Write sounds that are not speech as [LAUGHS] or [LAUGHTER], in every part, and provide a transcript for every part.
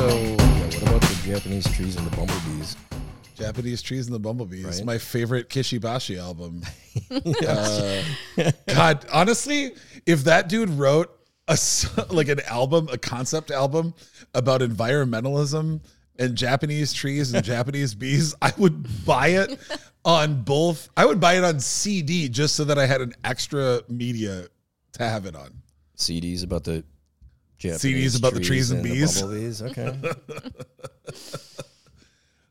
So, [LAUGHS] yeah, what about the Japanese trees and the bumblebees? Japanese Trees and the Bumblebees, Right. my favorite Kishibashi album. [LAUGHS] Uh, God, honestly, if that dude wrote a [LAUGHS] like an album, a concept album about environmentalism and Japanese trees and Japanese bees, I would buy it on both. I would buy it on CD just so that I had an extra media to have it on. CDs about the Japanese CDs about the trees and bees? bumblebees. Okay. [LAUGHS]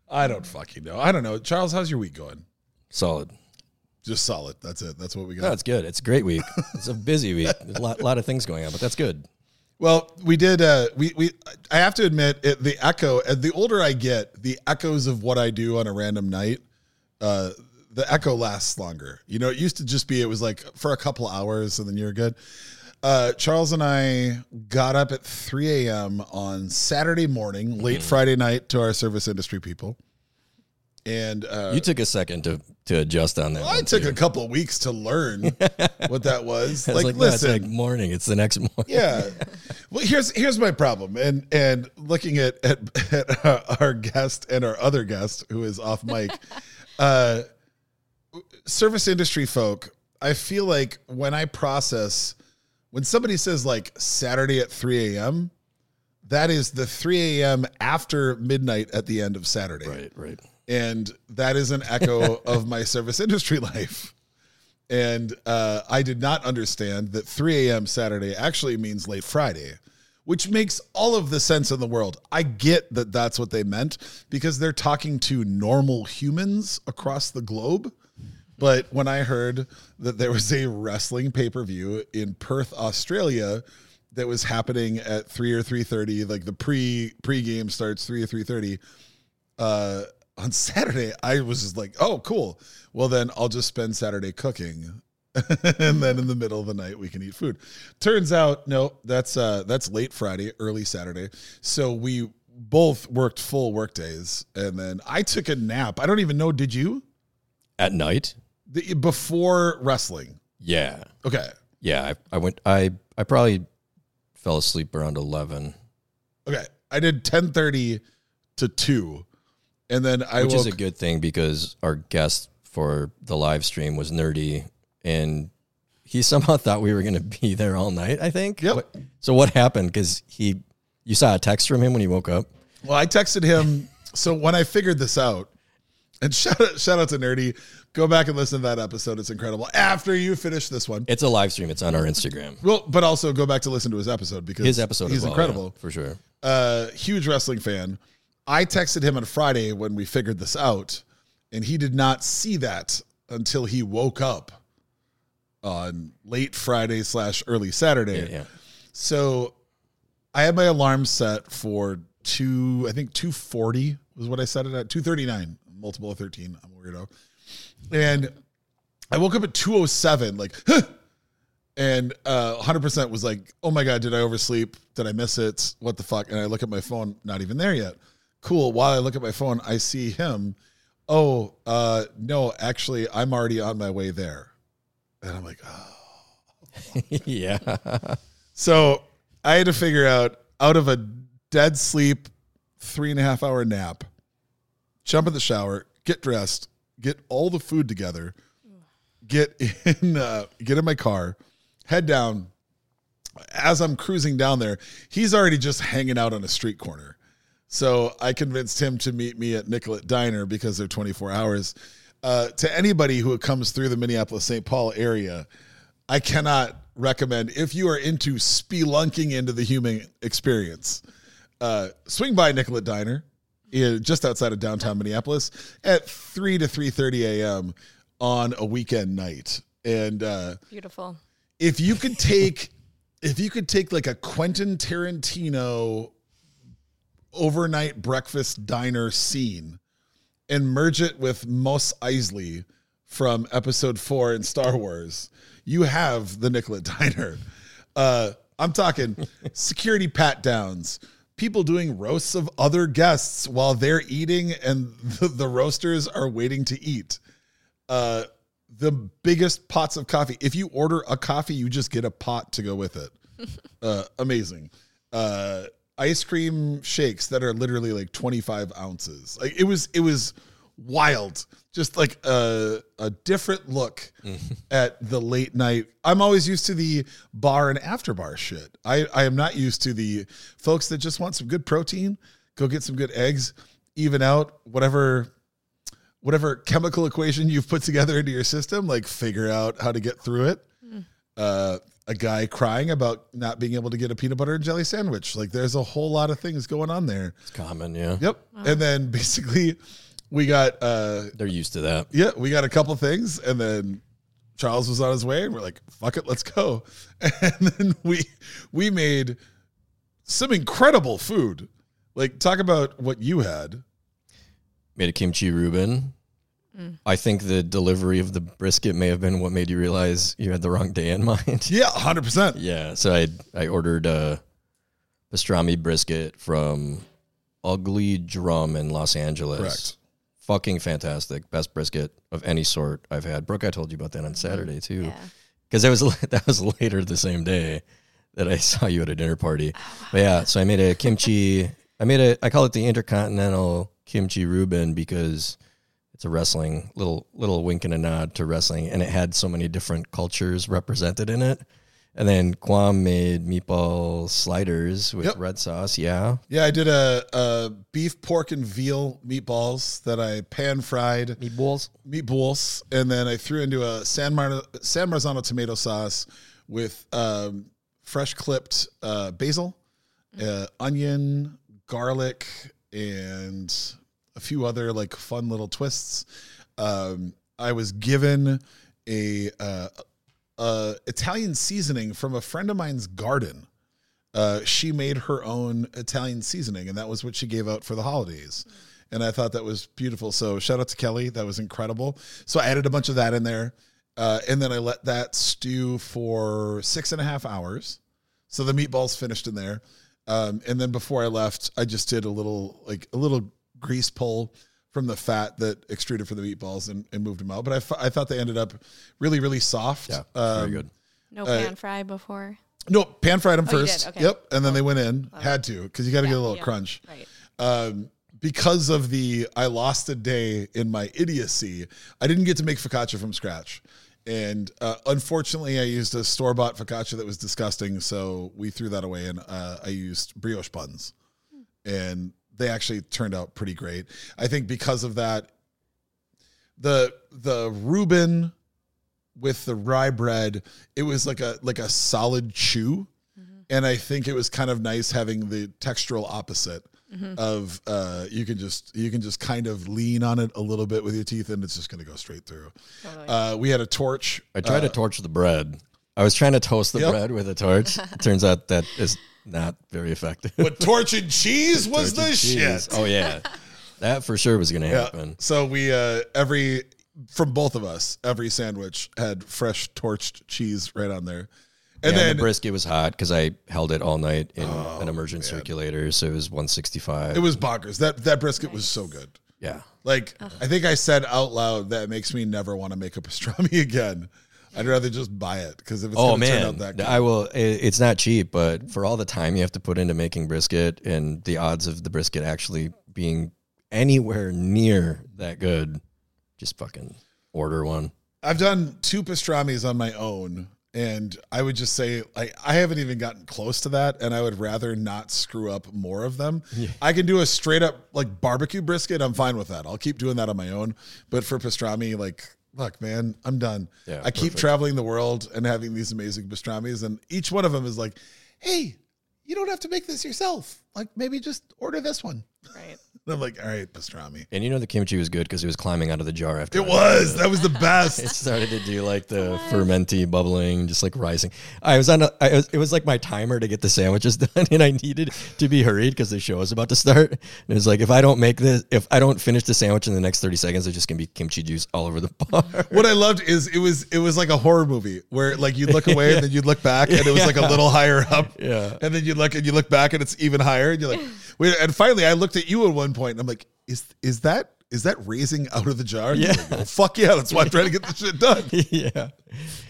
I don't fucking know. I don't know. Charles, how's your week going? Solid. Just solid. That's it. That's what we got. No, it's good. It's a great week. It's a busy week. There's a lot, lot of things going on, but that's good. Well, we did. Uh, we we. I have to admit, it, the echo. uh, The older I get, the echoes of what I do on a random night, uh, the echo lasts longer. You know, it used to just be. It was like for a couple hours, and then you're good. Uh, Charles and I got up at 3 a.m. on Saturday morning, late Friday night, to our service industry people, and uh, You took a second to to adjust on that. I one, took too. a couple of weeks to learn [LAUGHS] what that was. I was like, like, no, it's listen, like morning. It's the next morning. yeah. Well, here's here's my problem, and and looking at at, at our, [LAUGHS] our guest and our other guest who is off mic, [LAUGHS] uh, service industry folk. I feel like when I process, when somebody says like Saturday at 3 a.m., that is the 3 a.m. after midnight at the end of Saturday Right, right. and that is an echo [LAUGHS] of my service industry life. And uh, I did not understand that 3 a.m. Saturday actually means late Friday, which makes all of the sense in the world. I get that that's what they meant because they're talking to normal humans across the globe. But when I heard that there was a wrestling pay per view in Perth, Australia, that was happening at three or three thirty, like the pre pre game starts three or three thirty, uh, on Saturday, I was just like, oh, cool. Well, then I'll just spend Saturday cooking. [LAUGHS] and then in the middle of the night we can eat food. Turns out, no, that's uh that's late Friday, early Saturday. So we both worked full work days and then I took a nap. I don't even know, did you? At night? The, before wrestling. Yeah. Okay. Yeah. I, I went I I probably fell asleep around eleven. Okay. I did 10:30 to 2. And then I which woke is a good thing because our guest for the live stream was nerdy and he [LAUGHS] somehow thought we were going to be there all night i think Yep. What- so what happened because he you saw a text from him when he woke up Well, I texted him. So when I figured this out, and [LAUGHS] shout out, shout out to Nerdy, go back and listen to that episode. It's incredible. After you finish this one, it's a live stream it's on our instagram well, but also go back to listen to his episode because his episode he's well, incredible. yeah, for sure Uh, huge wrestling fan. I texted him on Friday when we figured this out, and he did not see that until he woke up on late Friday slash early Saturday. yeah, yeah. So I had my alarm set for two, I think 240 was what I set it at. 239, multiple of 13. I'm a weirdo. And I woke up at 207, like, and uh 100% was like, oh my God, did I oversleep? Did I miss it? What the fuck? And I look at my phone, not even there yet. Cool. While I look at my phone, I see him. Oh, uh, no, actually, I'm already on my way there. And I'm like, oh. [LAUGHS] yeah So I had to figure out out of a dead sleep, three and a half hour nap, jump in the shower, get dressed, get all the food together, get in, uh, get in my car, head down. As I'm cruising down there, he's already just hanging out on a street corner. So I convinced him to meet me at Nicollet Diner because they're 24 hours. Uh, to anybody who comes through the Minneapolis St. Paul area, I cannot recommend if you are into spelunking into the human experience, uh, swing by Nicollet Diner, uh, just outside of downtown Minneapolis, at three to three thirty a.m. on a weekend night. And uh, Beautiful. if you could take, [LAUGHS] if you could take like a Quentin Tarantino overnight breakfast diner scene and merge it with Mos Eisley from episode four in Star Wars, you have the Nicollet [LAUGHS] Diner. Uh, I'm talking security pat downs, people doing roasts of other guests while they're eating and the, the roasters are waiting to eat. Uh, the biggest pots of coffee. If you order a coffee, you just get a pot to go with it. [LAUGHS] Uh, amazing. Uh, ice cream shakes that are literally like 25 ounces. Like it was it was wild. Just like a a different look at the late night. I'm always used to the bar and after bar shit. I I am not used to the folks that just want some good protein, go get some good eggs, even out whatever whatever chemical equation you've put together into your system, like figure out how to get through it. Uh, a guy crying about not being able to get a peanut butter and jelly sandwich. Like there's a whole lot of things going on there. It's common, yeah. Yep. And then basically we got uh They're used to that. yeah, we got a couple things and then Charles was on his way and we're like, fuck it, let's go. [LAUGHS] And then we we made some incredible food. Like talk about what you had. Made a kimchi Reuben. I think the delivery of the brisket may have been what made you realize you had the wrong day in [LAUGHS] mind. Yeah, 100%. yeah, so I I ordered a pastrami brisket from Ugly Drum in Los Angeles. Correct. Fucking fantastic. Best brisket of any sort I've had. Brooke, I told you about that on Saturday mm-hmm. too. Yeah. because that was [LAUGHS] that was later the same day that I [LAUGHS] saw you at a dinner party. Oh, but yeah, so I made a kimchi. I made a. I call it the intercontinental kimchi Reuben because it's a wrestling little little wink and a nod to wrestling, and it had so many different cultures represented in it. And then Quam made meatball sliders with Yep. red sauce. Yeah, Yeah, I did a, a beef, pork, and veal meatballs that I pan fried. meatballs. meatballs, and then I threw into a San, Mar- San Marzano tomato sauce with um, fresh clipped uh, basil, uh, onion, garlic, and a few other like fun little twists. Um, I was given a, uh, a Italian seasoning from a friend of mine's garden. Uh, she made her own Italian seasoning, and that was what she gave out for the holidays. And I thought that was beautiful. So shout out to Kelly, that was incredible. So I added a bunch of that in there, uh, and then I let that stew for six and a half hours. So the meatballs finished in there, um, and then before I left, I just did a little like a little grease pull from the fat that extruded from the meatballs and, and moved them out. But I, f- I thought they ended up really really soft. Yeah, Um, very good. No Uh, pan fry before. No, pan fried them Oh, you first. did? Okay. Yep, and then they went in. Had to because you got to get a little yeah. crunch. Right. Um, because of the I lost a day in my idiocy, I didn't get to make focaccia from scratch. And uh, unfortunately, I used a store bought focaccia that was disgusting. So we threw that away and uh, I used brioche buns. And they actually turned out pretty great. I think because of that, the the Reuben with the rye bread, it was like a like a solid chew. And I think it was kind of nice having the textural opposite of uh, you can just you can just kind of lean on it a little bit with your teeth and it's just going to go straight through. Totally. Uh, we had a torch. I tried to torch the bread. I was trying to toast the Yep. bread with a torch. [LAUGHS] It turns out that is not very effective. But torch and cheese [LAUGHS] was Torch the cheese. shit. Oh yeah, that for sure was going to Yeah. happen. So we uh, every from both of us every sandwich had fresh torched cheese right on there, and yeah, then the brisket was hot because I held it all night in an immersion circulator, so it was 165. it was bonkers. That that brisket was so good. yeah. Like I think I said out loud that makes me never want to make a [LAUGHS] pastrami again. I'd rather just buy it because if it's Oh gonna turn man, out that good, I will. It's not cheap, but for all the time you have to put into making brisket and the odds of the brisket actually being anywhere near that good, just fucking order one. I've done two pastrami's on my own, and I would just say like I haven't even gotten close to that, and I would rather not screw up more of them. I can do a straight up like barbecue brisket. I'm fine with that. I'll keep doing that on my own. But for pastrami, like. Look, man, I'm done. Yeah, I keep traveling the world and having these amazing pastrami's, and each one of them is like, "Hey, you don't have to make this yourself. Like, maybe just order this one." right. And I'm like, "All right, pastrami." And you know the kimchi was good because it was climbing out of the jar after It I- was. That was the best. [LAUGHS] It started to do like the fermenty bubbling, just like rising. I was on. A, I was, it was like my timer to get the sandwiches [LAUGHS] done, and I needed to be hurried because the show was about to start. And it was like if I don't make this, if I don't finish the sandwich in the next thirty seconds, there's just gonna be kimchi juice all over the [LAUGHS] bar. what I loved is it was it was like a horror movie where like you'd look away and then you'd look back and it was like a little higher up. Yeah. And then you look and you look back and it's even higher and you're like, wait. And finally, I looked at you at one point and I'm like, is is that is that raising out of the jar? Oh, yeah. Like, well, fuck yeah. That's why I'm trying to get this shit done. [LAUGHS] yeah.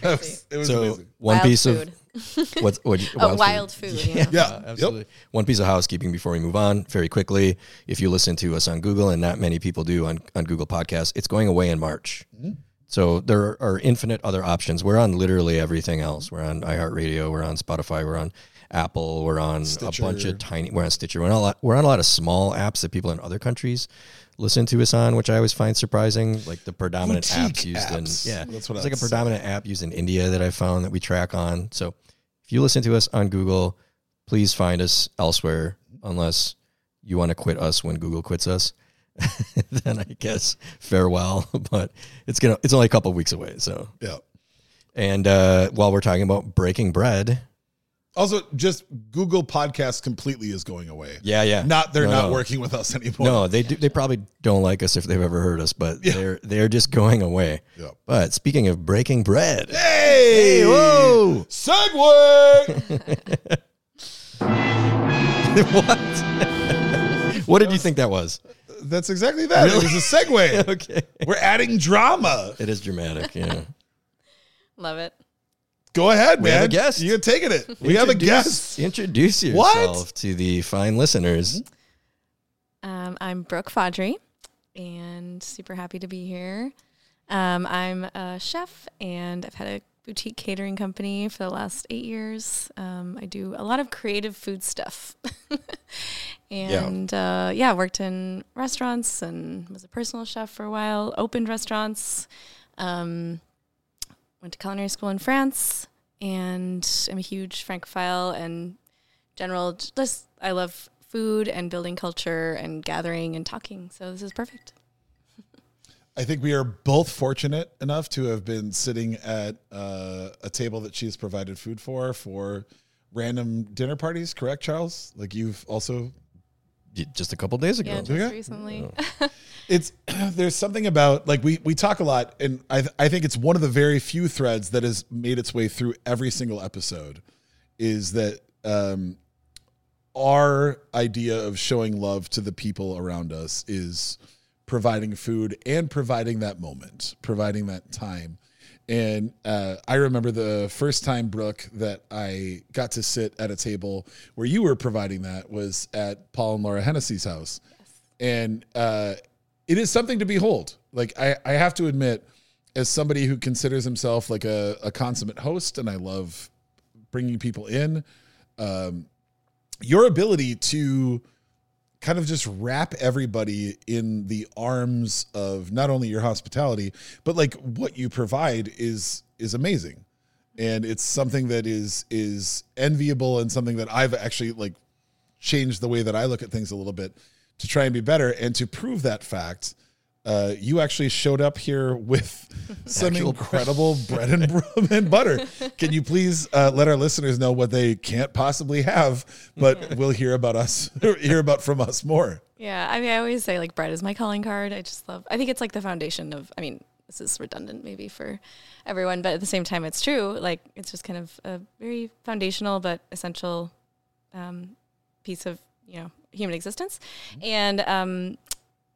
Was- it was So amazing. one Wild piece food. of what's [LAUGHS] what Oh, wild food. Yeah. [LAUGHS] Yeah. absolutely. One piece of housekeeping before we move on very quickly. If you listen to us on Google, and not many people do on, on Google Podcasts, it's going away in March. Mm-hmm. So there are infinite other options. We're on literally everything else. We're on iHeartRadio. We're on Spotify. We're on Apple. We're on Stitcher. a bunch of tiny. We're on Stitcher. We're on a lot. We're on a lot of small apps that people in other countries listen to us on, which I always find surprising. Like the predominant Boutique apps used apps. in yeah, That's what it's like a predominant app used in India that I found that we track on. So if you listen to us on Google, please find us elsewhere unless you want to quit us when Google quits us. [LAUGHS] then I guess farewell. [LAUGHS] But it's gonna it's only a couple weeks away. So Yeah. and uh, while we're talking about breaking bread, Also, just Google Podcasts completely is going away. yeah, yeah, Not they're No, not no. working with us anymore. No, they do, they probably don't like us if they've ever heard us, but Yeah. they're they're just going away. Yeah. But speaking of breaking bread, Hey, whoa! Segway. [LAUGHS] what? what did you think that was? That's exactly that. It was a segue. [LAUGHS] Okay, We're adding drama. it is dramatic. Yeah. Love it. Go ahead, We man. have a guest. You're taking it. We have a guest. Introduce What? yourself to the fine listeners. Um, I'm Brooke Faudree, and super happy to be here. Um, I'm a chef, and I've had a boutique catering company for the last eight years. Um, I do a lot of creative food stuff, [LAUGHS] and yeah. Uh, yeah, worked in restaurants and was a personal chef for a while. Opened restaurants. Um, went to culinary school in France, and I'm a huge Francophile and general. Just I love food and building culture and gathering and talking. So this is perfect. I think we are both fortunate enough to have been sitting at uh, a table that she's provided food for for random dinner parties. Correct, Charles? Like you've also Just a couple days ago. Yeah, just Okay. recently. [LAUGHS] it's [CLEARS THROAT] there's something about like we we talk a lot and I I think it's one of the very few threads that has made its way through every single episode is that um our idea of showing love to the people around us is providing food and providing that moment, providing that time. And uh, I remember the first time, Brooke, that I got to sit at a table where you were providing that was at Paul and Laura Hennessy's house. And uh, it is something to behold. Like, I, I have to admit, as somebody who considers himself like a, a consummate host, and I love bringing people in, um, your ability to kind of just wrap everybody in the arms of not only your hospitality but like what you provide is is amazing and it's something that is is enviable and something that I've actually like changed the way that I look at things a little bit to try and be better and to prove that fact uh, you actually showed up here with [LAUGHS] some incredible bread and, and butter. Can you please uh, let our listeners know what they can't possibly have, but [LAUGHS] we'll hear about us, hear about from us more. yeah, I mean, I always say like bread is my calling card. I just love. I think it's like the foundation of. I mean, this is redundant maybe for everyone, but at the same time, it's true. Like it's just kind of a very foundational but essential um, piece of you know human existence, and um,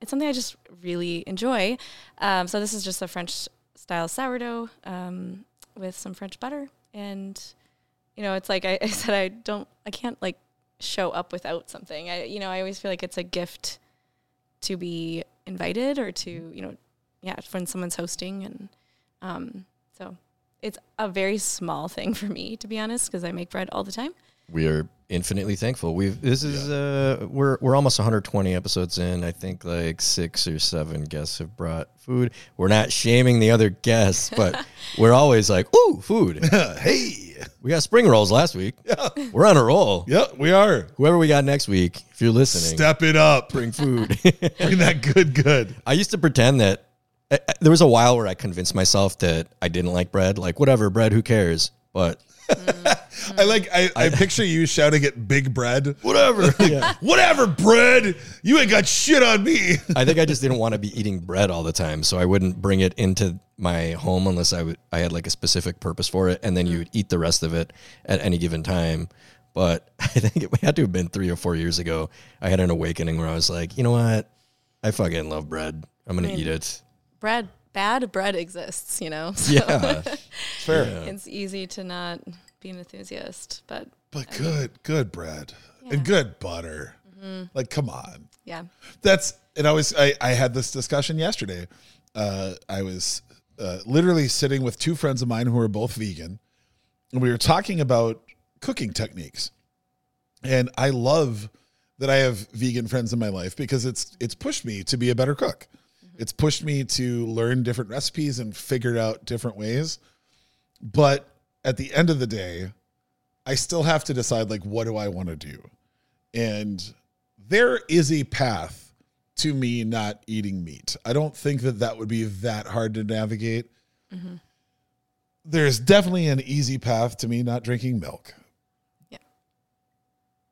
it's something I just really enjoy. Um, so this is just a French style sourdough um, with some French butter, and you know, it's like I, [LAUGHS] I said, I don't, I can't like show up without something. I, you know, I always feel like it's a gift to be invited or to, you know, yeah, when someone's hosting, and um, so it's a very small thing for me to be honest, because I make bread all the time. We are infinitely thankful. We've this is uh we're we're almost 120 episodes in. I think like six or seven guests have brought food. We're not shaming the other guests, but [LAUGHS] we're always like, "Ooh, food." [LAUGHS] hey, We got spring rolls last week. We're on a roll. yeah, we are. Whoever we got next week, if you're listening, Step it up. bring food. [LAUGHS] Bring that good, good. I used to pretend that I- I- there was a while where I convinced myself that I didn't like bread. Like, whatever, bread, who cares? But [LAUGHS] I like. I, I picture you shouting at Big Bread. whatever. [LAUGHS] yeah. Whatever, bread. You ain't got shit on me. I think I just didn't want to be eating bread all the time, so I wouldn't bring it into my home unless I would I had like a specific purpose for it, and then you would eat the rest of it at any given time. But [LAUGHS] I think it had to have been three or four years ago. I had an awakening where I was like, you know what, I fucking love bread. I'm gonna I mean, eat it. bread, bad bread exists, you know. [LAUGHS] So Yeah, Fair. It's easy to not be an enthusiast, but But good, good bread Yeah. and good butter. Like, come on. yeah. That's and I was I, I had this discussion yesterday. Uh, I was uh, literally sitting with two friends of mine who are both vegan, and we were talking about cooking techniques. And I love that I have vegan friends in my life because it's it's pushed me to be a better cook. It's pushed me to learn different recipes and figure out different ways. But at the end of the day, I still have to decide like what do I want to do? And there is a path to me not eating meat. I don't think that that would be that hard to navigate. Mm-hmm. There's definitely an easy path to me not drinking milk. Yeah.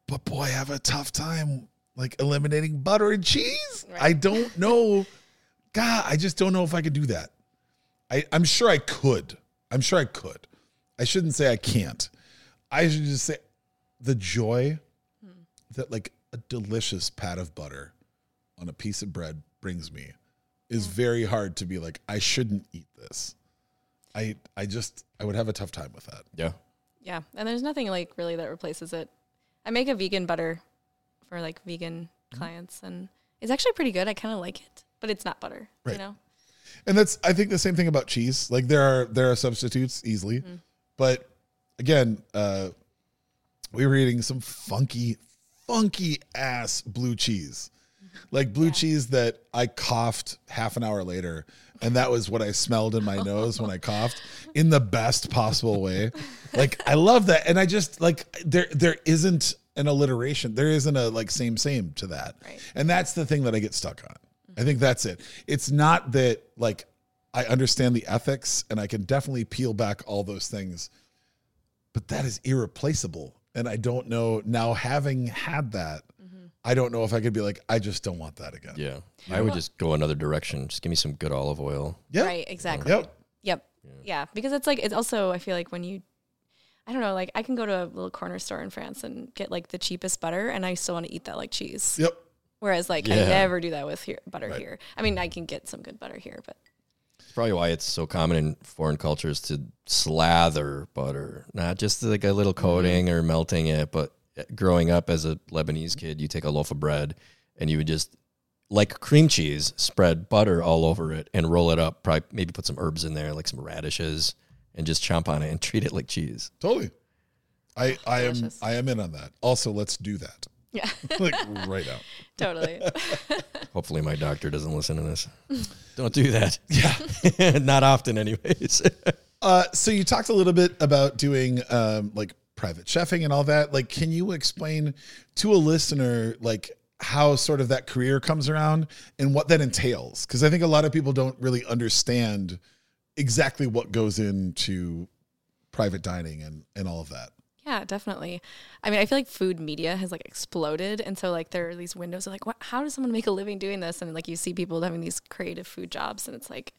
But boy, I have a tough time like eliminating butter and cheese. Right. I don't know. God, I just don't know if I could do that. I, I'm sure I could. I'm sure I could. I shouldn't say I can't. I should just say the joy that like a delicious pat of butter on a piece of bread brings me is very hard to be like I shouldn't eat this. I I just I would have a tough time with that. yeah. Yeah, and there's nothing like really that replaces it. I make a vegan butter for like vegan Mm-hmm. clients, and it's actually pretty good. I kind of like it, but it's not butter. Right. You know, And that's I think the same thing about cheese. Like there are there are substitutes easily. But again, uh we were eating some funky funky ass blue cheese. Like blue cheese that I coughed half an hour later and that was what I smelled in my [LAUGHS] nose when I coughed in the best possible way. Like I love that and I just like there there isn't an alliteration. There isn't a like same same to that. Right. And that's the thing that I get stuck on. I think that's it. It's not that like I understand the ethics and I can definitely peel back all those things, but that is irreplaceable. And I don't know now having had that, mm-hmm. I don't know if I could be like, I just don't want that again. Yeah. I would just go another direction. Just give me some good olive oil. Yeah. right? Exactly. Yep. Yep. Yeah. because it's like it's also I feel like when you I don't know, like I can go to a little corner store in France and get like the cheapest butter and I still want to eat that like cheese. Yep. Whereas like I never do that with here, butter Right. here. I mean, I can get some good butter here, but It's probably why it's so common in foreign cultures to slather butter, not just like a little mm-hmm. coating or melting it, but eh, growing up as a Lebanese kid, you take a loaf of bread and you would just like cream cheese, spread butter all over it and roll it up. Probably maybe put some herbs in there, like some radishes, and just chomp on it and [LAUGHS] treat it like cheese. Totally. I I am I am in on that. Also, let's do that. Yeah, [LAUGHS] Like right now. [LAUGHS] totally. [LAUGHS] Hopefully, my doctor doesn't listen to this. Don't do that. Yeah, not often, anyways. Uh, so you talked a little bit about doing um, like private chefing and all that. Like, can you explain to a listener like how sort of that career comes around and what that entails? Because I think a lot of people don't really understand exactly what goes into private dining and and all of that. Yeah, definitely. I mean, I feel like food media has like exploded, and so like there are these windows of like, what, how does someone make a living doing this? And like you see people having these creative food jobs, and it's like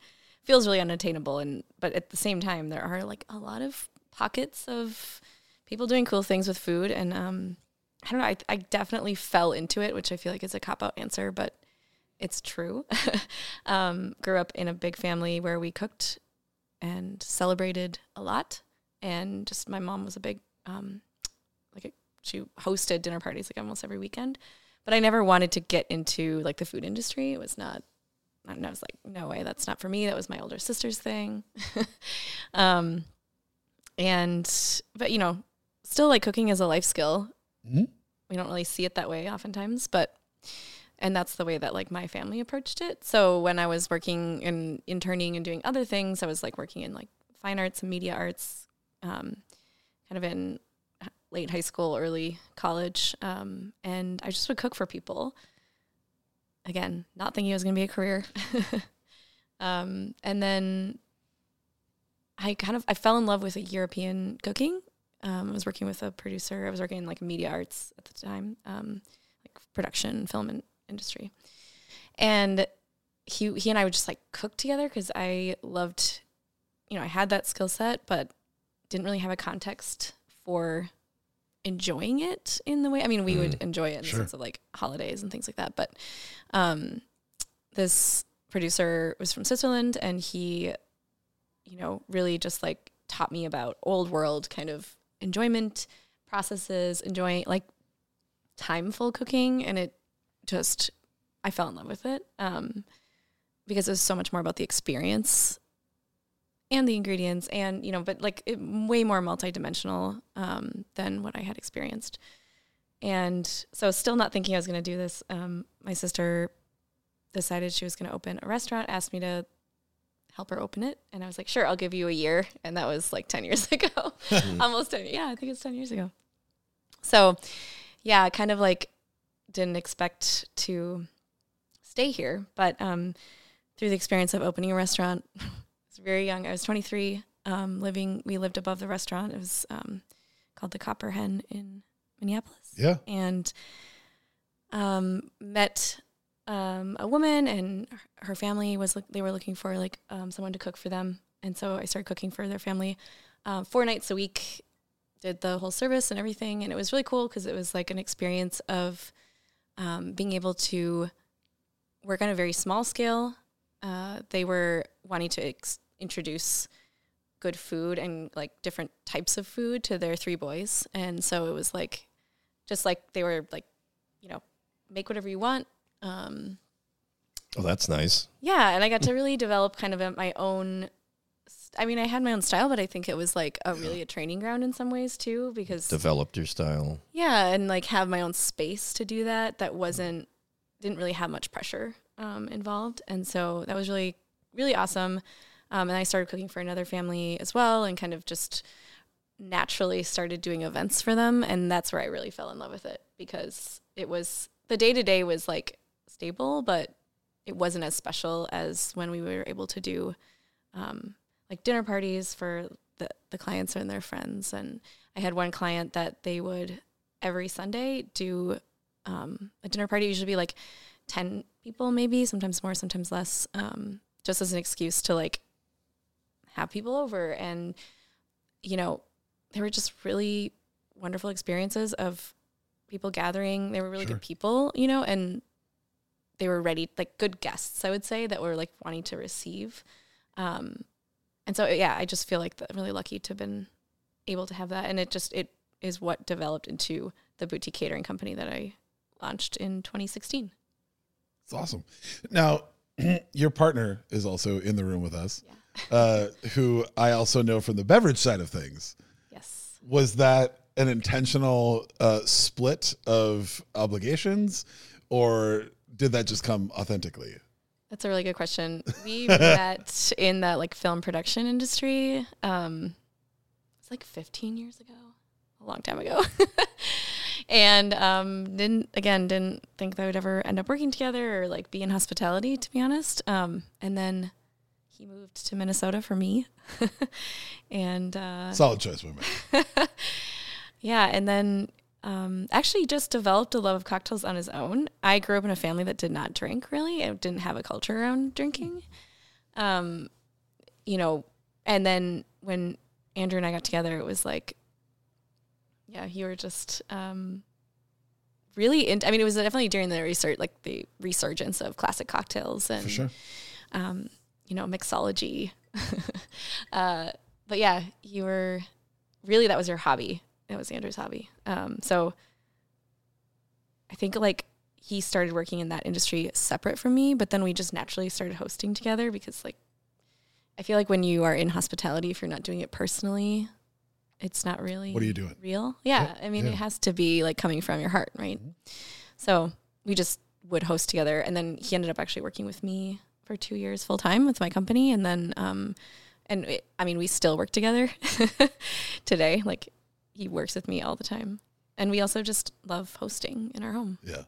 feels really unattainable. And but at the same time, there are like a lot of pockets of people doing cool things with food, and um, I don't know. I I definitely fell into it, which I feel like is a cop out answer, but it's true. [LAUGHS] um, grew up in a big family where we cooked and celebrated a lot, and just my mom was a big um, like a, she hosted dinner parties like almost every weekend. But I never wanted to get into like the food industry. It was not. And I was like, no way, that's not for me. That was my older sister's thing. [LAUGHS] um, and but you know, still like cooking is a life skill. Mhm. We don't really see it that way oftentimes, but and that's the way that like my family approached it. So when I was working and interning and doing other things, I was like working in like fine arts and media arts, um, kind of in late high school, early college, um, and I just would cook for people. Again, not thinking it was going to be a career, [LAUGHS] um, and then I kind of I fell in love with European cooking. Um, I was working with a producer. I was working in like media arts at the time, um, like production, film, and industry. And he he and I would just like cook together because I loved, you know, I had that skill set, but didn't really have a context for enjoying it in the way. I mean, we would enjoy it in Sure. the sense of like holidays and things like that, but um, this producer was from Switzerland, and he, you know, really just like taught me about old world kind of enjoyment processes, enjoying like timeful cooking, and it just I fell in love with it um, because it was so much more about the experience and the ingredients, and you know, but like it, way more multidimensional um, than what I had experienced. And so, still not thinking I was going to do this. Um, my sister decided she was going to open a restaurant, asked me to help her open it. And I was like, sure, I'll give you a year. And that was like 10 [LAUGHS] years ago, almost 10. Yeah, I think it's 10 years ago. So, yeah, kind of like didn't expect to stay here. But um, through the experience of opening a restaurant, was very young. I was 23, um, living, we lived above the restaurant. It was um, called the Copper Hen in Minneapolis. Yeah. And um, met um, a woman and her family was they were looking for like um, someone to cook for them, and so I started cooking for their family uh, four nights a week. Did the whole service and everything, and it was really cool because it was like an experience of um, being able to work on a very small scale. Uh, they were wanting to ex- introduce good food and like different types of food to their three boys, and so it was like just like they were like, you know, make whatever you want um, oh, that's nice. Yeah, and I got to really [LAUGHS] develop kind of a, my own. I mean, I had my own style, but I think it was like a really a training ground in some ways too, because developed your style. Yeah, and like have my own space to do that. That wasn't didn't really have much pressure um, involved, and so that was really really awesome. Um, and I started cooking for another family as well, and kind of just naturally started doing events for them, and that's where I really fell in love with it because it was the day to day was like stable, but it wasn't as special as when we were able to do um, like dinner parties for the, the clients and their friends. And I had one client that they would every Sunday do um, a dinner party, usually be like 10 people, maybe, sometimes more, sometimes less, um, just as an excuse to like have people over. And, you know, they were just really wonderful experiences of people gathering. They were really sure. good people, you know, and they were ready, like good guests, I would say, that were like wanting to receive. Um, and so, yeah, I just feel like I'm really lucky to have been able to have that. And it just, it is what developed into the boutique catering company that I launched in 2016. It's awesome. Now, [CLEARS THROAT] your partner is also in the room with us, yeah. Uh, who I also know from the beverage side of things. Yes. Was that an intentional uh, split of obligations, or did that just come authentically? That's a really good question. [LAUGHS] We met in that like film production industry. Um, it's like 15 years ago, a long time ago. [LAUGHS] and um, didn't again didn't think that would ever end up working together or like be in hospitality, to be honest. Um, and then he moved to Minnesota for me, [LAUGHS] and uh, solid choice, women. [LAUGHS] yeah, and then um, actually just developed a love of cocktails on his own. I grew up in a family that did not drink really. It didn't have a culture around drinking. Um, you know, and then when Andrew and I got together, it was like, yeah, you were just um, really. In, I mean, it was definitely during the research, like the resurgence of classic cocktails and, sure. um, you know, mixology. [LAUGHS] uh, but yeah, you were really that was your hobby it was Andrew's hobby. Um, so I think like he started working in that industry separate from me, but then we just naturally started hosting together because like I feel like when you are in hospitality, if you're not doing it personally, it's not really what are you doing real. Yeah, yeah I mean yeah. it has to be like coming from your heart, right? Mm-hmm. So we just would host together, and then he ended up actually working with me for two years full time with my company, and then um, and it, I mean we still work together [LAUGHS] today. Like he works with me all the time. And we also just love hosting in our home. Yeah.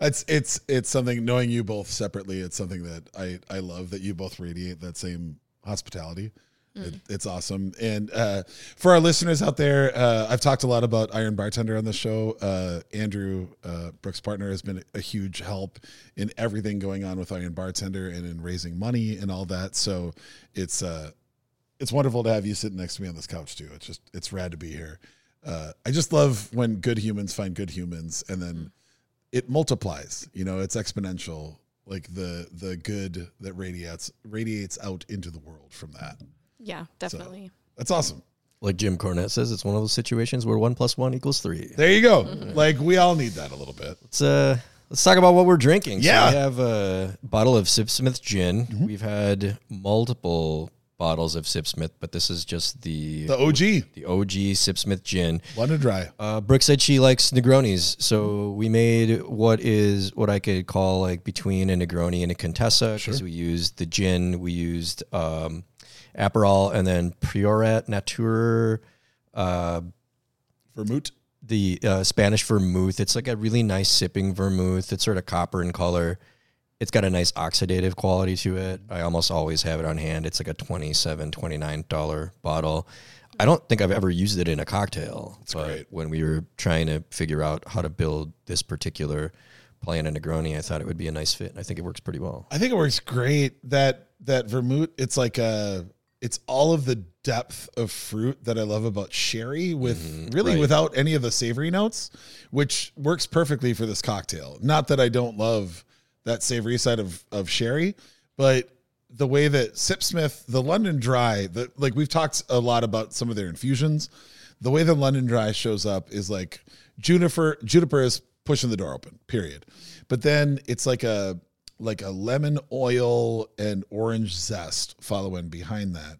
It's it's it's something knowing you both separately, it's something that I I love that you both radiate that same hospitality. Mm. It, it's awesome. And uh, for our listeners out there, uh, I've talked a lot about Iron Bartender on the show. Uh, Andrew uh, Brooke's partner has been a huge help in everything going on with Iron Bartender and in raising money and all that. So it's uh, it's wonderful to have you sitting next to me on this couch too. It's just it's rad to be here. Uh, I just love when good humans find good humans, and then it multiplies. You know, it's exponential like the the good that radiates radiates out into the world from that. Yeah, definitely. That's awesome. Like Jim Cornette says, it's one of those situations where one plus one equals three. There you go. Like we all need that a little bit. Let's uh let's talk about what we're drinking. Yeah. So we have a bottle of Sipsmith gin. Mm-hmm. We've had multiple bottles of Sipsmith, but this is just the The OG the OG Sipsmith gin. London Dry. Uh, Brooke said she likes Negronis, so we made what is what I could call like between a Negroni and a Contessa because we used the gin, we used um, Aperol, and then Priorat Natur, uh, Vermouth. the uh, Spanish vermouth. It's like a really nice sipping vermouth. It's sort of copper in color. It's got a nice oxidative quality to it. I almost always have it on hand. It's like a $27, $29 bottle. I don't think I've ever used it in a cocktail. but great. when we were trying to figure out how to build this particular plan in Negroni, I thought it would be a nice fit. I think it works pretty well. I think it works great. That that vermouth, it's like a it's all of the depth of fruit that I love about sherry with mm-hmm. really right. without any of the savory notes, which works perfectly for this cocktail. Not that I don't love that savory side of of sherry, but the way that Sipsmith, the London Dry, the like we've talked a lot about some of their infusions. The way the London Dry shows up is like juniper juniper is pushing the door open, period. But then it's like a like a lemon oil and orange zest following behind that.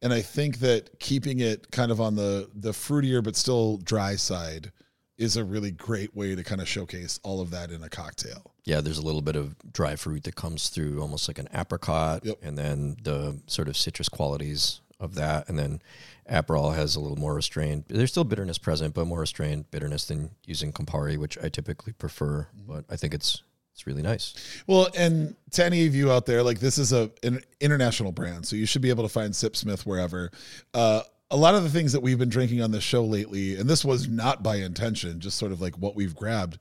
And I think that keeping it kind of on the the fruitier but still dry side is a really great way to kind of showcase all of that in a cocktail. Yeah, there's a little bit of dry fruit that comes through, almost like an apricot, Yep. and then the sort of citrus qualities of that, and then Aperol has a little more restrained. There's still bitterness present, but more restrained bitterness than using Campari, which I typically prefer. Mm-hmm. But I think it's it's really nice. Well, and to any of you out there, like this is a an international brand, so you should be able to find Sipsmith wherever. Uh, a lot of the things that we've been drinking on this show lately, and this was not by intention, just sort of like what we've grabbed.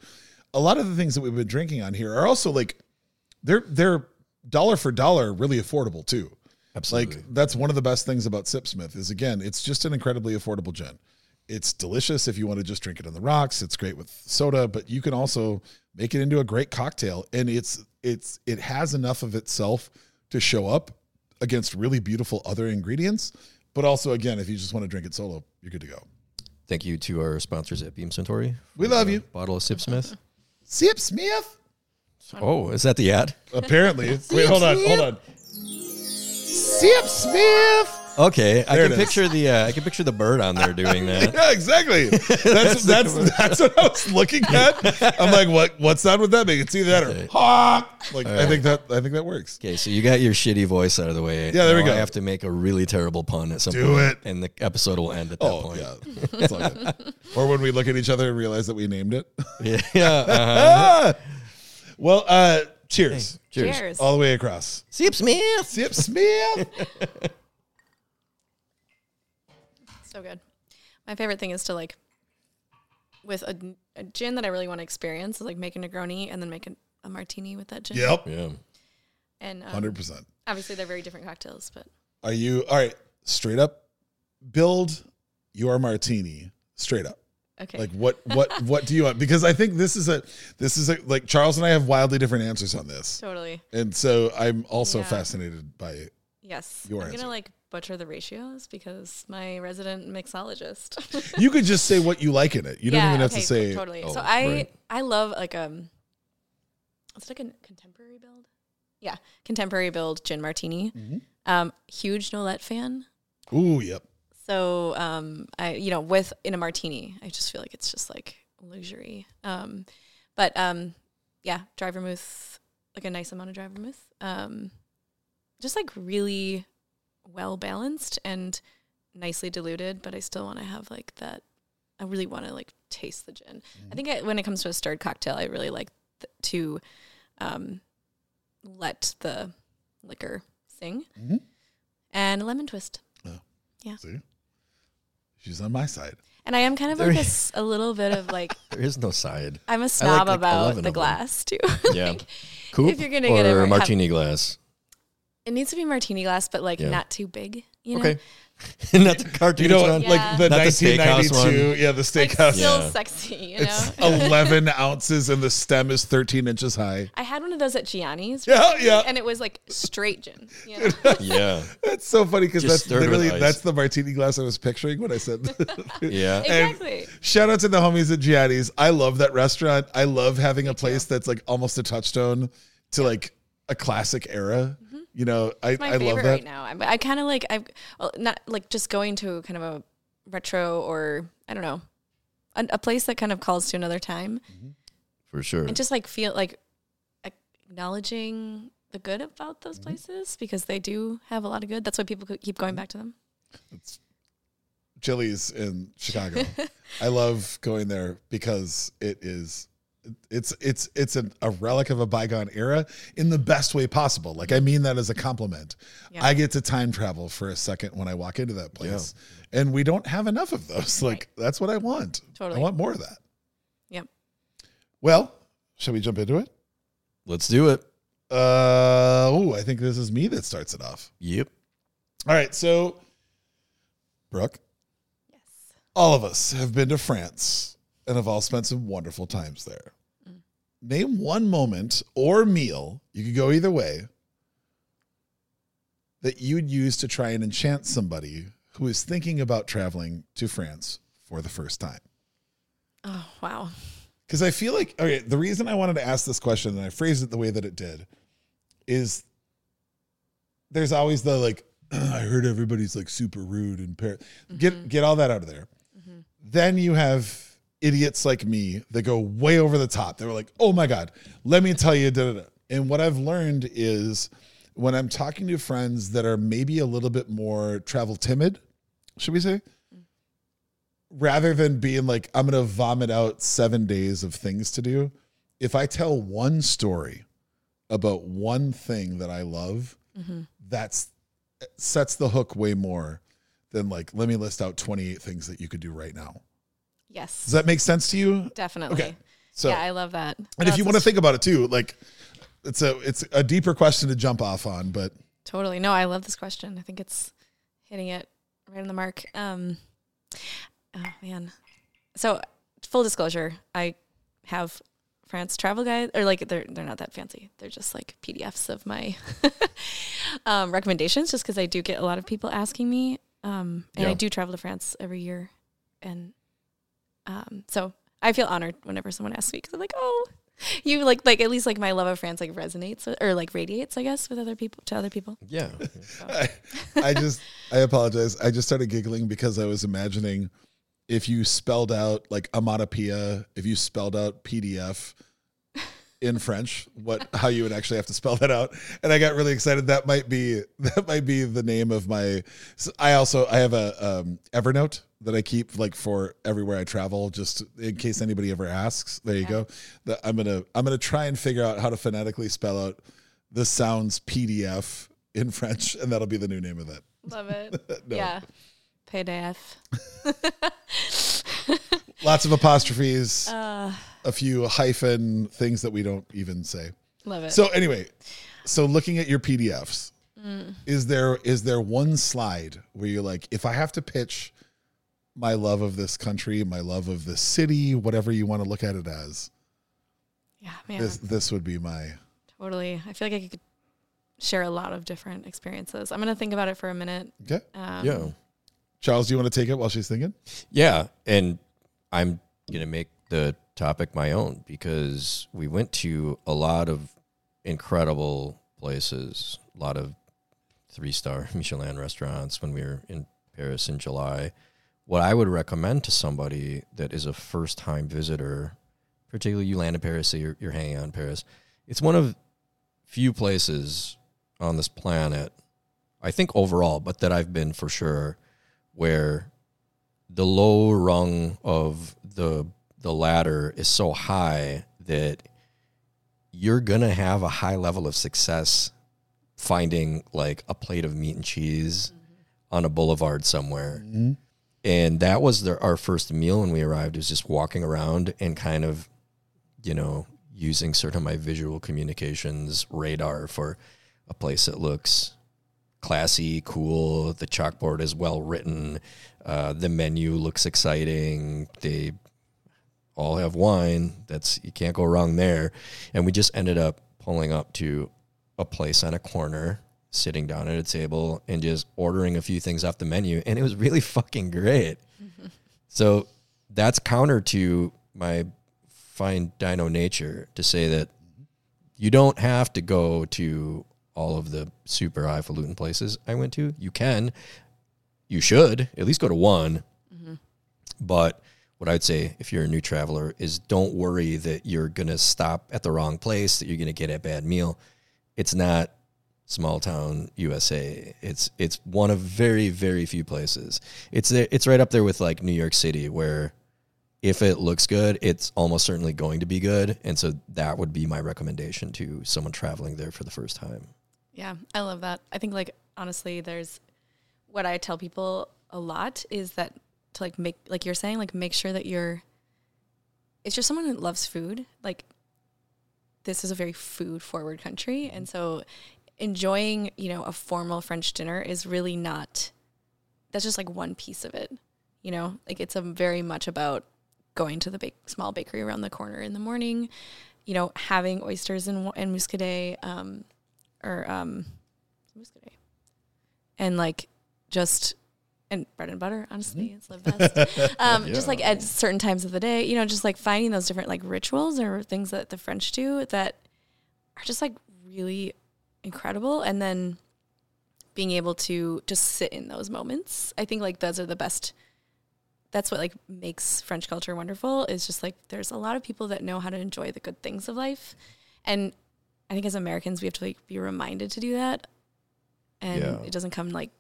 A lot of the things that we've been drinking on here are also like they're they're dollar for dollar really affordable too. Absolutely. Like that's one of the best things about Sipsmith is again, it's just an incredibly affordable gin. It's delicious if you want to just drink it on the rocks. It's great with soda, but you can also make it into a great cocktail and it's it's it has enough of itself to show up against really beautiful other ingredients, but also again, if you just want to drink it solo, you're good to go. Thank you to our sponsors at Beam Suntory. We love you. Bottle of Sip Smith. Sip Smith. Oh, is that the ad? Apparently. Wait, hold on, hold on. Sipsmith. Okay, I can picture the uh, I can picture the bird on there doing that. [LAUGHS] Yeah, exactly. [LAUGHS] That's that's that's what I was looking at. I'm like, what what sound would that make? It's either that or honk. Like I think that I think that works. Okay, so you got your shitty voice out of the way. Yeah, there we go. I have to make a really terrible pun at some Do point, it. and the episode will end at that Oh point. yeah, It's all good. or when we look at each other and realize that we named it. Yeah. [LAUGHS] yeah uh-huh. Well, uh, cheers, Cheers. Cheers. all the way across. Sip Smith. Sip Smith. So good. My favorite thing is to like, with a, a gin that I really want to experience, is like make a Negroni and then make a, a martini with that gin. yep, Yeah. And um, hundred percent. obviously they're very different cocktails, but Are you all right? Straight up, build your martini. Straight up. okay. Like what what [LAUGHS] what do you want? Because I think this is a this is a like Charles and I have wildly different answers on this. totally. And so I'm also Yeah. fascinated by it. Yes. Your I'm answer. gonna like butcher the ratios because my resident mixologist. [LAUGHS] You could just say what you like in it. You don't even have okay, to say totally. Oh, so I right. I love like um, it's like a contemporary build. Yeah, contemporary build gin martini. Mm-hmm. Um, huge Nolet fan. Ooh, yep. So um, I you know with in a martini, I just feel like it's just like luxury. Um, but um, yeah, dry vermouth, like a nice amount of dry vermouth. Um, just like really well balanced and nicely diluted, but I still want to have like that. I really want to like taste the gin. I think I, when it comes to a stirred cocktail, I really like th- to um, let the liquor sing Mhm. and a lemon twist. Yeah. See? She's on my side. And I am kind of There like a, [LAUGHS] is- a little bit of like There is no side. I'm a snob like, about the glass too. [LAUGHS] Yeah. Like, Coupe if you're gonna or get a a have- martini glass. It needs to be martini glass, but like Yeah. not too big. You know? Okay. [LAUGHS] Not the cartoon You know, one. Yeah. like the Not the steakhouse 1992, yeah, the Like, steakhouse. still Yeah. sexy, you know? It's [LAUGHS] 11 ounces and the stem is 13 inches high. I had one of those at Gianni's. Yeah, recently, yeah. And it was like straight gin. You know? [LAUGHS] Yeah. That's so funny because Just that's stirred with literally ice. that's the martini glass I was picturing when I said. Yeah. And exactly. shout out to the homies at Gianni's. I love that restaurant. I love having a place that's like almost a touchstone to like a classic era. You know, I, my I favorite love that. right now. I, I kind of like I well uh, not like just going to kind of a retro or I don't know a, a place that kind of calls to another time mm-hmm. For sure. and just like feel like acknowledging the good about those Mm-hmm. places because they do have a lot of good. That's why people keep going mm-hmm. back to them. It's Chili's in Chicago. [LAUGHS] I love going there because it is it's it's it's an, a relic of a bygone era in the best way possible. Like I mean that as a compliment. Yeah. I get to time travel for a second when I walk into that place. And we don't have enough of those. Like that's what I want. Totally. I want more of that. Yep. Well, shall we jump into it? Let's do it. Uh oh, I think this is me that starts it off. Yep. All right, so Brooke, Yes. all of us have been to France and have all spent some wonderful times there. Name one moment or meal, you could go either way, that you'd use to try and enchant somebody who is thinking about traveling to France for the first time. Oh wow. Because I feel like, okay, the reason I wanted to ask this question and I phrased it the way that it did is there's always the like, [CLEARS THROAT] I heard everybody's like super rude and par-. get mm-hmm. get all that out of there. Mm-hmm. Then you have idiots like me that go way over the top. They were like, oh my God, let me tell you. Da, da, da. And what I've learned is when I'm talking to friends that are maybe a little bit more travel timid, should we say? rather than being like i'm gonna vomit out seven days of things to do if i tell one story about one thing that i love mm-hmm. that's sets the hook way more than like let me list out 28 things that you could do right now Yes. does that make sense to you Definitely. okay so yeah, I love that. and if you want to think about it too like it's a it's a deeper question to jump off on but Totally. No, I love this question. I think it's hitting it right on the mark. Um, oh man. So full disclosure, I have France travel guide or like they're they're not that fancy. They're just like PDFs of my [LAUGHS] um, recommendations just because I do get a lot of people asking me. Um, and I do travel to France every year. And um, so I feel honored whenever someone asks me because I'm like, oh, you like like at least like my love of France like resonates with, or like radiates, I guess, with other people to other people. Yeah. [LAUGHS] I, I just I apologize. I just started giggling because I was imagining if you spelled out like onomatopoeia, if you spelled out PDF in French, what how you would actually have to spell that out. And I got really excited. That might be [LAUGHS] that might be the name of my. I also I have a um, Evernote that I keep like for everywhere I travel, just in case anybody ever asks. There you go. That I'm gonna I'm gonna try and figure out how to phonetically spell out the sounds PDF in French, and that'll be the new name of it. Love it. [LAUGHS] No. Yeah. PDF. [LAUGHS] Lots of apostrophes, Uh, a few hyphen things that we don't even say. love it. So anyway, so looking at your PDFs, Mm. is there is there one slide where you're like, if I have to pitch my love of this country, my love of this city, whatever you want to look at it as, yeah, man. this this would be my totally. I feel like I could share a lot of different experiences. I'm gonna think about it for a minute. okay. Um, Yeah. Charles, do you want to take it while she's thinking? Yeah, and I'm gonna make the topic my own because we went to a lot of incredible places, a lot of three star [LAUGHS] Michelin restaurants when we were in Paris in July. What I would recommend to somebody that is a first time visitor, particularly you land in Paris, so you're, you're hanging out in Paris, it's one of few places on this planet, I think overall, but that I've been for sure, where the low rung of the the ladder is so high that you're gonna have a high level of success finding like a plate of meat and cheese on a boulevard somewhere. And that was the, our first meal when we arrived. It Was just walking around and kind of, you know, using sort of my visual communications radar for a place that looks classy, cool. The chalkboard is well written. Uh, the menu looks exciting. They all have wine. That's you can't go wrong there. And we just ended up pulling up to a place on a corner, sitting down at a table and just ordering a few things off the menu, and it was really [LAUGHS] fucking great. [LAUGHS] So that's counter to my fine dino nature to say that you don't have to go to all of the super highfalutin places I went to. You can, you should at least go to one. Mm-hmm. But what I'd say if you're a new traveler is don't worry that you're going to stop at the wrong place, that you're going to get a bad meal. It's not small town USA. It's it's one of very very few places. It's there- it's right up there with like New York City where if it looks good, it's almost certainly going to be good. And so that would be my recommendation to someone traveling there for the first time. Yeah, I love that. I think like honestly, there's what I tell people a lot is that to like make like you're saying like make sure that you're it's just someone who loves food. Like this is a very food forward country and so enjoying, you know, a formal French dinner is really not that's just like one piece of it. You know, like it's a very much about going to the bake, small bakery around the corner in the morning, you know, having oysters and and muscadet um or um muscadet. And like just and bread and butter, honestly, it's the best. [LAUGHS] Um, Just like at certain times of the day, you know, just like finding those different like rituals or things that the French do that are just like really incredible. And then being able to just sit in those moments. I think like those are the best. That's what like makes French culture wonderful. Is just like there's a lot of people that know how to enjoy the good things of life, and I think as Americans we have to like be reminded to do that, and Yeah. it doesn't come like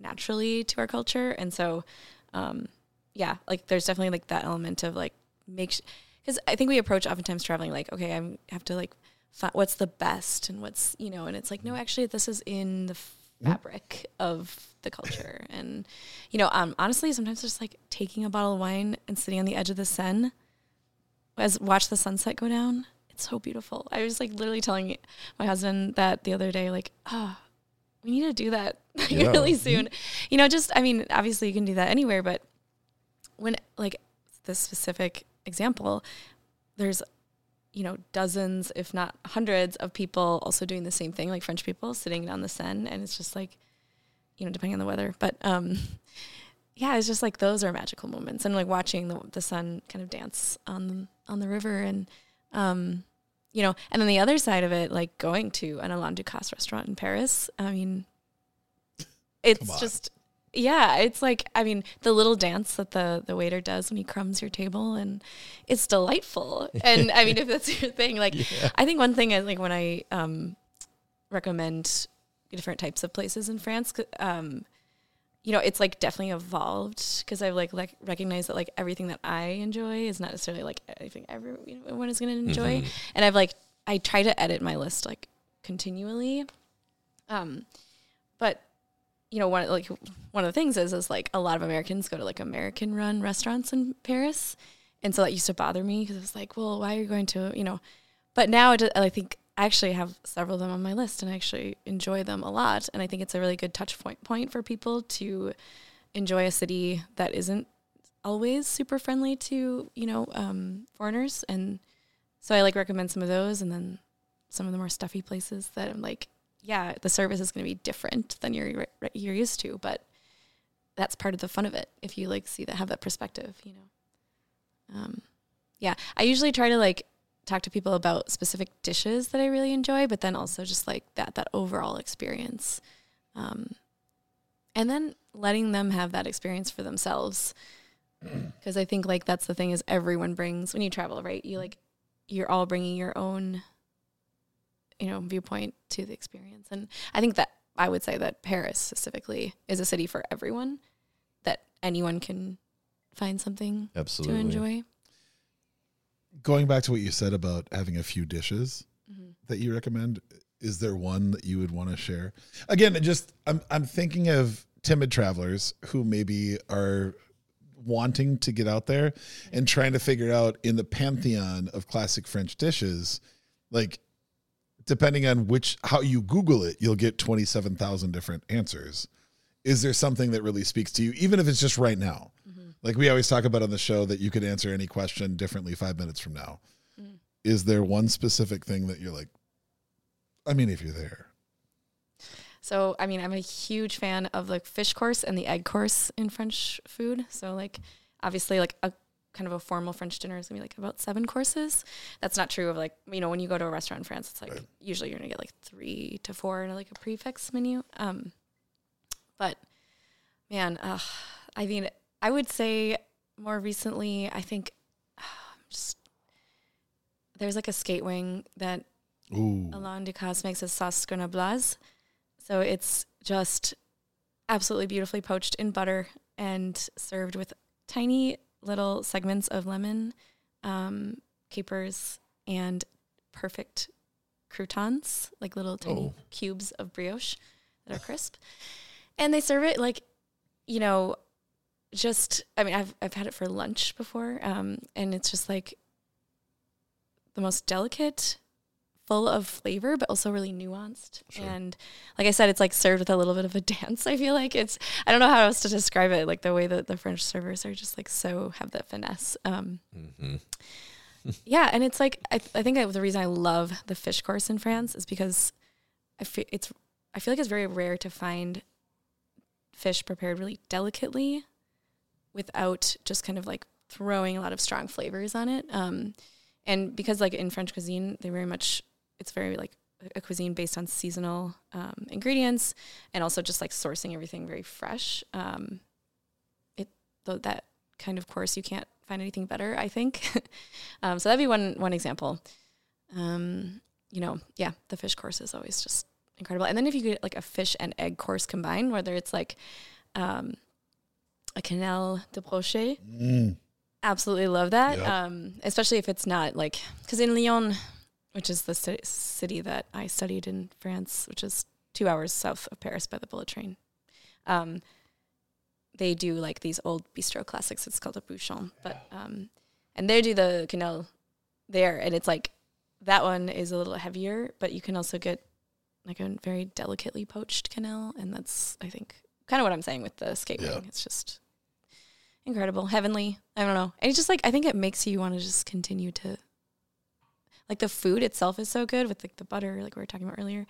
naturally to our culture. And so, um, yeah, like there's definitely like that element of like make because I think we approach oftentimes traveling like okay I have to like fi- what's the best and what's you know and it's like no actually this is in the fabric of the culture. [LAUGHS] And you know um honestly sometimes just like taking a bottle of wine and sitting on the edge of the Seine as watch the sunset go down it's so beautiful. I was like literally telling my husband that the other day like ah we need to do that [LAUGHS] Yeah. really soon you know just I mean obviously you can do that anywhere but when like this specific example there's you know dozens if not hundreds of people also doing the same thing like french people sitting on the seine and it's just like you know depending on the weather but um [LAUGHS] yeah it's just like those are magical moments and like watching the, the sun kind of dance on on the river and um you know and then the other side of it like going to an Alain Ducasse restaurant in paris i mean it's just yeah it's like i mean the little dance that the the waiter does when he crumbs your table and it's delightful. [LAUGHS] And i mean if that's your thing like i think one thing is like when i um recommend different types of places in France, um you know it's like definitely evolved because i've like, like recognized that like everything that i enjoy is not necessarily like everything everyone is going to enjoy and i've like i try to edit my list like continually. Um but you know one like one of the things is is like a lot of Americans go to like American run restaurants in Paris, and so that used to bother me because it's like, well, why are you going to you know? But now it, I think I actually have several of them on my list, and I actually enjoy them a lot, and I think it's a really good touch point point for people to enjoy a city that isn't always super friendly to you know um, foreigners, and so I like recommend some of those, and then some of the more stuffy places that I'm like, yeah, the service is going to be different than you're you're used to, but that's part of the fun of it. If you like see that, have that perspective, you know. Um, yeah, I usually try to like talk to people about specific dishes that I really enjoy, but then also just like that that overall experience, um, and then letting them have that experience for themselves. [CLEARS THROAT] Because I think like that's the thing is everyone brings when you travel, right? You like you're all bringing your own you know viewpoint to the experience and i think that i would say that paris specifically is a city for everyone that anyone can find something Absolutely. to enjoy Going back to what you said about having a few dishes Mhm. that you recommend, is there one that you would want to share? Again, just I'm I'm thinking of timid travelers who maybe are wanting to get out there and trying to figure out in the pantheon of classic French dishes, like depending on which how you Google it, you'll get twenty seven thousand different answers. Is there something that really speaks to you, even if it's just right now? Like we always talk about on the show that you could answer any question differently five minutes from now. Is there one specific thing that you're like? I mean, if you're there, So, I mean, I'm a huge fan of the fish course and the egg course in French food. So, like, obviously, like a kind of a formal French dinner is gonna be like about seven courses. That's not true of like you know when you go to a restaurant in France, it's like usually you're gonna get like three to four in like a prefix menu. Um, but man, uh, I mean, I would say more recently, I think [SIGHS] just there's like a skate wing that ooh, Alain Ducasse makes a sauce grenobloise. So it's just absolutely beautifully poached in butter and served with tiny little segments of lemon, um, capers, and perfect croutons, like little tiny Oh. cubes of brioche that are crisp. And they serve it like, you know, just I mean, I've I've had it for lunch before, um, and it's just like the most delicate, full of flavor, but also really nuanced. And like I said, it's like served with a little bit of a [LAUGHS] dance. I feel like it's I don't know how else to describe it. Like the way that the French servers are just like so have that finesse. Um, hmm [LAUGHS] yeah, and it's like I, I think I, the reason I love the fish course in France is because I feel it's I feel like it's very rare to find fish prepared really delicately without just kind of like throwing a lot of strong flavors on it. Um, and because like in French cuisine, they very much it's very like a cuisine based on seasonal um, ingredients and also just like sourcing everything very fresh. Um, it though that kind of course you can't find anything better. I think. [LAUGHS] um, so that'd be one one example. Um, you know, yeah, the fish course is always just incredible. And then if you get like a fish and egg course combined, whether it's like um, a quenelle de brochet, Mm. absolutely love that. Yep. Um, especially if it's not like because in Lyon, which is the ci- city that I studied in France, which is two hours south of Paris by the bullet train. Um, they do like these old bistro classics. It's called a bouchon, but um, and they do the quenelle there, and it's like that one is a little heavier, but you can also get like a very delicately poached quenelle, and that's I think kind of what I'm saying with the skateboarding. Yeah. It's just incredible, heavenly. I don't know. And it's just like I think it makes you want to just continue to like the food itself is so good with like the butter, like we were talking about earlier,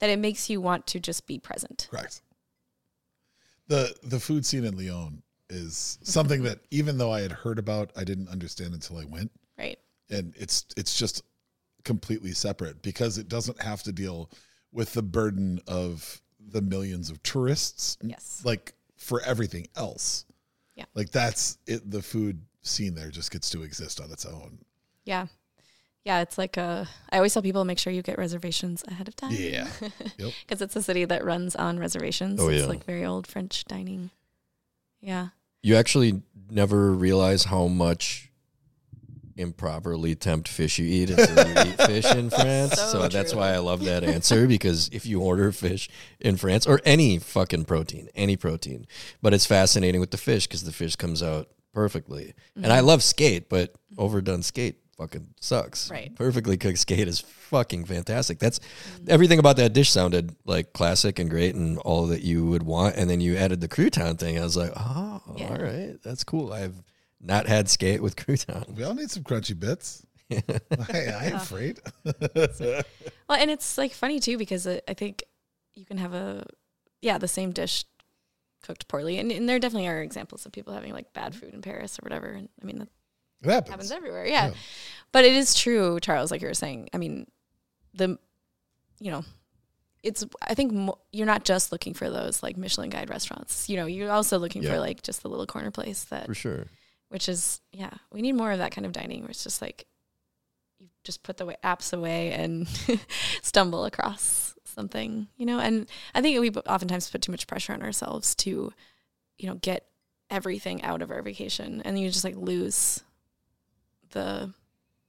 that it makes you want to just be present. Correct. The the food scene in Lyon is something mm-hmm. that even though I had heard about, I didn't understand until I went. Right. And it's it's just completely separate because it doesn't have to deal with the burden of the millions of tourists Yes. like for everything else. Yeah. Like that's it the food scene there just gets to exist on its own. Yeah. Yeah, it's like a. I always tell people make sure you get reservations ahead of time. Yeah. [LAUGHS] Yep. because it's a city that runs on reservations. Oh, yeah. it's yeah. like very old French dining. Yeah. You actually never realize how much improperly tempt fish you eat until you eat [LAUGHS] fish in France. So So, that's why I love that answer [LAUGHS] because if you order fish in France or any fucking protein, any protein, but it's fascinating with the fish because the fish comes out perfectly. And I mm-hmm. love skate, but overdone skate fucking sucks. Right. Perfectly cooked skate is fucking fantastic. That's mm. everything about that dish sounded like classic and great and all that you would want. And then you added the crouton thing. I was like, oh, Yeah. all right, that's cool. I've not had skate with crouton. We all need some crunchy bits. [LAUGHS] I, I ain't afraid. [LAUGHS] Well, and it's [LAUGHS] like funny too because uh, I think you can have a yeah the same dish cooked poorly, and, and there definitely are examples of people having like bad food in Paris or whatever. And I mean that It happens. happens everywhere. Yeah. Yeah. But it is true, Charles, like you were saying. I mean, the, you know, it's, I think mo- you're not just looking for those like Michelin guide restaurants. You know, you're also looking Yeah. for like just the little corner place that, For sure. Which is, yeah, we need more of that kind of dining where it's just like, you just put the apps away and [LAUGHS] stumble across something, you know? And I think we oftentimes put too much pressure on ourselves to, you know, get everything out of our vacation and you just like lose the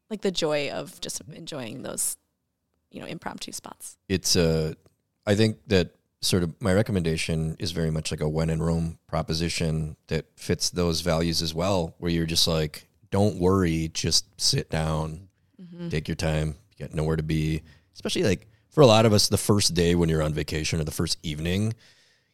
like the joy of just enjoying those you know impromptu spots It's uh, I think that sort of my recommendation is very much like a when in Rome proposition that fits those values as well, where you're just like, don't worry, just sit down, Mm-hmm. take your time, you got nowhere to be. Especially like for a lot of us, the first day when you're on vacation or the first evening,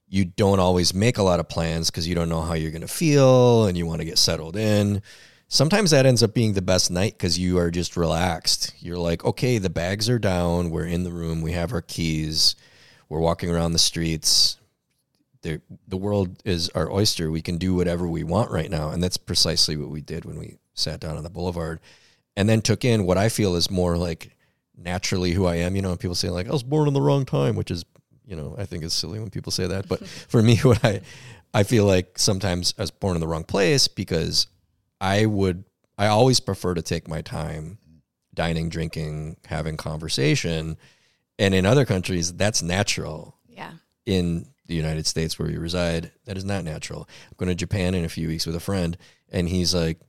you don't always make a lot of plans because you don't know how you're going to feel and you want to get settled in. Sometimes that ends up being the best night because you are just relaxed. You're like, okay, the bags are down. We're in the room. We have our keys. We're walking around the streets. The, the world is our oyster. We can do whatever we want right now. And that's precisely what we did when we sat down on the boulevard and then took in what I feel is more like naturally who I am. You know, and people say like I was born in the wrong time, which is, you know, I think is silly when people say that. But [LAUGHS] for me, [LAUGHS] what I I feel like sometimes I was born in the wrong place because I would I always prefer to take my time dining, drinking, having conversation. And in other countries, that's natural. Yeah. In the United States where we reside, that is not natural. I'm going to Japan in a few weeks with a friend, and he's like,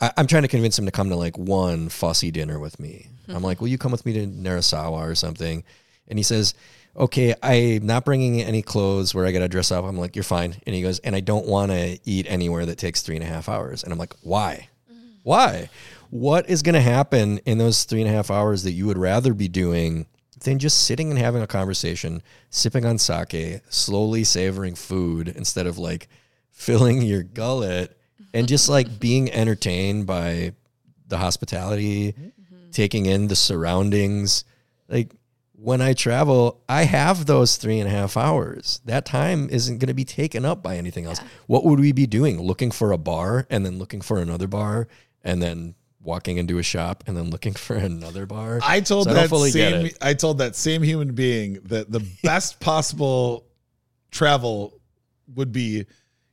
I, am trying to convince him to come to like one fussy dinner with me. Mm-hmm. I'm like, will you come with me to Narisawa or something? And he says, okay, I'm not bringing any clothes where I got to dress up. I'm like, you're fine. And he goes, and I don't want to eat anywhere that takes three and a half hours. And I'm like, why? Mm-hmm. Why? What is going to happen in those three and a half hours that you would rather be doing than just sitting and having a conversation, sipping on sake, slowly savoring food instead of like filling your gullet and just like [LAUGHS] being entertained by the hospitality, mm-hmm. taking in the surroundings. Like when I travel, I have those three and a half hours. That time isn't going to be taken up by anything else. Yeah. What would we be doing? Looking for a bar and then looking for another bar and then walking into a shop and then looking for another bar. I told so that I same I told that same human being that the [LAUGHS] best possible travel would be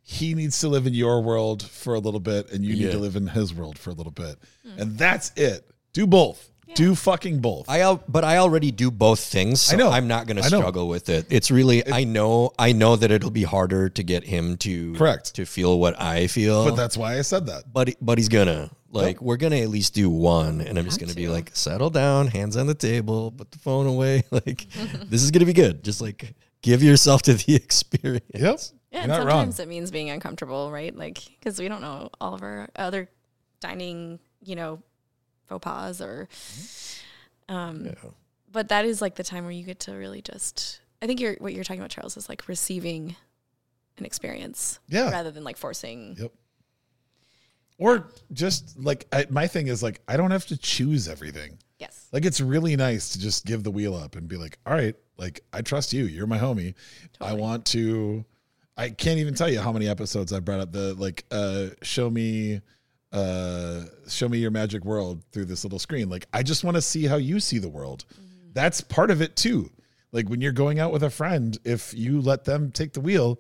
he needs to live in your world for a little bit and you need to live in his world for a little bit. Mm. And that's it. Do both. Yeah. Do fucking both. I al- but I already do both things. So I know. I'm not going to struggle with it. It's really it, I know I know that it'll be harder to get him to correct to feel what I feel. But that's why I said that. But but he's gonna like yep. we're gonna at least do one, and I'm just gonna to. be like settle down, hands on the table, put the phone away. [LAUGHS] Like this is gonna be good. Just like give yourself to the [LAUGHS] experience. Yep. Yeah, and sometimes wrong. it means being uncomfortable, right? Like, because we don't know all of our other dining, you know, faux pas or, um, yeah. but that is like the time where you get to really just, I think you're, what you're talking about, Charles, is like receiving an experience. Yeah. Rather than like forcing. Yep. Or just like, I, my thing is like, I don't have to choose everything. Yes. Like, it's really nice to just give the wheel up and be like, all right, like, I trust you. You're my homie. Totally. I want to, I can't even tell you how many episodes I brought up the like uh show me uh show me your magic world through this little screen. Like I just want to see how you see the world. Mm-hmm. That's part of it too. Like when you're going out with a friend, if you let them take the wheel,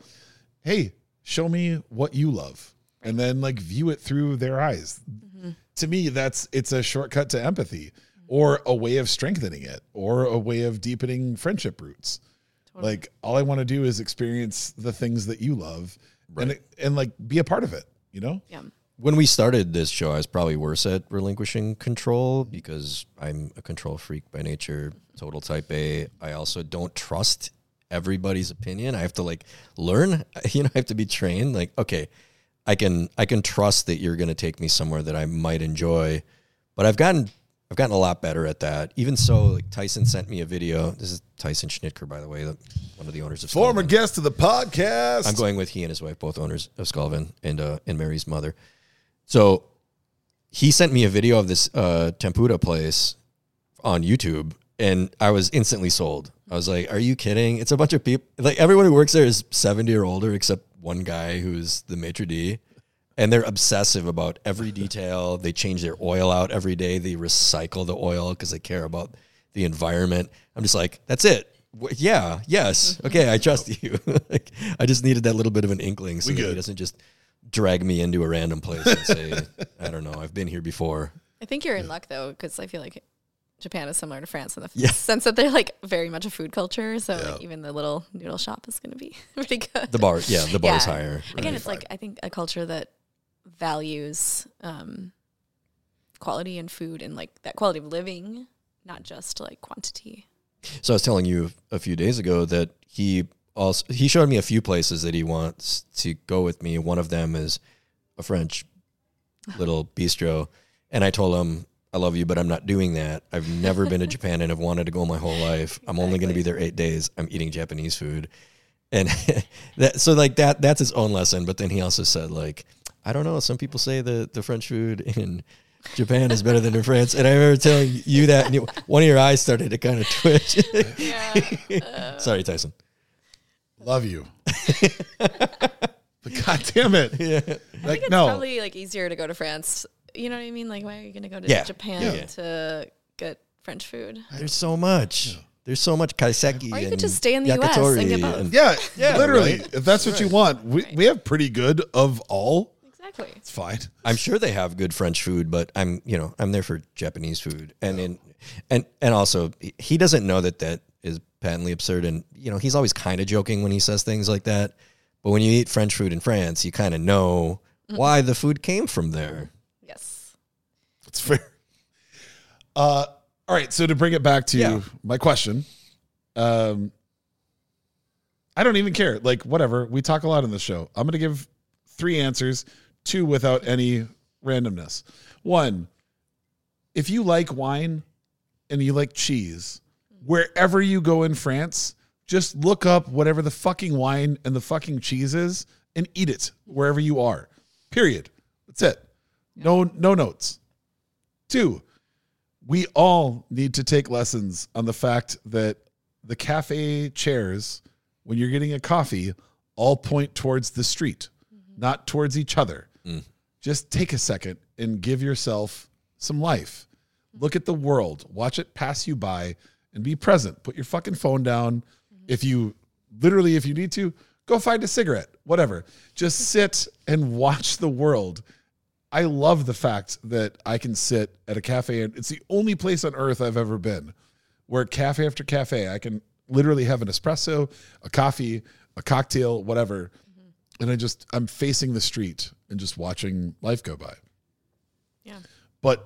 hey, show me what you love. Right. And then like view it through their eyes. Mm-hmm. To me, that's it's a shortcut to empathy or a way of strengthening it or a way of deepening friendship roots. Totally. Like all I want to do is experience the things that you love right. and and like be a part of it, you know? Yeah. When we started this show, I was probably worse at relinquishing control because I'm a control freak by nature, total type A. I also don't trust everybody's opinion. I have to like learn, [LAUGHS] you know, I have to be trained like okay, I can I can trust that you're going to take me somewhere that I might enjoy. But I've gotten I've gotten a lot better at that. Even so, like Tyson sent me a video. This is Tyson Schnitker, by the way, one of the owners of former guest of the podcast. I'm going with he and his wife, both owners of Skullivan and uh, and Mary's mother. So he sent me a video of this uh, tempura place on YouTube, and I was instantly sold. I was like, "Are you kidding? It's a bunch of people. Like everyone who works there is 70 or older, except one guy who's the maitre d." and they're obsessive about every detail. They change their oil out every day. They recycle the oil because they care about the environment. I'm just like, that's it. Yeah, yes, okay, I trust you. [LAUGHS] like, I just needed that little bit of an inkling so that he doesn't just drag me into a random place and say, [LAUGHS] I don't know, I've been here before. I think you're in luck though, because I feel like Japan is similar to France in the yeah. [LAUGHS] sense that they're like very much a food culture. So yeah. like, even the little noodle shop is going to be [LAUGHS] pretty good. The bar, yeah, the bar yeah. is higher. Again, right. it's like I think a culture that values um, quality in food and like that quality of living, not just like quantity. So I was telling you a few days ago that he also he showed me a few places that he wants to go with me. One of them is a French [SIGHS] little bistro, and I told him I love you, but I'm not doing that. I've never been to Japan and have wanted to go my whole life. I'm only going to be there eight days. I'm eating Japanese food, and [LAUGHS] that so like that that's his own lesson. But then he also said like, I don't know. Some people say that the French food in Japan is better than in France, and I remember telling you that, and you, one of your eyes started to kind of twitch. Yeah. [LAUGHS] Sorry, Tyson. Love you. [LAUGHS] but god damn it. Yeah. Like it's no. probably like easier to go to France. You know what I mean? Like, why are you going to go to Yeah. Japan Yeah. to get French food? There's so much. There's so much kaiseki. Or you could just stay in the US and get both. yeah, [LAUGHS] Yeah, literally. right. If that's what you want, we, we have pretty good of all. Exactly. It's fine. I'm sure they have good French food, but I'm you know I'm there for Japanese food, and in and and also he doesn't know that that is patently absurd, and you know he's always kind of joking when he says things like that. But when you eat French food in France, you kind of know why the food came from there. It's fair. Uh, all right. So to bring it back to Yeah. my question, um, I don't even care. Like whatever. We talk a lot in the show. I'm going to give three answers, two without any randomness. One, if you like wine and you like cheese, wherever you go in France, just look up whatever the fucking wine and the fucking cheese is and eat it wherever you are. Period. That's it. No no notes. Two, we all need to take lessons on the fact that the cafe chairs, when you're getting a coffee, all point towards the street, mm-hmm. not towards each other. Mm. Just take a second and give yourself some life. Mm-hmm. Look at the world, watch it pass you by, and be present. Put your fucking phone down. Mm-hmm. If you literally, if you need to, go find a cigarette, whatever. Just [LAUGHS] sit and watch the world. I love the fact that I can sit at a cafe and it's the only place on earth I've ever been where cafe after cafe I can literally have an espresso, a coffee, a cocktail, whatever. Mm-hmm. And I just I'm facing the street and just watching life go by. Yeah. But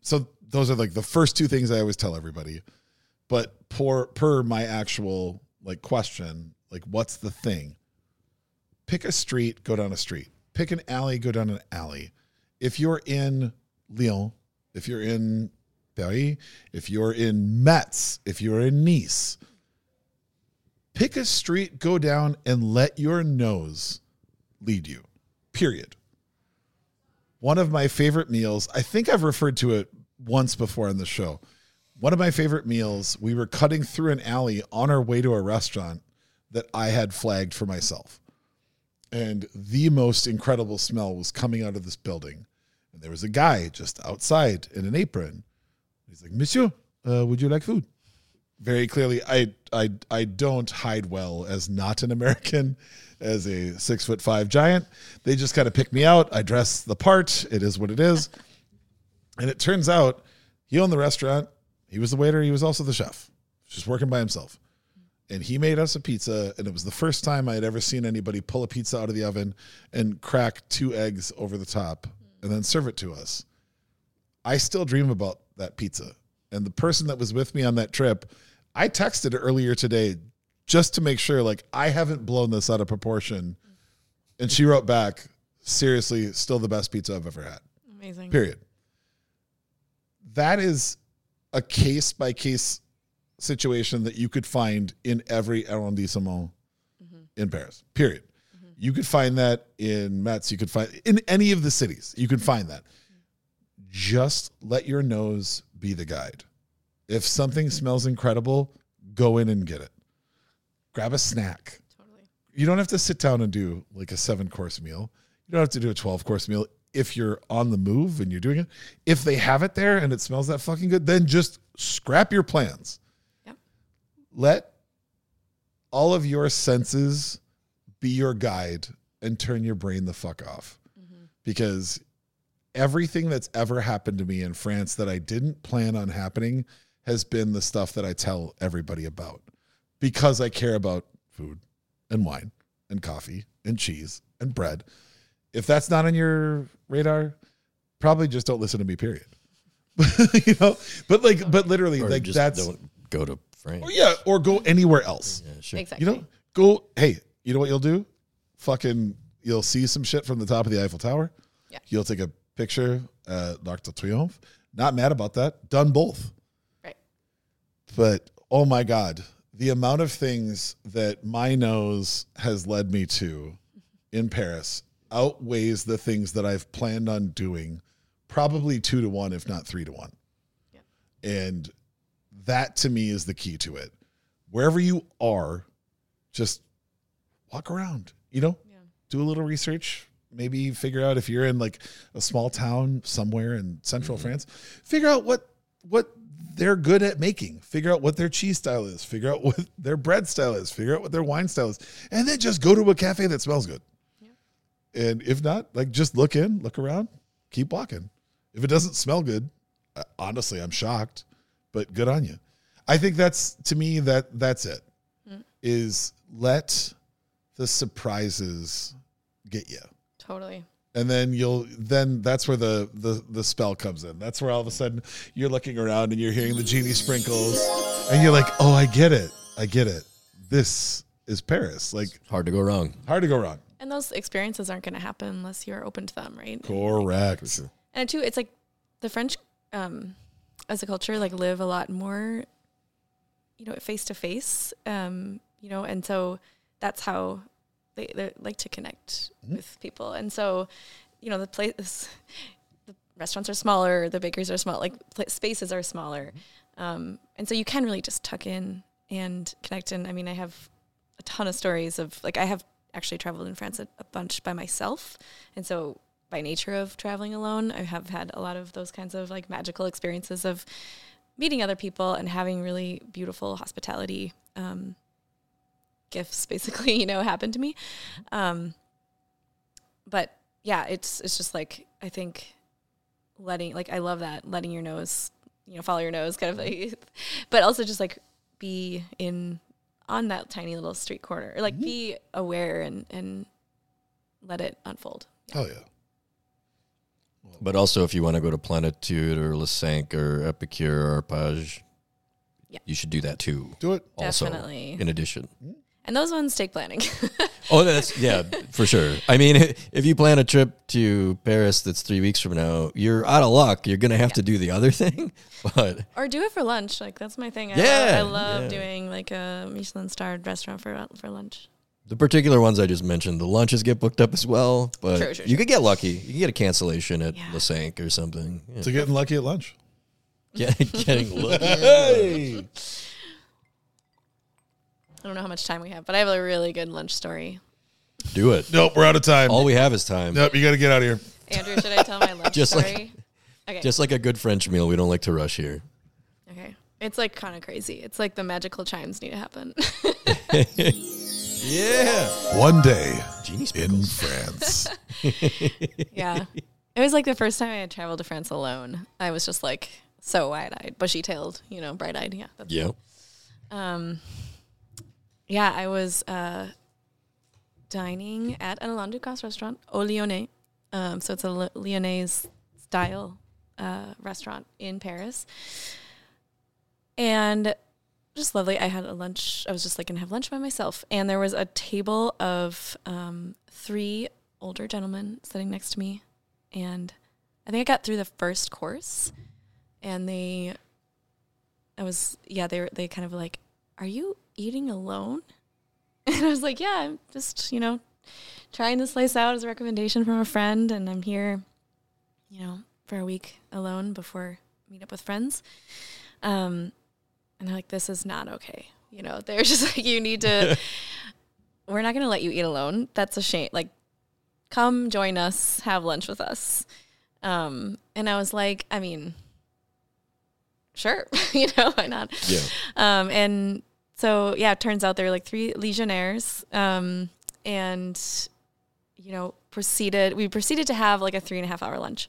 so those are like the first two things I always tell everybody. But per per my actual like question, like what's the thing? Pick a street, go down a street. Pick an alley, go down an alley. If you're in Lyon, if you're in Paris, if you're in Metz, if you're in Nice, pick a street, go down, and let your nose lead you. Period. One of my favorite meals, I think I've referred to it once before on the show. One of my favorite meals, we were cutting through an alley on our way to a restaurant that I had flagged for myself. And the most incredible smell was coming out of this building. And there was a guy just outside in an apron. He's like, Monsieur, uh, would you like food? Very clearly, I, I, I don't hide well as not an American, as a six foot five giant. They just kind of pick me out. I dress the part. It is what it is. And it turns out he owned the restaurant. He was the waiter. He was also the chef, just working by himself. And he made us a pizza. And it was the first time I had ever seen anybody pull a pizza out of the oven and crack two eggs over the top and then serve it to us. I still dream about that pizza. And the person that was with me on that trip, I texted earlier today just to make sure, like, I haven't blown this out of proportion. And she wrote back, seriously, still the best pizza I've ever had. Amazing. Period. That is a case by case situation that you could find in every arrondissement mm-hmm. in Paris. Period. Mm-hmm. You could find that in Metz. You could find in any of the cities. You could find that. Just let your nose be the guide. If something mm-hmm. smells incredible, go in and get it. Grab a snack. Totally. You don't have to sit down and do like a seven course meal. You don't have to do a 12 course meal if you're on the move and you're doing it. If they have it there and it smells that fucking good, then just scrap your plans. Yep. Let all of your senses be your guide and turn your brain the fuck off. Mm-hmm. Because everything that's ever happened to me in France that I didn't plan on happening has been the stuff that I tell everybody about because I care about food and wine and coffee and cheese and bread. If that's not on your radar, probably just don't listen to me, period. [LAUGHS] you know, but like, but literally, Or like just that's, don't go to France. or oh, yeah, or go anywhere else. Yeah, sure. Exactly. You know, go, hey, you know what you'll do? Fucking, you'll see some shit from the top of the Eiffel Tower. Yeah. You'll take a picture at L'Arc de Triomphe. Not mad about that. Done both. Right. But oh my God, the amount of things that my nose has led me to in Paris outweighs the things that I've planned on doing, probably two to one, if not three to one. Yeah. And that to me is the key to it. Wherever you are, just walk around, you know, Yeah. do a little research. Maybe figure out if you're in like a small town somewhere in central France, figure out what what they're good at making. Figure out what their cheese style is. Figure out what their bread style is. Figure out what their wine style is, and then just go to a cafe that smells good. And if not, like just look in, look around, keep walking. If it doesn't smell good, uh, honestly, I'm shocked, but good on you. I think that's to me that that's it. Is let the surprises get you Totally. and then you'll then that's where the the the spell comes in that's where all of a sudden you're looking around and you're hearing the genie sprinkles and you're like oh i get it i get it this is paris like Hard to go wrong. hard to go wrong And those experiences aren't going to happen unless you're open to them, right? correct And too, it's like the French, um, as a culture, like live a lot more, you know, face to face. Um, you know, and so that's how they, they like to connect with people. And so, you know, the place, the restaurants are smaller, the bakeries are small, like pla spaces are smaller, um, and so you can really just tuck in and connect. And I mean, I have a ton of stories of like I have actually traveled in France a, a bunch by myself, and so by nature of traveling alone, I have had a lot of those kinds of like magical experiences of meeting other people and having really beautiful hospitality um, gifts, [LAUGHS] basically, you know, happen to me. Um, but yeah, it's it's just like I think letting like I love that letting your nose, you know, follow your nose, kind of like, [LAUGHS] but also just like be in on that tiny little street corner, or like be aware and and let it unfold. oh yeah But also, if you want to go to Plenitude or Le Cinq or Epicure or Page, Yeah. you should do that too. do it Also, Definitely. in addition. And those ones take planning. [LAUGHS] Oh, that's yeah, for sure. I mean, [LAUGHS] if you plan a trip to Paris that's three weeks from now, you're out of luck. You're gonna have to do the other [LAUGHS] thing. But or do it for lunch. Like that's my thing. I Yeah, love, I love yeah. doing like a Michelin starred restaurant for for lunch. The particular ones I just mentioned, the lunches get booked up as well. But True, true, you could get lucky. You can get a cancellation at Yeah. Le Cinq or something. Yeah. to getting lucky at lunch Get, [LAUGHS] getting lucky. I don't know how much time we have, but I have a really good lunch story. Do it. nope we're out of time All we have is time. nope you got to get out of here Andrew, should I tell my lunch [LAUGHS] Just like- story? okay. Just like a good French meal, we don't like to rush here. okay. It's like kind of crazy. It's like the magical chimes need to happen. [LAUGHS] Yeah. one day Genie in sprinkles. france [LAUGHS] yeah. It was like the first time I had traveled to France alone. I was just like so wide eyed, bushy tailed, you know, bright eyed. Yeah. That's Yep. Um, yeah, I was uh, dining at an Alain Ducasse restaurant, Au Lyonnais. Um, so it's a L- Lyonnais style uh, restaurant in Paris. And just lovely. I had a lunch. I was just like to have lunch by myself. And there was a table of um, three older gentlemen sitting next to me. And I think I got through the first course. And they I was yeah, they were they kind of like, Are you eating alone? [LAUGHS] And I was like, Yeah, I'm just, you know, trying to slice out as a recommendation from a friend and I'm here, you know, for a week alone before meet up with friends. Um and they're like, This is not okay. You know, they're [LAUGHS] just like you need to [LAUGHS] we're not gonna let you eat alone. That's a shame. Like come join us, have lunch with us. Um and I was like, I mean, sure, [LAUGHS] you know, why not? Yeah. Um, and so, yeah, it turns out there were like three Legionnaires. Um, and, you know, proceeded, we proceeded to have like a three and a half hour lunch.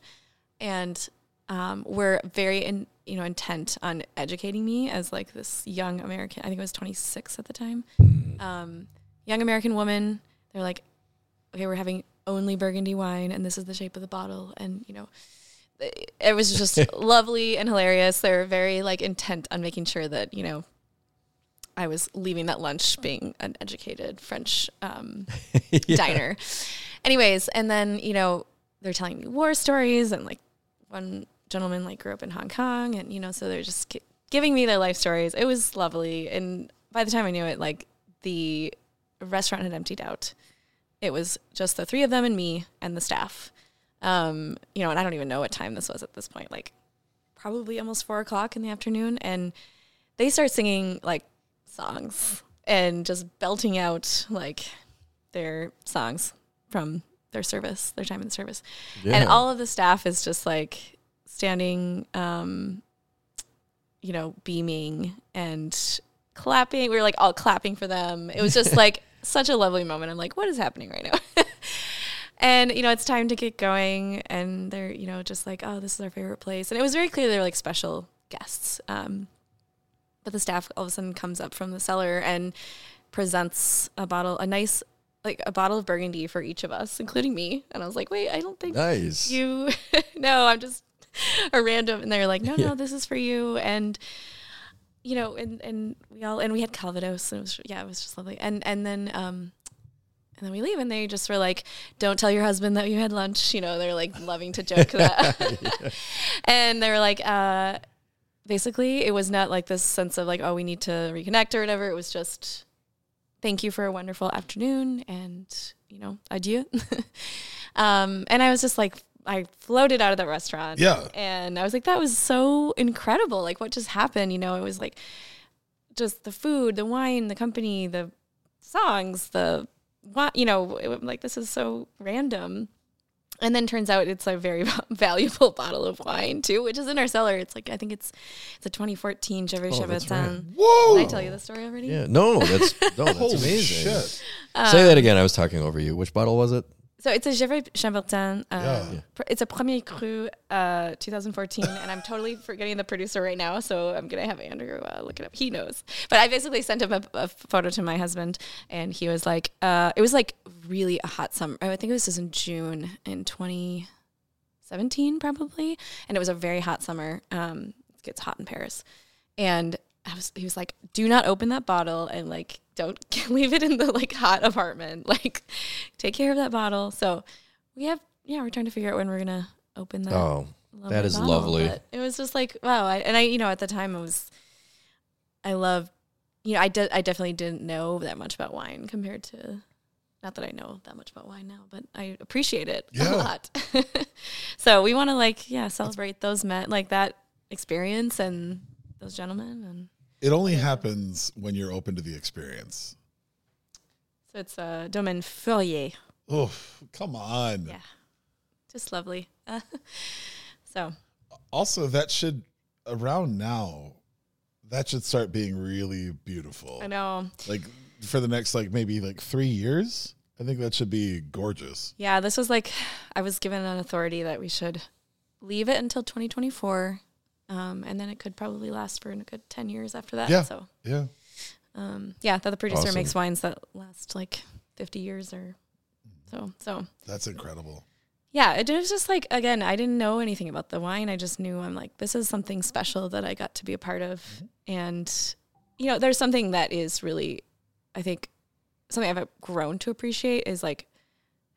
And um, we're very, in, you know, intent on educating me as like this young American, I think I was 26 at the time, um, young American woman. They're like, okay, we're having only Burgundy wine and this is the shape of the bottle. And, you know, it was just [LAUGHS] lovely and hilarious. They're very like intent on making sure that you know I was leaving that lunch being an educated French um, [LAUGHS] diner. Anyways, and then you know they're telling me war stories and like one gentlemen like grew up in Hong Kong, and you know, so they're just gi- giving me their life stories. It was lovely, and by the time I knew it, like the restaurant had emptied out. It was just the three of them and me and the staff. Um, you know, and I don't even know what time this was at this point. Like probably almost four o'clock in the afternoon, and they start singing like songs and just belting out like their songs from their service, their time in the service. And all of the staff is just like standing, um, you know, beaming and clapping. We were like all clapping for them. It was just [LAUGHS] like such a lovely moment. I'm like, what is happening right now? [LAUGHS] and you know, it's time to get going. And they're, you know, just like, oh, this is our favorite place. And it was very clear they're like special guests. Um, but the staff all of a sudden comes up from the cellar and presents a bottle, a nice, like a bottle of Burgundy for each of us, including me. And I was like, wait, I don't think Nice. you [LAUGHS] no i'm just [LAUGHS] a random and they're like no no this is for you. And you know and and we all and we had calvados and it was yeah it was just lovely. And and then um and then we leave and they just were like don't tell your husband that you had lunch. You know they're like loving to joke that. [LAUGHS] And they were like uh basically it was not like this sense of like oh we need to reconnect or whatever. It was just thank you for a wonderful afternoon and you know adieu. [LAUGHS] Um and i was just like i floated out of the restaurant Yeah. and i was like that was so incredible like what just happened you know it was like just the food the wine the company the songs the what you know it, like this is so random and then turns out it's a very [LAUGHS] valuable bottle of wine too, which is in our cellar. It's like I think it's it's a 2014 Gevrey Oh, that's Chambertin. Whoa! Did I tell you the story already? Yeah. No, that's no, that's [LAUGHS] amazing. shit. Say that um, again. I was talking over you. Which bottle was it? So it's a Gevrey-Chambertin. Uh, Yeah. pr- It's a Premier Cru uh, 2014, and I'm totally forgetting the producer right now. So I'm gonna have Andrew uh, look it up. He knows, but I basically sent him a, a photo to my husband, and he was like, uh, "It was like really a hot summer. I think it was just in June in 2017, probably, and it was a very hot summer. Um, it gets hot in Paris, and I was, he was like, "Do not open that bottle and like don't [LAUGHS] leave it in the like hot apartment. Like, take care of that bottle." So we have, yeah, we're trying to figure out when we're gonna open that. Oh, that is bottle, lovely. but It was just like wow, I, and I, you know, at the time it was, I love, you know, I did, I definitely didn't know that much about wine compared to. Not that I know that much about wine now, but I appreciate it Yeah. a lot. [LAUGHS] so we want to like, yeah, celebrate those men, like that experience and those gentlemen, and It only happens when you're open to the experience. So it's uh, Domaine Fourrier. Oh, come on. Yeah. Just lovely. Uh, [LAUGHS] so, Also, that should around now, that should start being really beautiful. I know. Like for the next like maybe like three years. I think that should be gorgeous. Yeah, this was like, [SIGHS] I was given an authority that we should leave it until 2024. Um, and then it could probably last for a good 10 years after that. Yeah. So, Yeah. um, yeah, that the producer Awesome. makes wines that last like 50 years or so. So, That's incredible. yeah, it was just like, again, I didn't know anything about the wine. I just knew I'm like, this is something special that I got to be a part of. And, you know, there's something that is really, I think, something I've grown to appreciate is like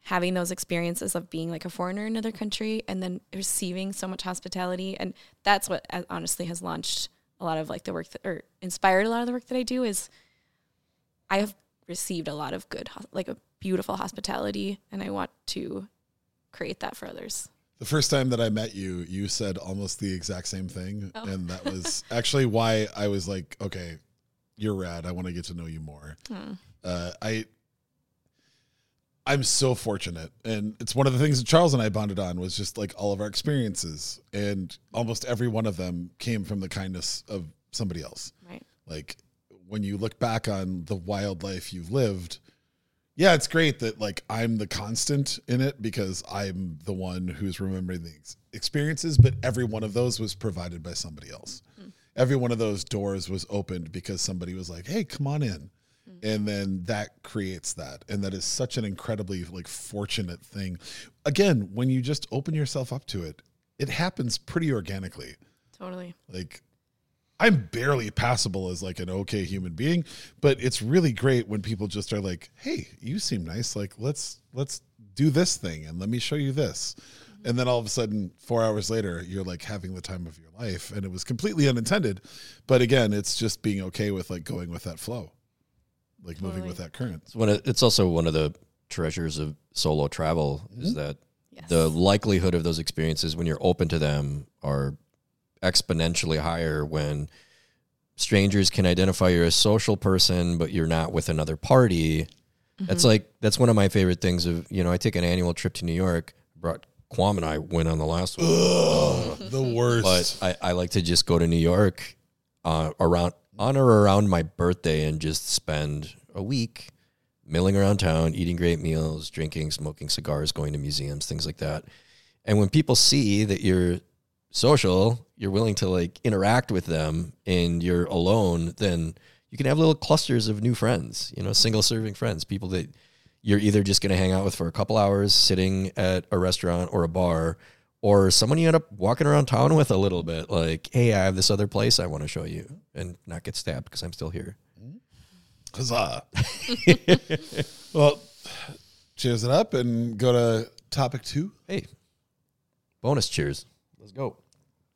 having those experiences of being like a foreigner in another country and then receiving so much hospitality. And that's what uh, honestly has launched a lot of like the work that, or inspired a lot of the work that I do is I have received a lot of good, like a beautiful hospitality. And I want to create that for others. The first time that I met you, you said almost the exact same thing. Oh. And that was [LAUGHS] actually why I was like, okay, you're rad. I want to get to know you more. Hmm. Uh, I, I'm so fortunate. And it's one of the things that Charles and I bonded on was just like all of our experiences. And almost every one of them came from the kindness of somebody else. Right. Like when you look back on the wild life you've lived, yeah, it's great that like I'm the constant in it because I'm the one who's remembering the ex- experiences, but every one of those was provided by somebody else. Mm-hmm. Every one of those doors was opened because somebody was like, "Hey, come on in." And then that creates that. And that is such an incredibly like fortunate thing. Again, when you just open yourself up to it, it happens pretty organically Totally. like I'm barely passable as like an okay human being, but it's really great when people just are like, "Hey, you seem nice. Like let's let's do this thing and let me show you this." Mm-hmm. And then all of a sudden, four hours later, you're like having the time of your life. And it was completely unintended. But again, it's just being okay with like going with that flow, like moving with that current. It's one of, it's also one of the treasures of solo travel is that Yes. the likelihood of those experiences when you're open to them are exponentially higher when strangers can identify you're a social person but you're not with another party that's like that's one of my favorite things of you know i take an annual trip to new york brought Quam and i went on the last one Ugh, the worst. but I, I like to just go to new york uh, around on or around my birthday and just spend a week milling around town, eating great meals, drinking, smoking cigars, going to museums, things like that. And when people see that you're social, you're willing to like interact with them and you're alone, then you can have little clusters of new friends, you know, single serving friends, people that you're either just going to hang out with for a couple hours sitting at a restaurant or a bar or someone you end up walking around town with a little bit like, "Hey, I have this other place I want to show you." And not get stabbed because I'm still here. Huzzah. [LAUGHS] well, cheers it up and go to topic two. Hey. Bonus cheers. Let's go.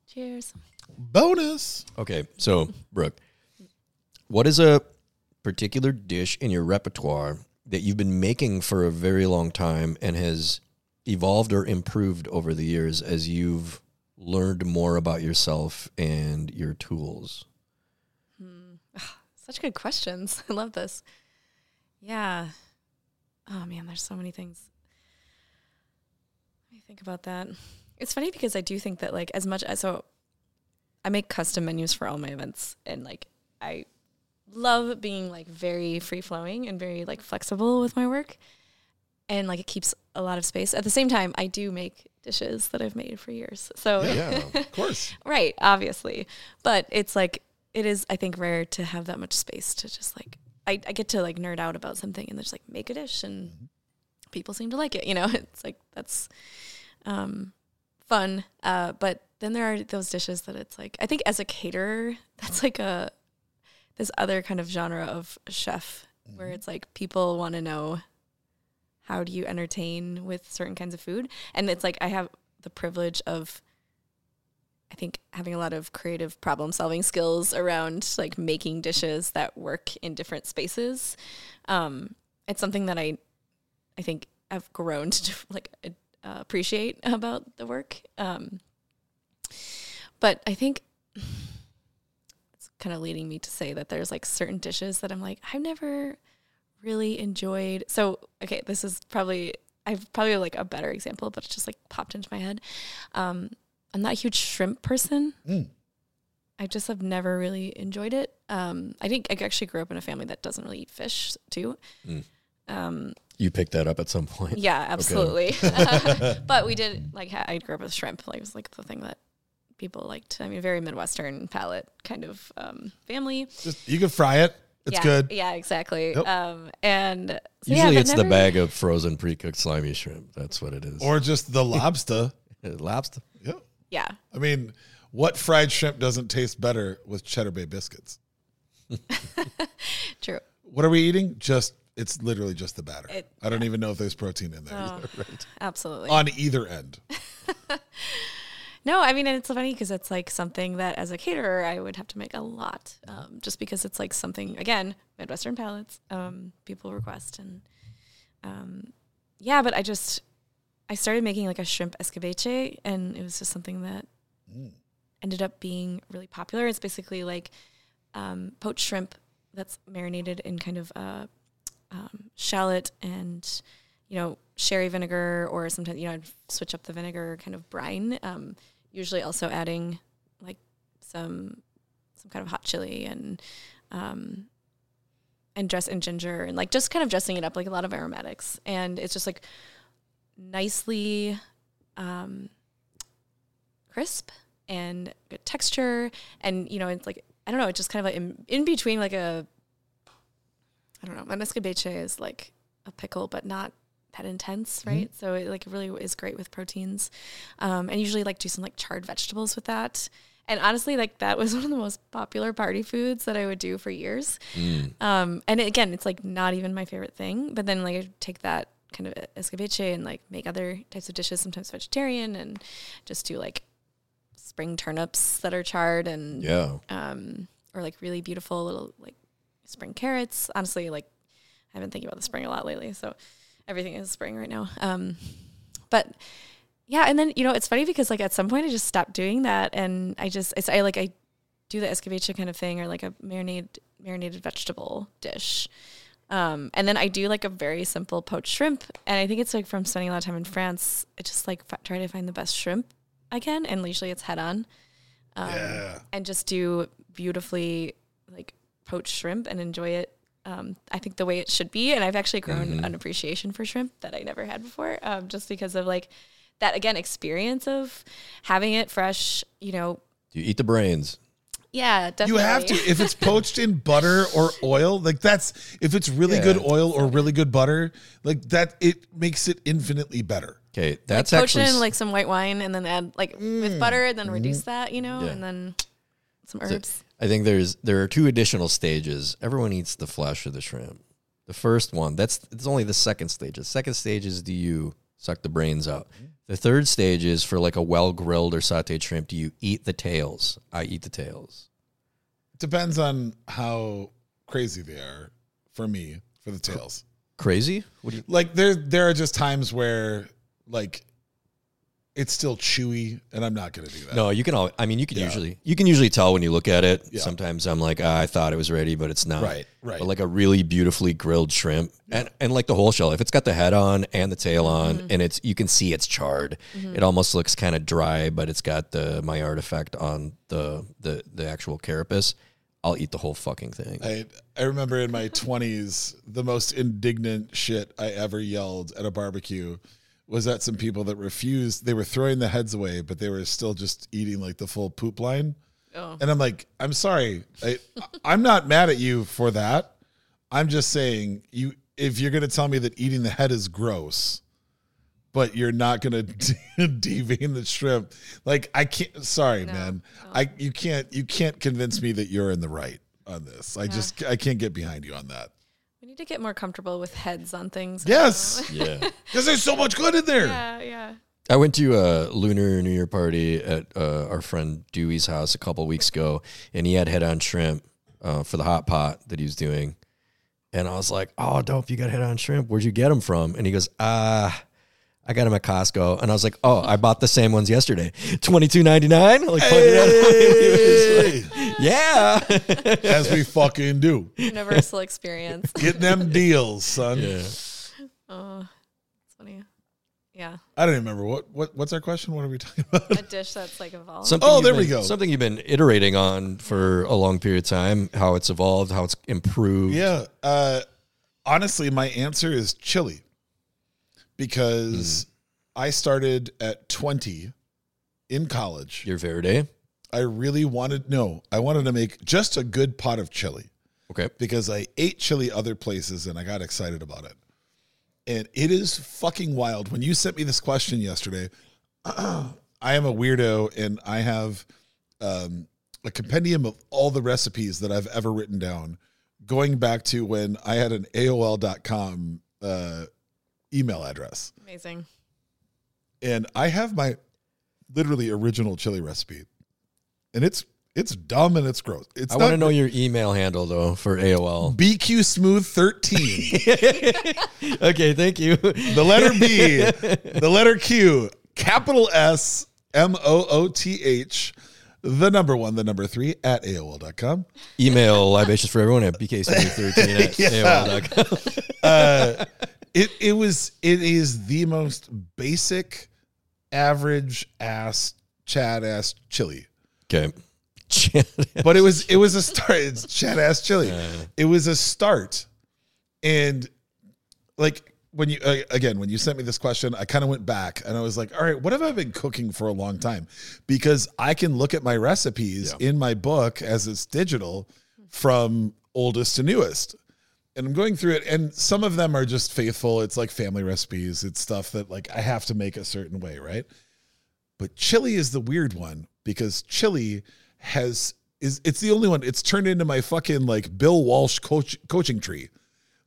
Cheers. Bonus. Okay, so Brooke, what is a particular dish in your repertoire that you've been making for a very long time and has evolved or improved over the years as you've learned more about yourself and your tools? Hmm. Ah, such good questions. [LAUGHS] I love this. Yeah. Oh man, there's so many things. Let me think about that. It's funny because I do think that like as much as so I make custom menus for all my events and like I love being like very free flowing and very like flexible with my work. And like it keeps a lot of space. At the same time, I do make dishes that I've made for years. So Yeah. [LAUGHS] Of course. Right, obviously. But it's like it is I think rare to have that much space to just like I, I get to like nerd out about something and just like make a dish and people seem to like it, you know? [LAUGHS] It's like that's um fun. Uh but then there are those dishes that it's like I think as a caterer, [LAUGHS] that's like a this other kind of genre of chef where it's like people want to know how do you entertain with certain kinds of food and it's like I have the privilege of I think having a lot of creative problem solving skills around like making dishes that work in different spaces. Um, it's something that I, I think I've grown to [LAUGHS] like uh, appreciate about the work. Um, but I think [SIGHS] it's kind of leading me to say that there's like certain dishes that I'm like I've never really enjoyed. So okay, this is probably I've probably like a better example, but it just like popped into my head. Um, I'm not a huge shrimp person. Mm. I just have never really enjoyed it. Um, I think I actually grew up in a family that doesn't really eat fish too. Mm. Um, You picked that up at some point. yeah, [LAUGHS] absolutely. [LAUGHS] [LAUGHS] but we did like ha- I grew up with shrimp. Like it was like the thing that people liked. I mean, very Midwestern palate kind of um, family. Just you can fry it. It's yeah, good. Yeah, exactly. Yep. Um, and so, Usually but it's the bag of frozen pre-cooked slimy shrimp. That's what it is. Or just the lobster. [LAUGHS] lobster. yeah. Yeah, I mean, what fried shrimp doesn't taste better with cheddar bay biscuits? [LAUGHS] true. What are we eating? Just it's literally just the batter. It- I don't even know if there's protein in there Oh, [LAUGHS] absolutely. on either end. No, I mean, and it's funny because it's like something that as a caterer I would have to make a lot, um, just because it's like something again Midwestern palates, um, people request, and um, yeah. But I just I started making like a shrimp escabeche, and it was just something that Mm. ended up being really popular. It's basically like um, poached shrimp that's marinated in kind of uh, um, shallot and you know sherry vinegar, or sometimes you know I'd switch up the vinegar kind of brine. Um, usually also adding like some some kind of hot chili and um, and dress and ginger and like just kind of dressing it up like a lot of aromatics and it's just like nicely um, crisp and good texture and you know it's like I don't know it's just kind of like in, in between like a I don't know my escabeche is like a pickle but not that intense right so it like really is great with proteins um, and usually like do some like charred vegetables with that and honestly like that was [LAUGHS] one of the most popular party foods that I would do for years Mm. um, and again, it's like not even my favorite thing, but then like I take that kind of escabeche and like make other types of dishes, sometimes vegetarian, and just do like spring turnips that are charred and Yeah. um, or like really beautiful little like spring carrots. Honestly, like I've been thinking about the spring a lot lately, so everything is spring right now. Um, but yeah, and then you know it's funny because like at some point I just stopped doing that, and I just it's, I like I do the escabeche kind of thing or like a marinated marinated vegetable dish. Um, and then I do like a very simple poached shrimp, and I think it's like from spending a lot of time in France. I just like f- try to find the best shrimp I can, and usually it's head on um, Yeah. and just do beautifully like poached shrimp and enjoy it. Um, I think the way it should be, and I've actually grown an appreciation for shrimp that I never had before, um, just because of like that again experience of having it fresh. You know, Do you eat the brains? yeah, definitely. You have to if it's [LAUGHS] poached in butter or oil, like that's if it's really Yeah. good oil or really good butter, like that it makes it infinitely better. Okay, that's poach actually in like some white wine and then add like with butter and then reduce that, you know, Yeah. and then some So, herbs. I think there's there are two additional stages. Everyone eats the flesh of the shrimp. The first one, that's it's only the second stage. The second stage is do you suck the brains out? The third stage is for like a well grilled or sauteed shrimp, do you eat the tails? I eat the tails. Depends on how crazy they are for me for the tails. Crazy? What do you Like there there are just times where like it's still chewy and I'm not gonna do that. No, you can all I mean you can Yeah. usually you can usually tell when you look at it. Yeah. Sometimes I'm like, ah, I thought it was ready, but it's not. Right, right. But like a really beautifully grilled shrimp. And and like the whole shell. If it's got the head on and the tail on and it's you can see it's charred. It almost looks kind of dry, but it's got the Maillard effect on the the the actual carapace. I'll eat the whole fucking thing. I I remember in my [LAUGHS] twenties, the most indignant shit I ever yelled at a barbecue was at some people that refused. They were throwing the heads away, but they were still just eating like the full poop line. Oh. And I'm like, I'm sorry, I, I'm not mad at you for that. I'm just saying, you if you're gonna tell me that eating the head is gross, but you're not gonna [LAUGHS] devein the shrimp, like I can't. Sorry, No, man. no. I you can't you can't convince me that you're in the right on this. I just I can't get behind you on that. We need to get more comfortable with heads on things. Yes, [LAUGHS] yeah. because there's so much good in there. yeah, yeah. I went to a lunar New Year party at uh, our friend Dewey's house a couple weeks ago, and he had head on shrimp uh, for the hot pot that he was doing. And I was like, "Oh, dope! You got head on shrimp. Where'd you get them from?" And he goes, "Ah." I got them at Costco, and I was like, "Oh, I bought the same ones yesterday, twenty two ninety nine. Like, [LAUGHS] Hey, at yeah, as we fucking do, Universal experience. getting them deals, son. yeah. Oh, it's funny. Yeah, I don't even remember what what what's our question. What are we talking about? a dish that's like evolved. Something Oh, you've there we go. Something you've been iterating on for a long period of time. How it's evolved, how it's improved. Yeah. Uh, honestly, my answer is chili because I started at 20 in college. Your Verde. I really wanted, no, I wanted to make just a good pot of chili Okay. because I ate chili other places and I got excited about it. And it is fucking wild. When you sent me this question yesterday, [CLEARS THROAT] I am a weirdo and I have um, a compendium of all the recipes that I've ever written down, going back to when I had an AOL.com uh, email address. Amazing. And I have my literally original chili recipe. And it's it's dumb and it's gross. It's I want to know your email handle though for AOL. BQ Smooth 13. [LAUGHS] okay, thank you. the letter B, the letter Q, capital S M O O T H, the number one, the number three at AOL.com. Email libations for everyone at bkc13 at [LAUGHS] Yeah. AOL.com. Uh, it it was it is the most basic, average ass Chad ass chili. Okay. [LAUGHS] But it was it was a start. It's Chad ass chili. It was a start, and like when you uh, again when you sent me this question, I kind of went back and I was like, all right, what have I been cooking for a long time? Because I can look at my recipes Yeah. in my book as it's digital from oldest to newest. And I'm going through it, and some of them are just faithful. It's like family recipes. It's stuff that like I have to make a certain way, right? But chili is the weird one because chili has is it's the only one. It's turned into my fucking like Bill Walsh coach, coaching tree.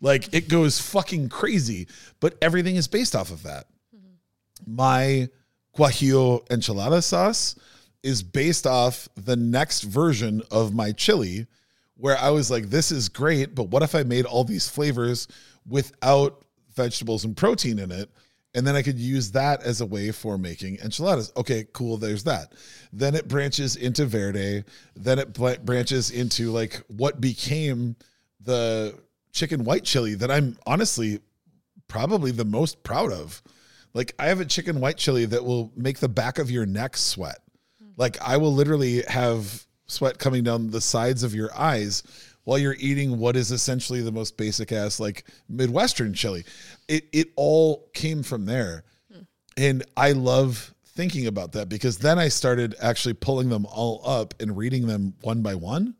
Like it goes fucking crazy, but everything is based off of that. Mm-hmm. My guajillo enchilada sauce is based off the next version of my chili where I was like, this is great, but what if I made all these flavors without vegetables and protein in it? And then I could use that as a way for making enchiladas. Okay, cool. There's that. Then it branches into verde. Then it bl- branches into like what became the chicken white chili that I'm honestly probably the most proud of. Like I have a chicken white chili that will make the back of your neck sweat. Hmm. Like I will literally have sweat coming down the sides of your eyes while you're eating what is essentially the most basic ass like Midwestern chili. It it all came from there. And I love thinking about that because then I started actually pulling them all up and reading them one by one.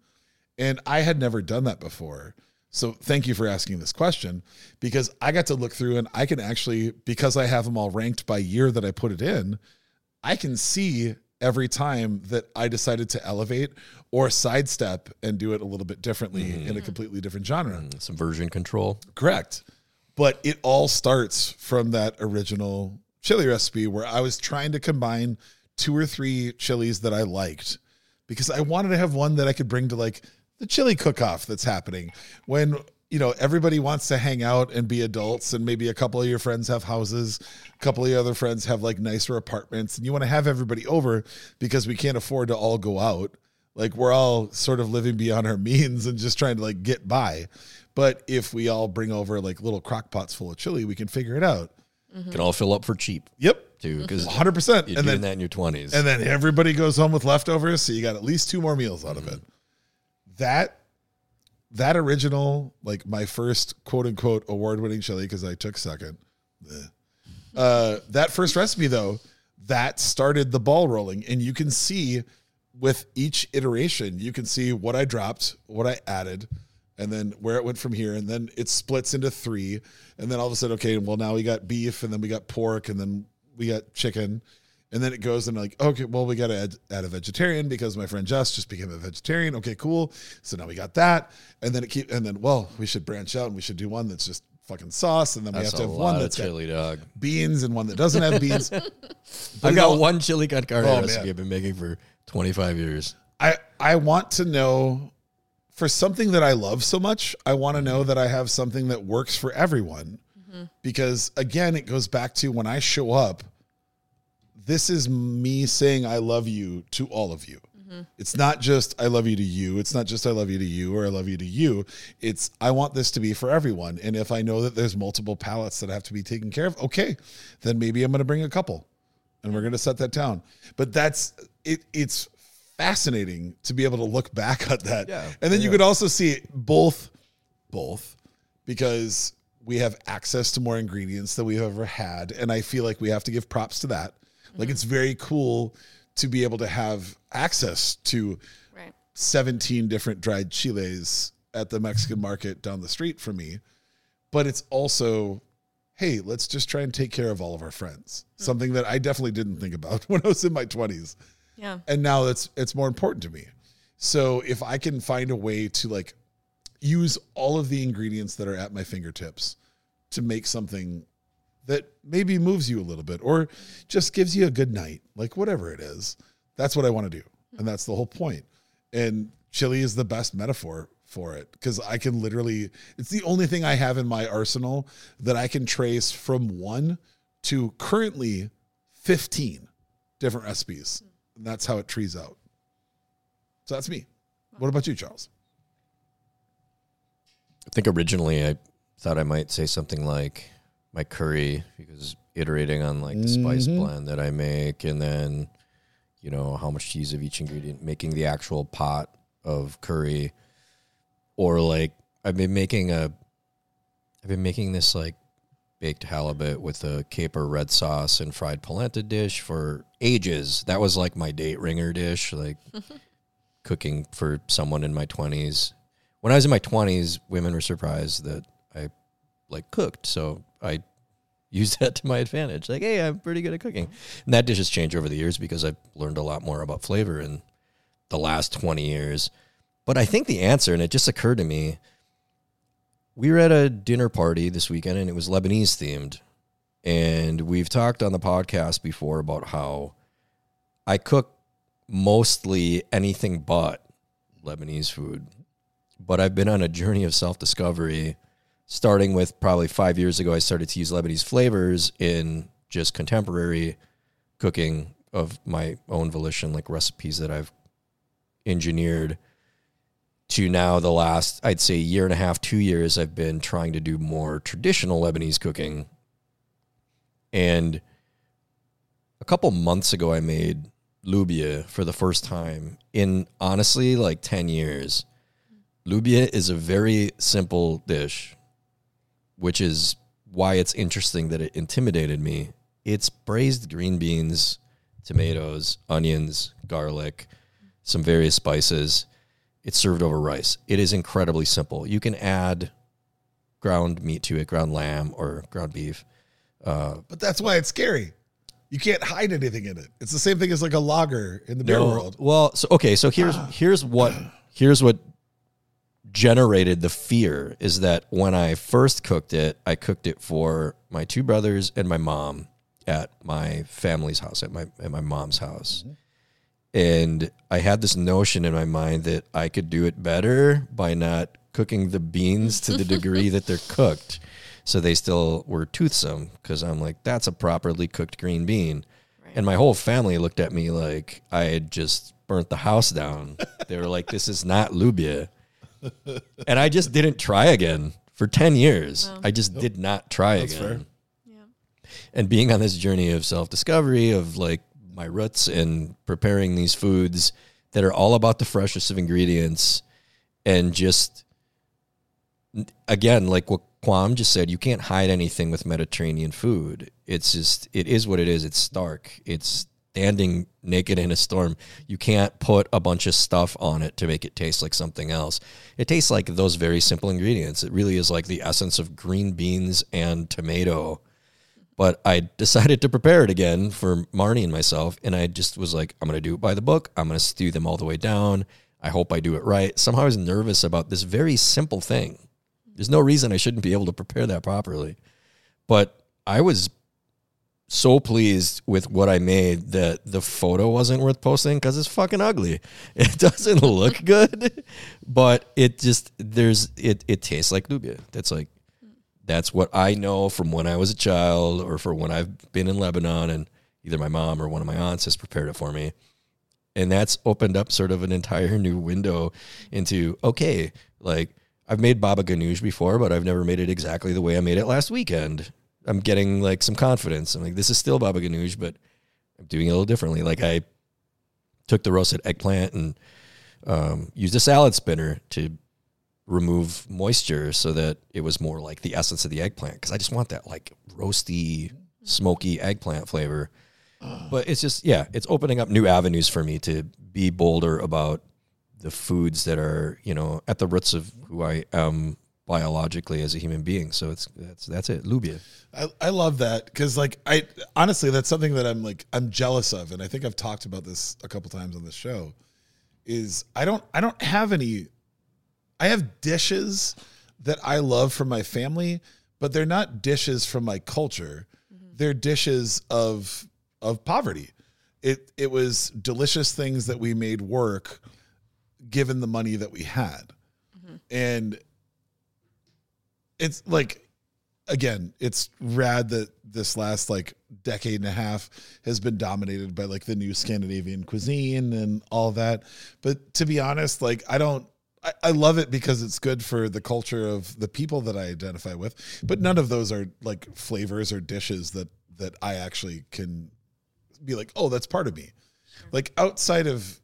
And I had never done that before. So thank you for asking this question because I got to look through and I can actually, because I have them all ranked by year that I put it in, I can see every time that I decided to elevate or sidestep and do it a little bit differently mm. in a completely different genre. Mm, some version control. Correct. But it all starts from that original chili recipe where I was trying to combine two or three chilies that I liked because I wanted to have one that I could bring to like the chili cook off that's happening when you know everybody wants to hang out and be adults and maybe a couple of your friends have houses a couple of your other friends have like nicer apartments and you want to have everybody over because we can't afford to all go out. Like we're all sort of living beyond our [LAUGHS] means and just trying to like get by. But if we all bring over like little crock pots full of chili we can figure it out. Can all fill up for cheap. Yep. Too, because 100% you're and doing then that in your twenties. and then everybody goes home with leftovers so you got at least two more meals out of it. That that original like my first quote unquote award winning chili because i took second. Uh that first recipe though that started the ball rolling. And you can see with each iteration you can see what i dropped what i added and then where it went from here. And then it splits into three. And then all of a sudden okay well now we got beef and then we got pork and then we got chicken and then it goes and like, okay, well, we got to add, add a vegetarian because my friend Jess just became a vegetarian. Okay, cool. So now we got that. And then it keep, and then, well, we should branch out and we should do one that's just fucking sauce. And then That's we have to have one that's that's got chili dog. beans and one that doesn't have beans. [LAUGHS] I've got all- one chili con carne Oh, recipe man. I've been making for 25 years. I, I want to know for something that I love so much, I want to know mm-hmm. that I have something that works for everyone. Mm-hmm. Because again, it goes back to when I show up, this is me saying I love you to all of you. It's not just I love you to you. It's not just I love you to you or I love you to you. It's I want this to be for everyone. And if I know that there's multiple palates that have to be taken care of, okay, then maybe I'm going to bring a couple and we're going to set that down. But that's it. It's fascinating to be able to look back at that. Yeah, and then you could also see both, both, because we have access to more ingredients than we've ever had, and I feel like we have to give props to that. Like it's very cool to be able to have access to Right. 17 different dried chiles at the Mexican market down the street from me. But it's also, hey, let's just try and take care of all of our friends. Mm. Something that I definitely didn't think about [LAUGHS] when I was in my 20s. Yeah. And now it's it's more important to me. So if I can find a way to like use all of the ingredients that are at my fingertips to make something that maybe moves you a little bit or just gives you a good night, like whatever it is. That's what I want to do. And that's the whole point. And chili is the best metaphor for it because I can literally, it's the only thing I have in my arsenal that I can trace from one to currently 15 different recipes. And that's how it trees out. So that's me. What about you, Charles? I think originally I thought I might say something like my curry because iterating on like the spice Mhm. blend that I make and then you know how much cheese of each ingredient making the actual pot of curry or like I've been making a I've been making this like baked halibut with a caper red sauce and fried polenta dish for ages. That was like my date ringer dish like [LAUGHS] cooking for someone in my 20s when I was in my twenties, women were surprised that I like cooked. So I [LAUGHS] use that to my advantage. Like, hey, I'm pretty good at cooking. And that dish has changed over the years because I've learned a lot more about flavor in the last 20 years. But I think the answer, and it just occurred to me, we were at a dinner party this weekend and it was Lebanese themed. And we've talked on the podcast before about how I cook mostly anything but Lebanese food. But I've been on a journey of self discovery, starting with probably five years ago. I started to use Lebanese flavors in just contemporary cooking of my own volition, like recipes that I've engineered. To now, the last, I'd say, year and a half, two years, I've been trying to do more traditional Lebanese cooking. And a couple months ago, I made lubia for the first time in honestly like 10 years. Lubia is a very simple dish, which is why it's interesting that it intimidated me. It's braised green beans, tomatoes, onions, garlic, some various spices. It's served over rice. It is incredibly simple. You can add ground meat to it, ground lamb or ground beef. Uh, But that's why it's scary. You can't hide anything in it. It's the same thing as like a lager in the beer world. Well, so okay, so here's here's what here's what generated the fear is that when I first cooked it, I cooked it for my two brothers and my mom at my family's house, at my at my mom's house. And I had this notion in my mind that I could do it better by not cooking the beans to the degree that they're [LAUGHS] cooked. So they still were toothsome because I'm like, that's a properly cooked green bean. And my whole family looked at me like I had just burnt the house down. they were like, this is not lubia. And I just didn't try again for 10 years. I just did not try That's again. fair. Yeah. And being on this journey of self discovery, of like my roots and preparing these foods that are all about the freshest of ingredients and just again, like what Quam just said, you can't hide anything with Mediterranean food. It's just, it is what it is. It's stark. It's standing naked in a storm. You can't put a bunch of stuff on it to make it taste like something else. It tastes like those very simple ingredients. It really is like the essence of green beans and tomato. But I [LAUGHS] decided to prepare it again for Marnie and myself. And I just was like, I'm going to do it by the book. I'm going to stew them all the way down. I hope I do it right. Somehow I was nervous about this very simple thing. There's no reason I shouldn't be able to prepare that properly. But I was so pleased with what I made that the photo wasn't worth posting because it's fucking ugly. [LAUGHS] It doesn't look [LAUGHS] good, but it just there's it it tastes like lubia. That's like that's what I know from when I was a child or for when I've been in Lebanon and either my mom or one of my aunts has prepared it for me. And that's opened up sort of an entire new window into okay, like I've made baba ganoush before, but I've never made it exactly the way I made it last weekend. I'm getting like some confidence. I'm like, this is still baba ganoush, but I'm doing it a little differently. Like I took the roasted eggplant and um, used a salad spinner to remove moisture so that it was more like the essence of the eggplant because I just want that like roasty, smoky eggplant flavor. But it's just yeah, it's opening up new avenues for me to be bolder about the foods that are you know at the roots of who I am biologically as a human being. So it's that's that's it, lubia. I, I love that because like I honestly that's something that I'm like I'm jealous of and I think I've talked about this a couple times on the show is I don't I don't have any I have dishes that I love from my family but they're not dishes from my culture. Mm-hmm. They're dishes of of poverty. It it was delicious things that we made work given the money that we had. Mm-hmm. And it's like again, it's rad that this last like decade and a half has been dominated by like the new Scandinavian cuisine and all that. But to be honest, like I don't I, I love it because it's good for the culture of the people that I identify with. But none of those are like flavors or dishes that that I actually can be like, oh, that's part of me. Like outside of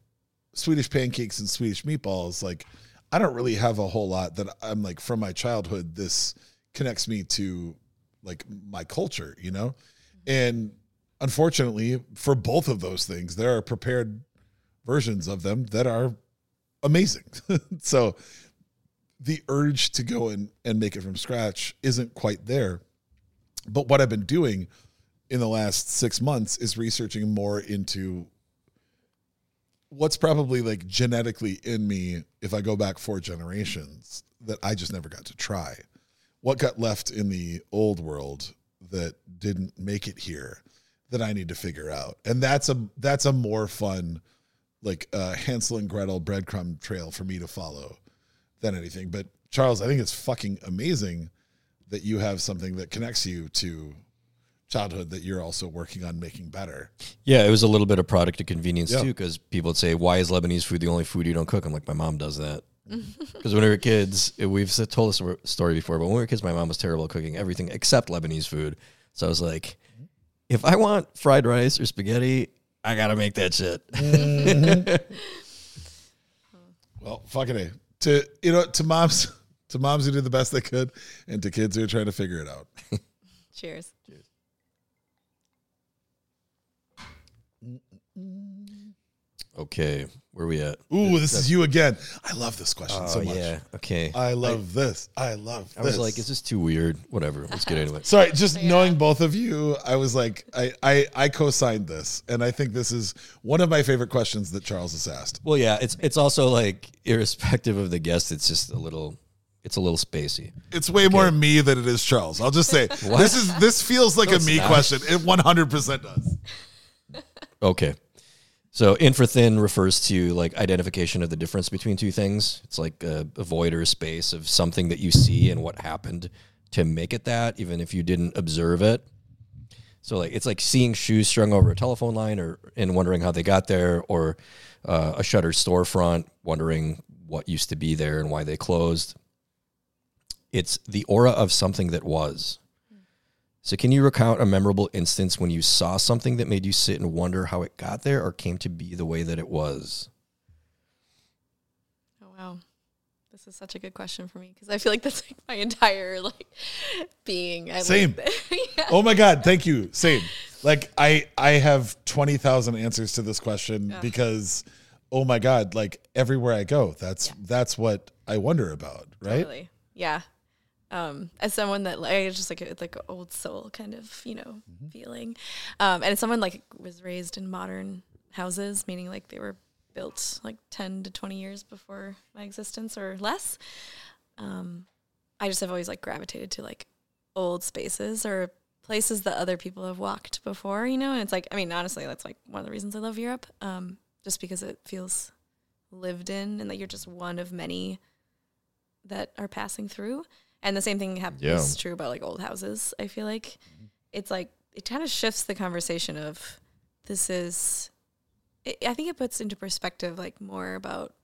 Swedish pancakes and Swedish meatballs, like I don't really have a whole lot that I'm like from my childhood. This connects me to like my culture, you know? Mm-hmm. And unfortunately, for both of those things, there are prepared versions of them that are amazing. [LAUGHS] so the urge to go and, and make it from scratch isn't quite there. But what I've been doing in the last six months is researching more into what's probably like genetically in me if I go back four generations that I just never got to try. what got left in the old world that didn't make it here that I need to figure out. And that's a that's a more fun like uh, Hansel and Gretel breadcrumb trail for me to follow than anything. But Charles, I think it's fucking amazing that you have something that connects you to childhood that you're also working on making better. Yeah, it was a little bit of product of convenience Yeah. too, because people would say, "Why is Lebanese food the only food you don't cook?" I'm like, my mom does that. [LAUGHS] Because when we were kids, we've told this story before, but when we were kids, my mom was terrible at cooking everything except Lebanese food. So I was like, if I want fried rice or spaghetti, I gotta make that shit. [LAUGHS] Well, fucking a. To you know, to moms, [LAUGHS] to moms who did the best they could, and to kids who are trying to figure it out. Cheers. Cheers. Okay, where are we at? Ooh, this is you again. I love this question Oh so much. yeah, okay. I love this. I love. I was like, is this too weird? Whatever, let's get into it. [LAUGHS] Sorry, just [LAUGHS] knowing both of you, I was like, I, I, I co-signed this, and I think this is one of my favorite questions that Charles has asked. Well, yeah, it's it's also like irrespective of the guest, it's just a little, it's a little spacey. It's way more me than it is Charles. I'll just say [LAUGHS] this is this feels like a me not. question. It 100 percent does. Okay. So infrathin refers to like identification of the difference between two things. It's like a, a void or a space of something that you see and what happened to make it that, even if you didn't observe it. So like it's like seeing shoes strung over a telephone line, or and wondering how they got there, or uh, a shuttered storefront, wondering what used to be there and why they closed. It's the aura of something that was. So, can you recount a memorable instance when you saw something that made you sit and wonder how it got there or came to be the way that it was? Oh wow, this is such a good question for me because I feel like that's like my entire like being. I Same. that- [LAUGHS] yeah. Oh my god, thank you. Same. Like I I have 20,000 answers to this question Yeah. because oh my god, like everywhere I go, that's that's what I wonder about, right? Totally. Yeah. Um, as someone that like it's just like a, like an old soul kind of you know Mm-hmm. feeling, um, and someone like was raised in modern houses, meaning like they were built like ten to twenty years before my existence or less. Um, I just have always like gravitated to like old spaces or places that other people have walked before, you know. And it's like I mean honestly, that's like one of the reasons I love Europe, um, just because it feels lived in and that you're just one of many that are passing through. And the same thing hap- Yeah. is true about like old houses. I feel like it's like it kind of shifts the conversation of this is. It, I think it puts into perspective like more about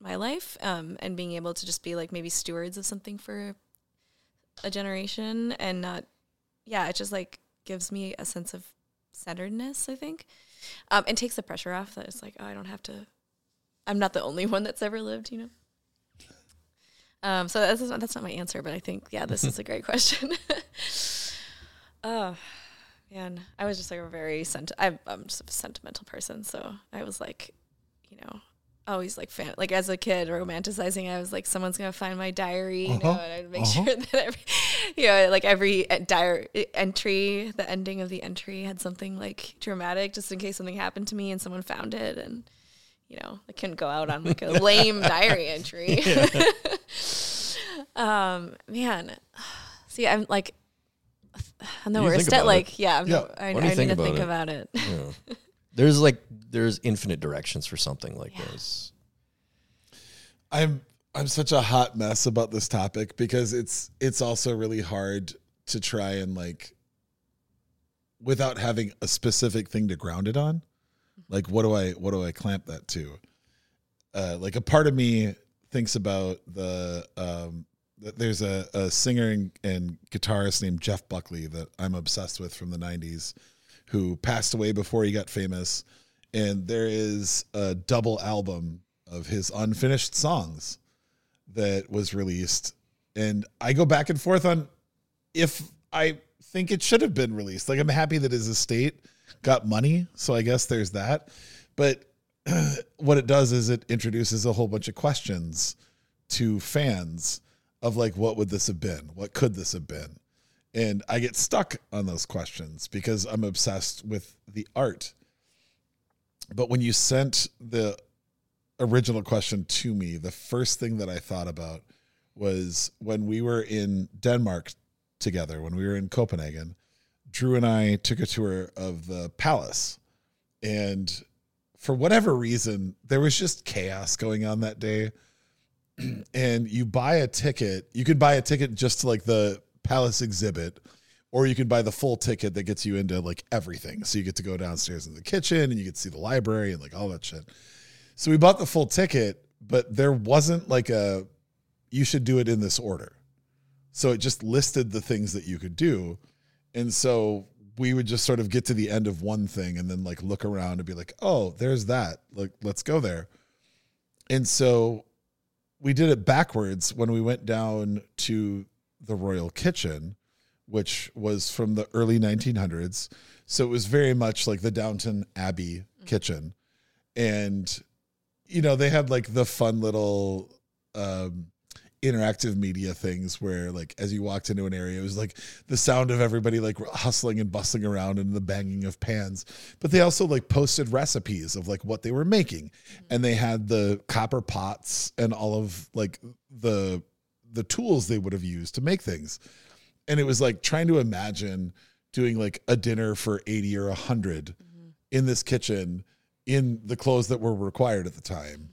my life um, and being able to just be like maybe stewards of something for a generation and not. Yeah, it just like gives me a sense of centeredness. I think, um, and takes the pressure off that it's like oh, I don't have to. I'm not the only [LAUGHS] one that's ever lived. You know. Um, so that's not, that's not my answer, but I think yeah, this is a great [LAUGHS] question. [LAUGHS] oh man, I was just like a very sent. I'm, I'm just a sentimental person, so I was like, you know, always like fan like as a kid romanticizing. I was like, someone's gonna find my diary, you know, Uh-huh. and I'd make Uh-huh. sure [LAUGHS] that every, you know, like every uh, diary entry, the ending of the entry had something like dramatic, just in case something happened to me and someone found it and. You know, I couldn't go out on like a lame diary entry. Um, man, [SIGHS] see, I'm like, [SIGHS] I'm the You think worst at about like, yeah, I'm Yeah. The, I, What do you I think need to about think it? about it. Yeah. [LAUGHS] there's like there's infinite directions for something like Yeah. this. I'm I'm such a hot mess about this topic because it's it's also really hard to try and like without having a specific thing to ground it on. Like what do I what do I clamp that to? Uh, like a part of me thinks about the um, that there's a, a singer and, and guitarist named Jeff Buckley that I'm obsessed with from the 90s who passed away before he got famous. And there is a double album of his unfinished songs that was released. And I go back and forth on if I think it should have been released. Like I'm happy that his estate got money. So I guess there's that. But [CLEARS THROAT] what it does is it introduces a whole bunch of questions to fans of like what would this have been? What could this have been? And I get stuck on those questions because I'm obsessed with the art. But when you sent the original question to me, the first thing that I thought about was when we were in Denmark together, when we were in Copenhagen, Drew and I took a tour of the palace. And for whatever reason, there was just chaos going on that day. [CLEARS THROAT] and you buy a ticket, you could buy a ticket just to like the palace exhibit, or you could buy the full ticket that gets you into like everything. So you get to go downstairs in the kitchen and you get to see the library and like all that shit. So we bought the full ticket, but there wasn't like a you should do it in this order. So it just listed the things that you could do. And so we would just sort of get to the end of one thing and then like look around and be like, oh, there's that. Like, let's go there. And so we did it backwards when we went down to the royal kitchen, which was from the early 1900s. So it was very much like the Downton Abbey kitchen. And, you know, they had like the fun little um, interactive media things where like as you walked into an area it was like the sound of everybody like hustling and bustling around and the banging of pans. But they also like posted recipes of like what they were making. And they had the copper pots and all of like the the tools they would have used to make things. And it was like trying to imagine doing like a dinner for 80 or 100 mm-hmm. in this kitchen in the clothes that were required at the time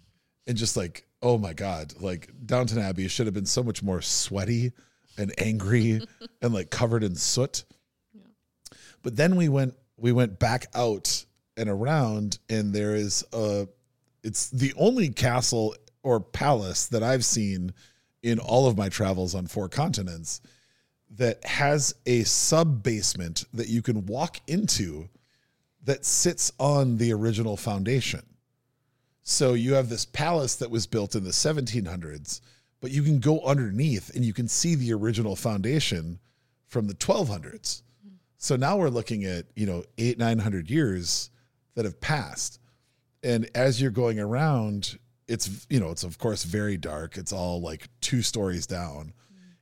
and just like oh my god like downton abbey should have been so much more sweaty and angry [LAUGHS] and like covered in soot. But then we went we went back out and around and there is a it's the only castle or palace that i've seen in all of my travels on four continents that has a sub basement that you can walk into that sits on the original foundation so you have this palace that was built in the 1700s, but you can go underneath and you can see the original foundation from the 1200s. So now we're looking at, you know, eight, 900 years that have passed. And as you're going around, it's, you know, it's of course very dark. It's all like two stories down.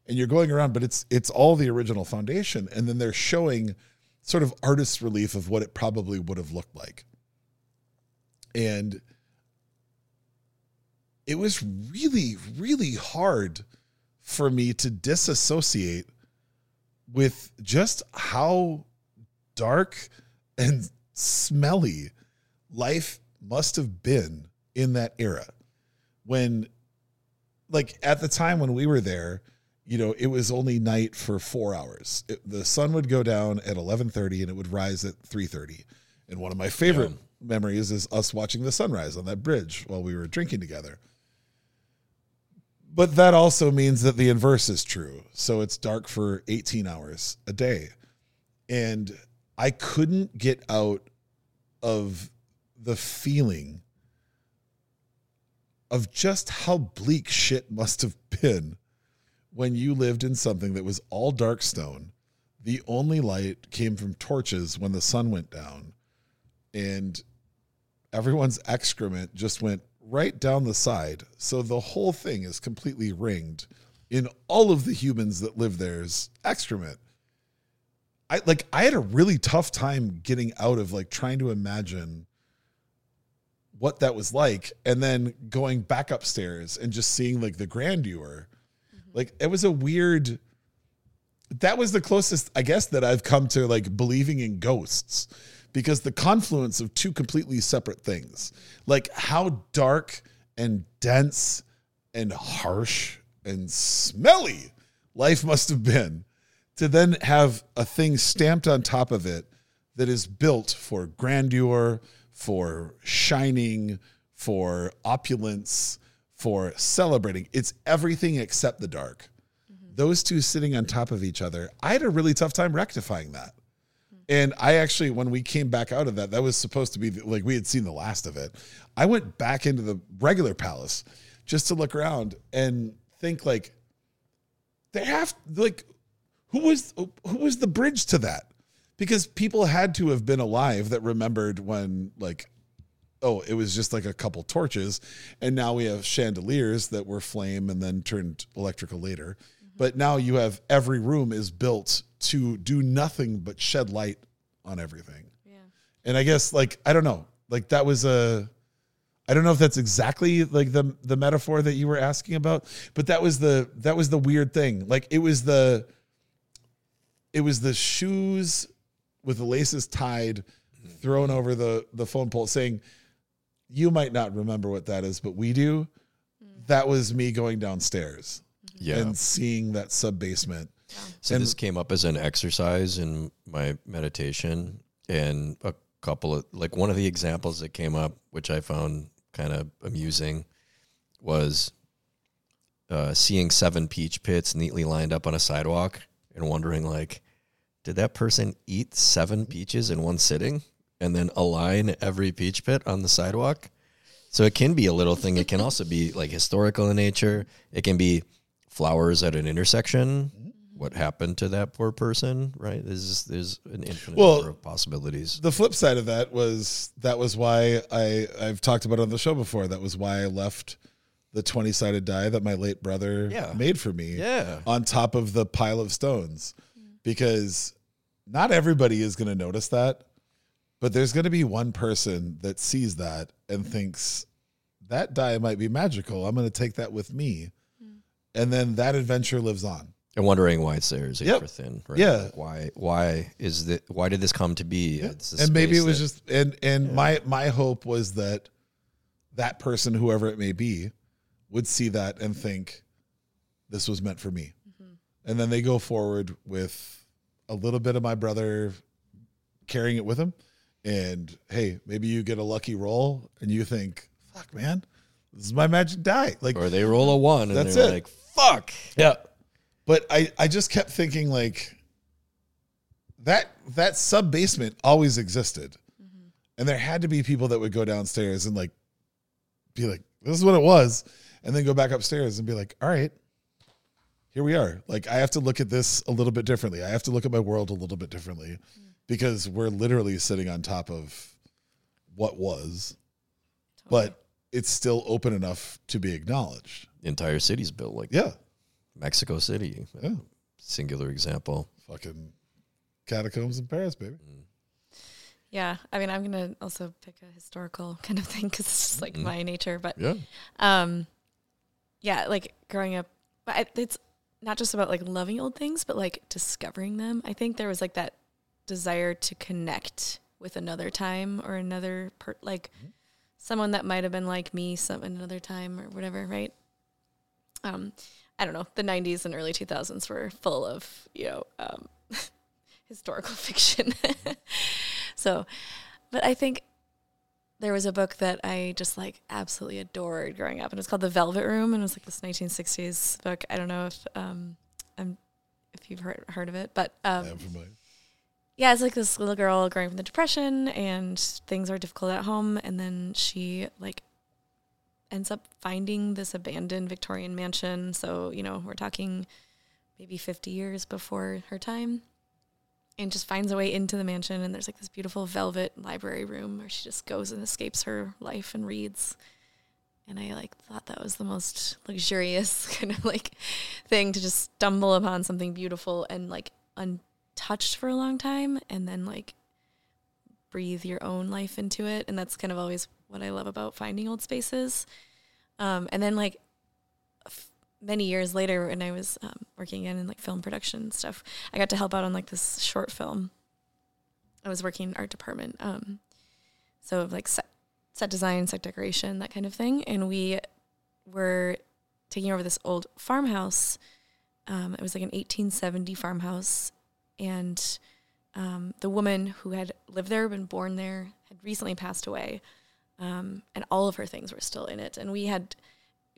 And you're going around, but it's it's all the original foundation. And then they're showing sort of artist's relief of what it probably would have looked like. And it was really, really hard for me to disassociate with just how dark and smelly life must have been in that era. When, like, at the time when we were there, you know, it was only night for four hours. It, the sun would go down at eleven thirty, and it would rise at three thirty. And one of my favorite memories is us watching the sunrise on that bridge while we were drinking together. But that also means that the inverse is true. So it's dark for 18 hours a day. And I couldn't get out of the feeling of just how bleak shit must have been when you lived in something that was all dark stone. The only light came from torches when the sun went down. And everyone's excrement just went right down the side. So the whole thing is completely ringed in all of the humans that live there's excrement. I like I had a really tough time getting out of like trying to imagine what that was like and then going back upstairs and just seeing like the grandeur. Mm-hmm. Like it was a weird that was the closest I guess that I've come to like believing in ghosts because the confluence of two completely separate things, like how dark and dense and harsh and smelly life must have been to then have a thing stamped on top of it that is built for grandeur, for shining, for opulence, for celebrating. It's everything except the dark. Mm-hmm. Those two sitting on top of each other, I had a really tough time rectifying that. And I actually, when we came back out of that, that was supposed to be like we had seen the last of it. I went back into the regular palace just to look around and think like they have like who was who was the bridge to that? Because people had to have been alive that remembered when like oh it was just like a couple torches and now we have chandeliers that were flame and then turned electrical later. Mm-hmm. But now you have every room is built to do nothing but shed light on everything. Yeah. And I guess like I don't know, like that was a I don't know if that's exactly like the the metaphor that you were asking about, but that was the that was the weird thing. Like it was the it was the shoes with the laces tied thrown over the the phone pole saying you might not remember what that is, but we do. Mm. That was me going downstairs Yeah. and seeing that sub basement. So And- this came up as an exercise in my meditation, and a couple of like one of the examples that came up, which I found kind of amusing, was uh, seeing seven peach pits neatly lined up on a sidewalk and wondering like, did that person eat seven peaches in one sitting and then align every peach pit on the sidewalk? So it can be a little thing. It can also be like historical in nature. It can be flowers at an intersection. What happened to that poor person? Right? There's there's an infinite Well, number of possibilities. The flip side of that was that was why I I've talked about it on the show before. That was why I left the 20 sided die that my late brother Yeah. made for me Yeah. on top of the pile of stones because not everybody is going to notice that, but there's going to be one person that sees that and thinks that die might be magical. I'm going to take that with me. Hmm. And then that adventure lives on. And wondering why it's there is Yep. infrathin. Right? Yeah. Like why why is that why did this come to be? It's a and maybe it was that- just and and my my hope was that that person whoever it may be would see that and think this was meant for me mm-hmm. and then they go forward with a little bit of my brother carrying it with him and hey maybe you get a lucky roll and you think fuck man this is my magic die like or they roll a one and That's they're it. like, fuck. yeah. But I, I just kept thinking like that that sub basement always existed. Mm-hmm. And there had to be people that would go downstairs and like be like, this is what it was. And then go back upstairs and be like, all right, here we are. Like I have to look at this a little bit differently. I have to look at my world a little bit differently mm. because we're literally sitting on top of what was, but it's still open enough to be acknowledged. The entire city's built like Yeah. Mexico City. Yeah. Singular example. Fucking catacombs in Paris, baby. Yeah, I mean, I'm gonna also pick a historical kind of thing because it's just like Mhm. my nature. But Yeah. um, yeah, like growing up, but I- it's not just about like loving old things, but like discovering them. I think there was like that desire to connect with another time or another per like someone that might have been like me some another time or whatever, right? Um, I don't know. The '90s and early 2000s were full of you know um, [LAUGHS] historical [LAUGHS] fiction. [LAUGHS] so, but I think there was a book that I just like absolutely adored growing up, and it was called The Velvet Room, and it was like this 1960s book. I don't know if um, I'm if you've heard heard of it, but um, Yeah, it's like this little girl growing from the depression and things are difficult at home and then she like ends up finding this abandoned Victorian mansion. So, you know, we're talking maybe 50 years before her time. And just finds a way into the mansion and there's like this beautiful velvet library room where she just goes and escapes her life and reads. And I like thought that was the most luxurious [LAUGHS] kind of like thing to just stumble upon something beautiful and like untouched for a long time and then like breathe your own life into it and that's kind of always what i love about finding old spaces. Um, and then like f- many years later when i was um, working in, in like film production stuff i got to help out on like this short film. I was working in art department um, so like set, set design set decoration that kind of thing. And we were taking over this old farmhouse. Um, it was like an 1870 farmhouse. And um, the woman who had lived there, been born there, had recently passed away, um, and all of her things were still in it. And we had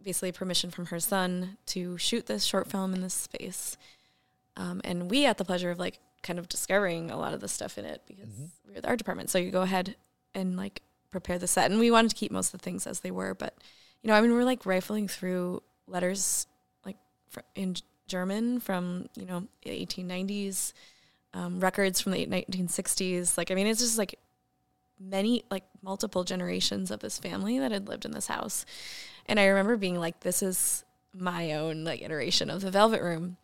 basically permission from her son to shoot this short film in this space. Um, and we had the pleasure of like kind of discovering a lot of the stuff in it because we were the art department. So you go ahead and like prepare the set, and we wanted to keep most of the things as they were. But you know, I mean, we're like rifling through letters like fr- in German from you know the 1890s um, records from the 1960s. Like, I mean, it's just like many, like multiple generations of this family that had lived in this house. And I remember being like, this is my own like iteration of the Velvet Room.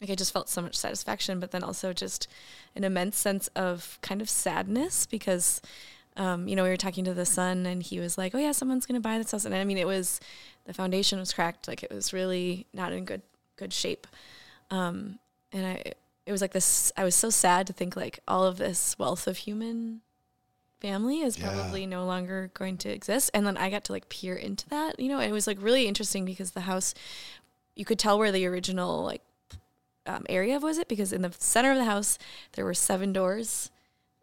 Like, I just felt so much satisfaction, but then also just an immense sense of kind of sadness because um, you know, we were talking to the son, and he was like, "Oh yeah, someone's gonna buy this house." And I mean, it was the foundation was cracked, like it was really not in good good shape. Um, and I, it was like this. I was so sad to think like all of this wealth of human family is Yeah. probably no longer going to exist. And then I got to like peer into that, you know, and it was like really interesting because the house, you could tell where the original like um, area was it because in the center of the house there were seven doors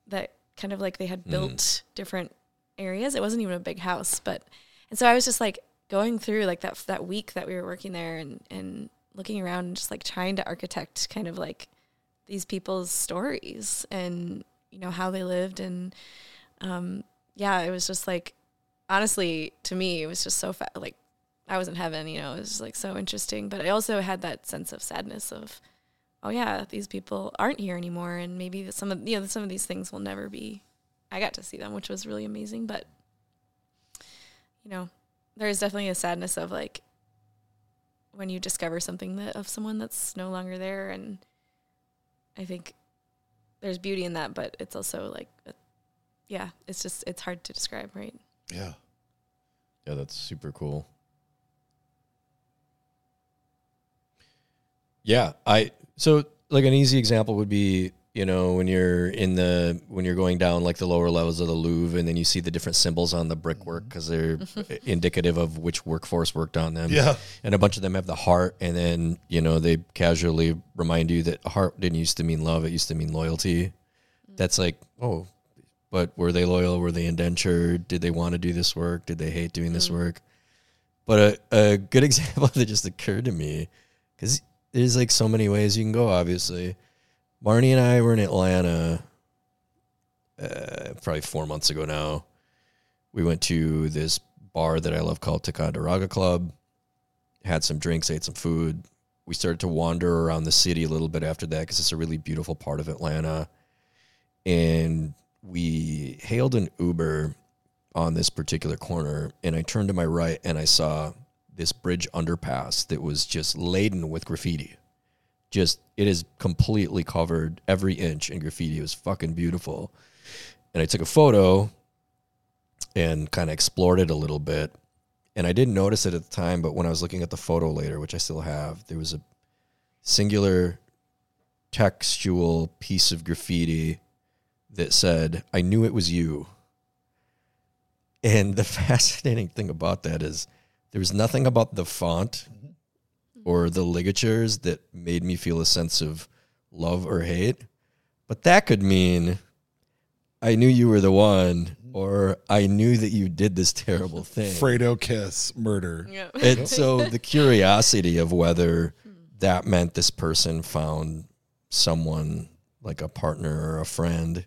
that kind of like they had built different areas. It wasn't even a big house, but and so I was just like going through like that that week that we were working there and and looking around and just like trying to architect kind of like these people's stories and you know how they lived and um yeah it was just like honestly to me it was just so fa- like I was in heaven you know it was just like so interesting. But I also had that sense of sadness of oh yeah these people aren't here anymore. And maybe some of you know some of these things will never be I got to see them which was really amazing. But you know there is definitely a sadness of like when you discover something that of someone that's no longer there. And I think there's beauty in that, but it's also like, a, yeah, it's just it's hard to describe, right? Yeah. Yeah, that's super cool. Yeah, I so like an easy example would be you know when you're in the when you're going down like the lower levels of the Louvre and then you see the different symbols on the brickwork mm-hmm. because they're [LAUGHS] indicative of which workforce worked on them. Yeah. and a bunch of them have the heart, and then you know they casually remind you that heart didn't used to mean love; it used to mean loyalty. Mm. That's like oh, but were they loyal? Were they indentured? Did they want to do this work? Did they hate doing this work? But a, a good [LAUGHS] example that just occurred to me, because there's like so many ways you can go. Obviously, Marnie and I were in Atlanta, uh, probably four months ago now. We went to this bar that I love called Ticonderoga Club. Had some drinks, ate some food. We started to wander around the city a little bit after that because it's a really beautiful part of Atlanta. And we hailed an Uber on this particular corner and I turned to my right and I saw this bridge underpass that was just laden with graffiti. Just it is completely covered every inch in graffiti. It was fucking beautiful. And I took a photo and kind of explored it a little bit. And I didn't notice it at the time, but when I was looking at the photo later, which I still have, there was a singular textual piece of graffiti that said, I knew it was you. And the [LAUGHS] fascinating thing about that is there was nothing about the font mm-hmm. or the ligatures that made me feel a sense of love or hate. But that could mean I knew you were the one, mm-hmm. or I knew that you did this terrible [LAUGHS] thing. Fredo kiss murder. Yeah. And so [LAUGHS] the curiosity of whether hmm. that meant this person found someone like a partner or a friend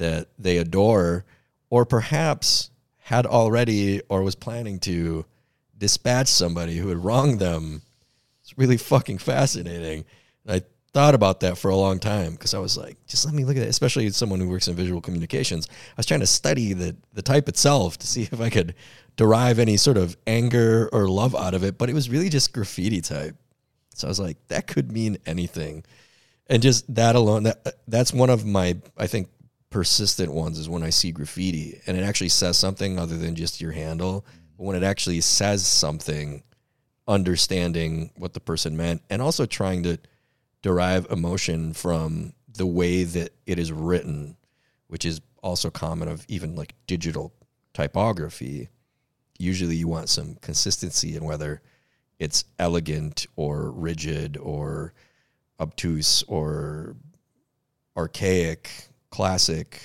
that they adore, or perhaps had already or was planning to dispatch somebody who had wronged them. It's really fucking fascinating. And I thought about that for a long time because I was like, just let me look at it, especially as someone who works in visual communications. I was trying to study the, the type itself to see [LAUGHS] if I could derive any sort of anger or love out of it, but it was really just graffiti type. So I was like, that could mean anything. And just that alone, that that's one of my, I think, persistent ones is when I see graffiti and it actually says something other than just your handle. But when it actually says something, understanding what the person meant and also trying to derive emotion from the way that it is written, which is also common of even like digital typography. Usually you want some consistency in whether it's elegant or rigid or obtuse or archaic, classic,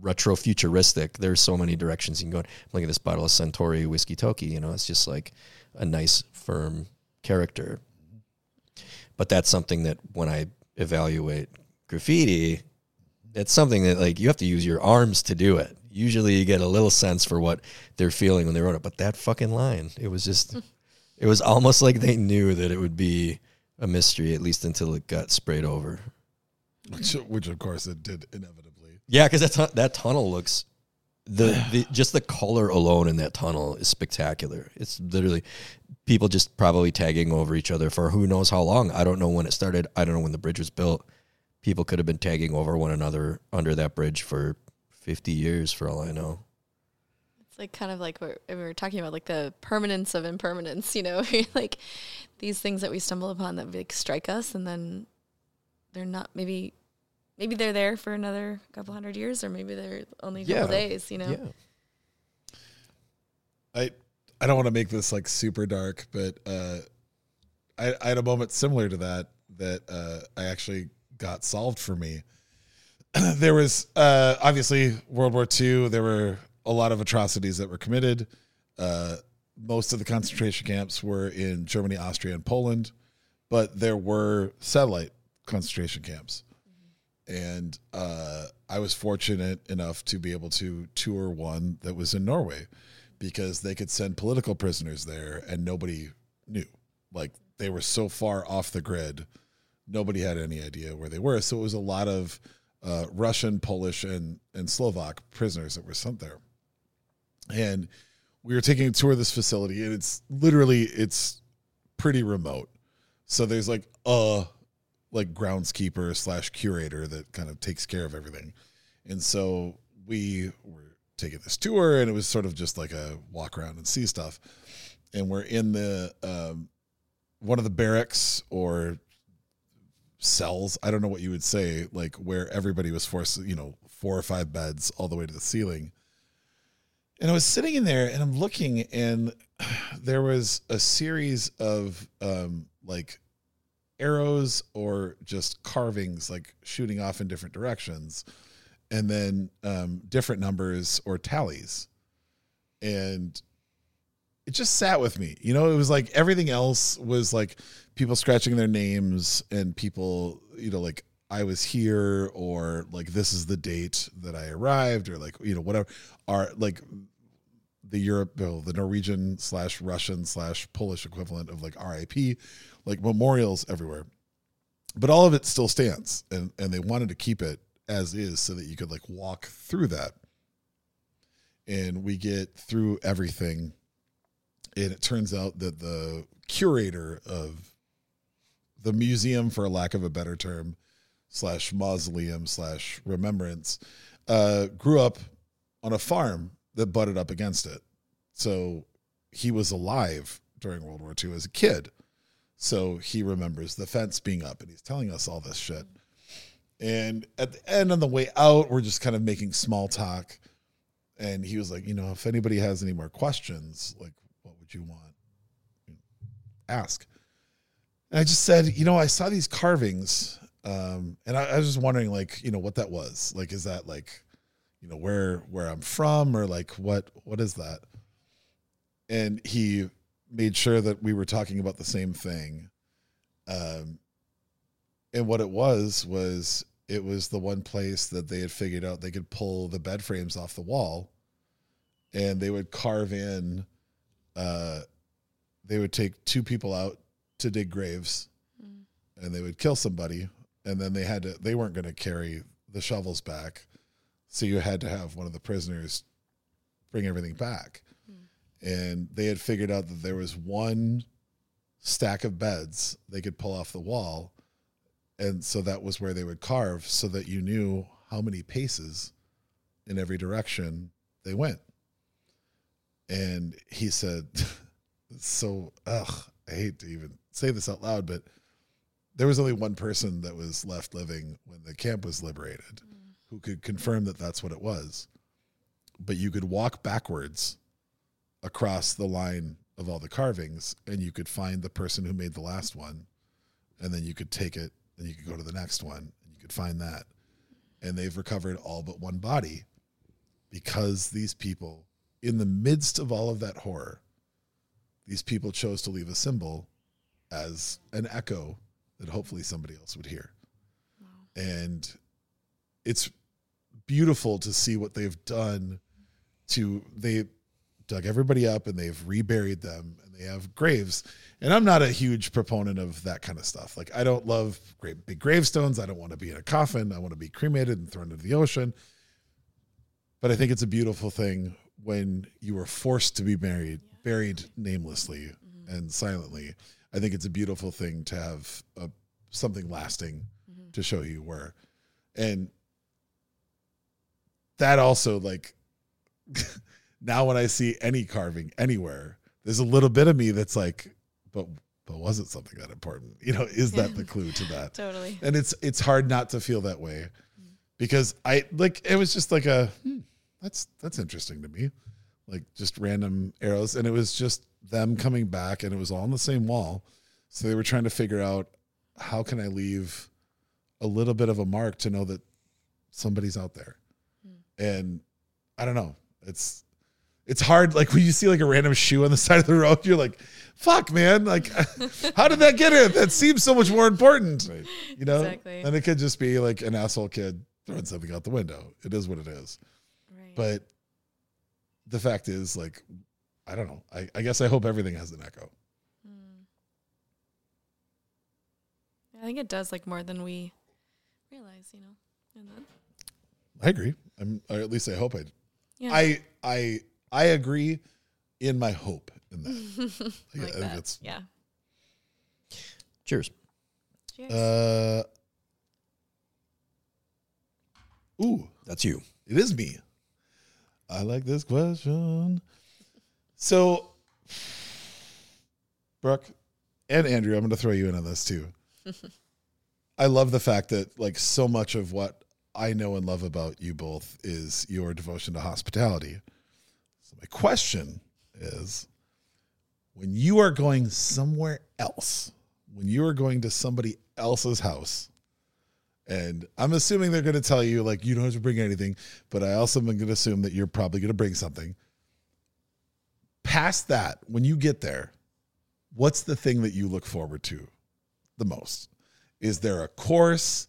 retro futuristic. There's so many directions you can go. I'm looking at this bottle of Suntory whiskey toki, you know, it's just like a nice firm character. But that's something that when I evaluate graffiti, it's something that like you have to use your arms to do it. Usually you get a little sense for what they're feeling when they wrote it. But that fucking line, it was just [LAUGHS] it was almost like they knew that it would be a mystery, at least until it got sprayed over. Which, which of course it did inevitably. Yeah, because that tu- that tunnel looks the, the just the color alone in that tunnel is spectacular. It's literally people just probably tagging over each other for who knows how long. I don't know when it started. I don't know when the bridge was built. People could have been tagging over one another under that bridge for 50 years for all I know. It's like kind of like what we were talking about, like the permanence of impermanence. You know, [LAUGHS] like these things that we stumble upon that like strike us, and then they're not maybe maybe they're there for another couple hundred years, or maybe they're only a couple Yeah. days. You know, Yeah. I I don't want to make this like super dark, but uh, I, I had a moment similar to that that uh, I actually got solved for me. [CLEARS THROAT] there was uh, obviously World War II. There were a lot of atrocities that were committed. Uh, most of the concentration camps were in Germany, Austria, and Poland, but there were satellite concentration camps. And uh, I was fortunate enough to be able to tour one that was in Norway because they could send political prisoners there and nobody knew. Like they were so far off the grid, nobody had any idea where they were. So it was a lot of uh, Russian, Polish, and and Slovak prisoners that were sent there. And we were taking a tour of this facility, and it's literally it's pretty remote. So there's like a like groundskeeper slash curator that kind of takes care of everything. And so we were taking this tour and it was sort of just like a walk around and see stuff. And we're in the um, one of the barracks or cells, I don't know what you would say, like where everybody was forced, you know, four or five beds all the way to the ceiling. And I was sitting in there and I'm looking and [SIGHS] there was a series of um, like arrows or just carvings like shooting off in different directions and then um, different numbers or tallies. And it just sat with me you know it was like everything else was like people scratching their names and people you know like i was here or like this is the date that i arrived or like you know whatever. Are like the Europe, the Norwegian slash Russian slash Polish equivalent of like RIP, like memorials everywhere. But all of it still stands, and and they wanted to keep it as is so that you could like walk through that. And we get through everything, and it turns out that the curator of the museum, for lack of a better term, slash mausoleum slash remembrance, uh, grew up on a farm that butted up against it. So he was alive during World War II as a kid. So he remembers the fence being up and he's telling us all this shit. And at the end on the way out, we're just kind of making small talk. And he was like, you know, if anybody has any more questions, like what would you want? Ask. And I just said, you know, I saw these carvings. Um, and I, I was just wondering, like, you know, what that was. Like, is that like you know where where I'm from or like what what is that? And he made sure that we were talking about the same thing. Um, and what it was was it was the one place that they had figured out they could pull the bed frames off the wall, and they would carve in. Uh, they would take two people out to dig graves, and they would kill somebody, and then they had to. They weren't going to carry the shovels back so you had to have one of the prisoners bring everything back. And they had figured out that there was one stack of beds they could pull off the wall. And so that was where they would carve so that you knew how many paces in every direction they went. And he said, [LAUGHS] so, ugh, I hate to even say this out loud, but there was only one person that was left living when the camp was liberated mm. who could confirm that that's what it was. But you could walk backwards across the line of all the carvings and you could find the person who made the last one. And then you could take it and you could go to the next one and you could find that. And they've recovered all but one body because these people, in the midst of all of that horror, these people chose to leave a symbol as an echo that hopefully somebody else would hear. And it's beautiful to see what they've done to they dug everybody up and they've reburied them and they have graves. And i'm not a huge proponent of that kind of stuff. Like i don't love great big gravestones. I don't want to be in a coffin. I want to be cremated and thrown into the ocean. But i think it's a beautiful thing when you are forced to be buried buried namelessly mm-hmm. and silently. I think it's a beautiful thing to have a, something lasting mm-hmm. to show you where and that also like [LAUGHS] now when I see any carving anywhere, there's a little bit of me that's like, but but was it something that important? You know, is that the [LAUGHS] clue to that? Totally. And it's it's hard not to feel that way because I like it was just like a hmm, that's that's interesting to me, like just random arrows, and it was just them coming back, and it was all on the same wall, so they were trying to figure out how can I leave a little bit of a mark to know that somebody's out there, and I don't know, it's it's hard like when you see like a random shoe on the [LAUGHS] side of the road you're like fuck man like [LAUGHS] how did that get in that seems so much more important you know Exactly. and it could just be like an asshole kid throwing something out the window it is what it is Right. but the fact is like i don't know i, I guess i hope everything has an echo Mm. I think it does like more than we realize, you know. I agree i'm or at least i hope i yeah. i i i agree in my hope in that I [LAUGHS] like think that. that's- Yeah. Cheers. Cheers. uh ooh That's you. It is me. I like this question. So, Brooke and Andrew, I'm going to throw you in on this too. [LAUGHS] I love the fact that, like, so much of what I know and love about you both is your devotion to hospitality. My question is when you are going somewhere else, when you are going to somebody else's house, and I'm assuming they're going to tell you, like, you don't have to bring anything, but I also am going to assume that you're probably going to bring something. Past that, when you get there, what's the thing that you look forward to the most? Is there a course?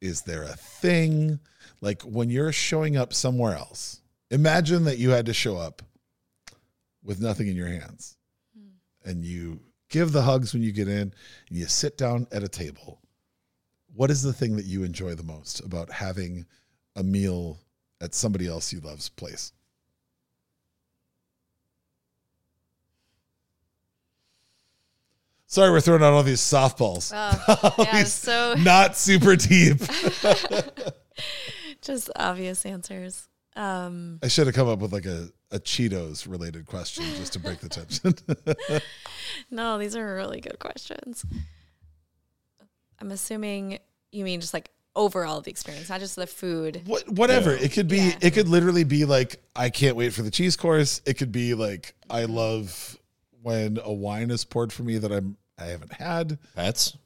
Is there a thing? Like when you're showing up somewhere else, imagine that you had to show up with nothing in your hands and you give the hugs when you get in and you sit down at a table what is the thing that you enjoy the most about having a meal at somebody else you love's place? Sorry, we're throwing out all these softballs. Oh, [LAUGHS] All yeah, these so [LAUGHS] not super deep. [LAUGHS] just obvious answers. Um, I should have come up with like a, a Cheetos related question just to break the tension. [LAUGHS] no, these are really good questions. I'm assuming you mean just like overall the experience, not just the food. what, whatever. It could be, Yeah. it could literally be like, I can't wait for the cheese course. It could be like, I love when a wine is poured for me that I'm, I haven't had. Pets.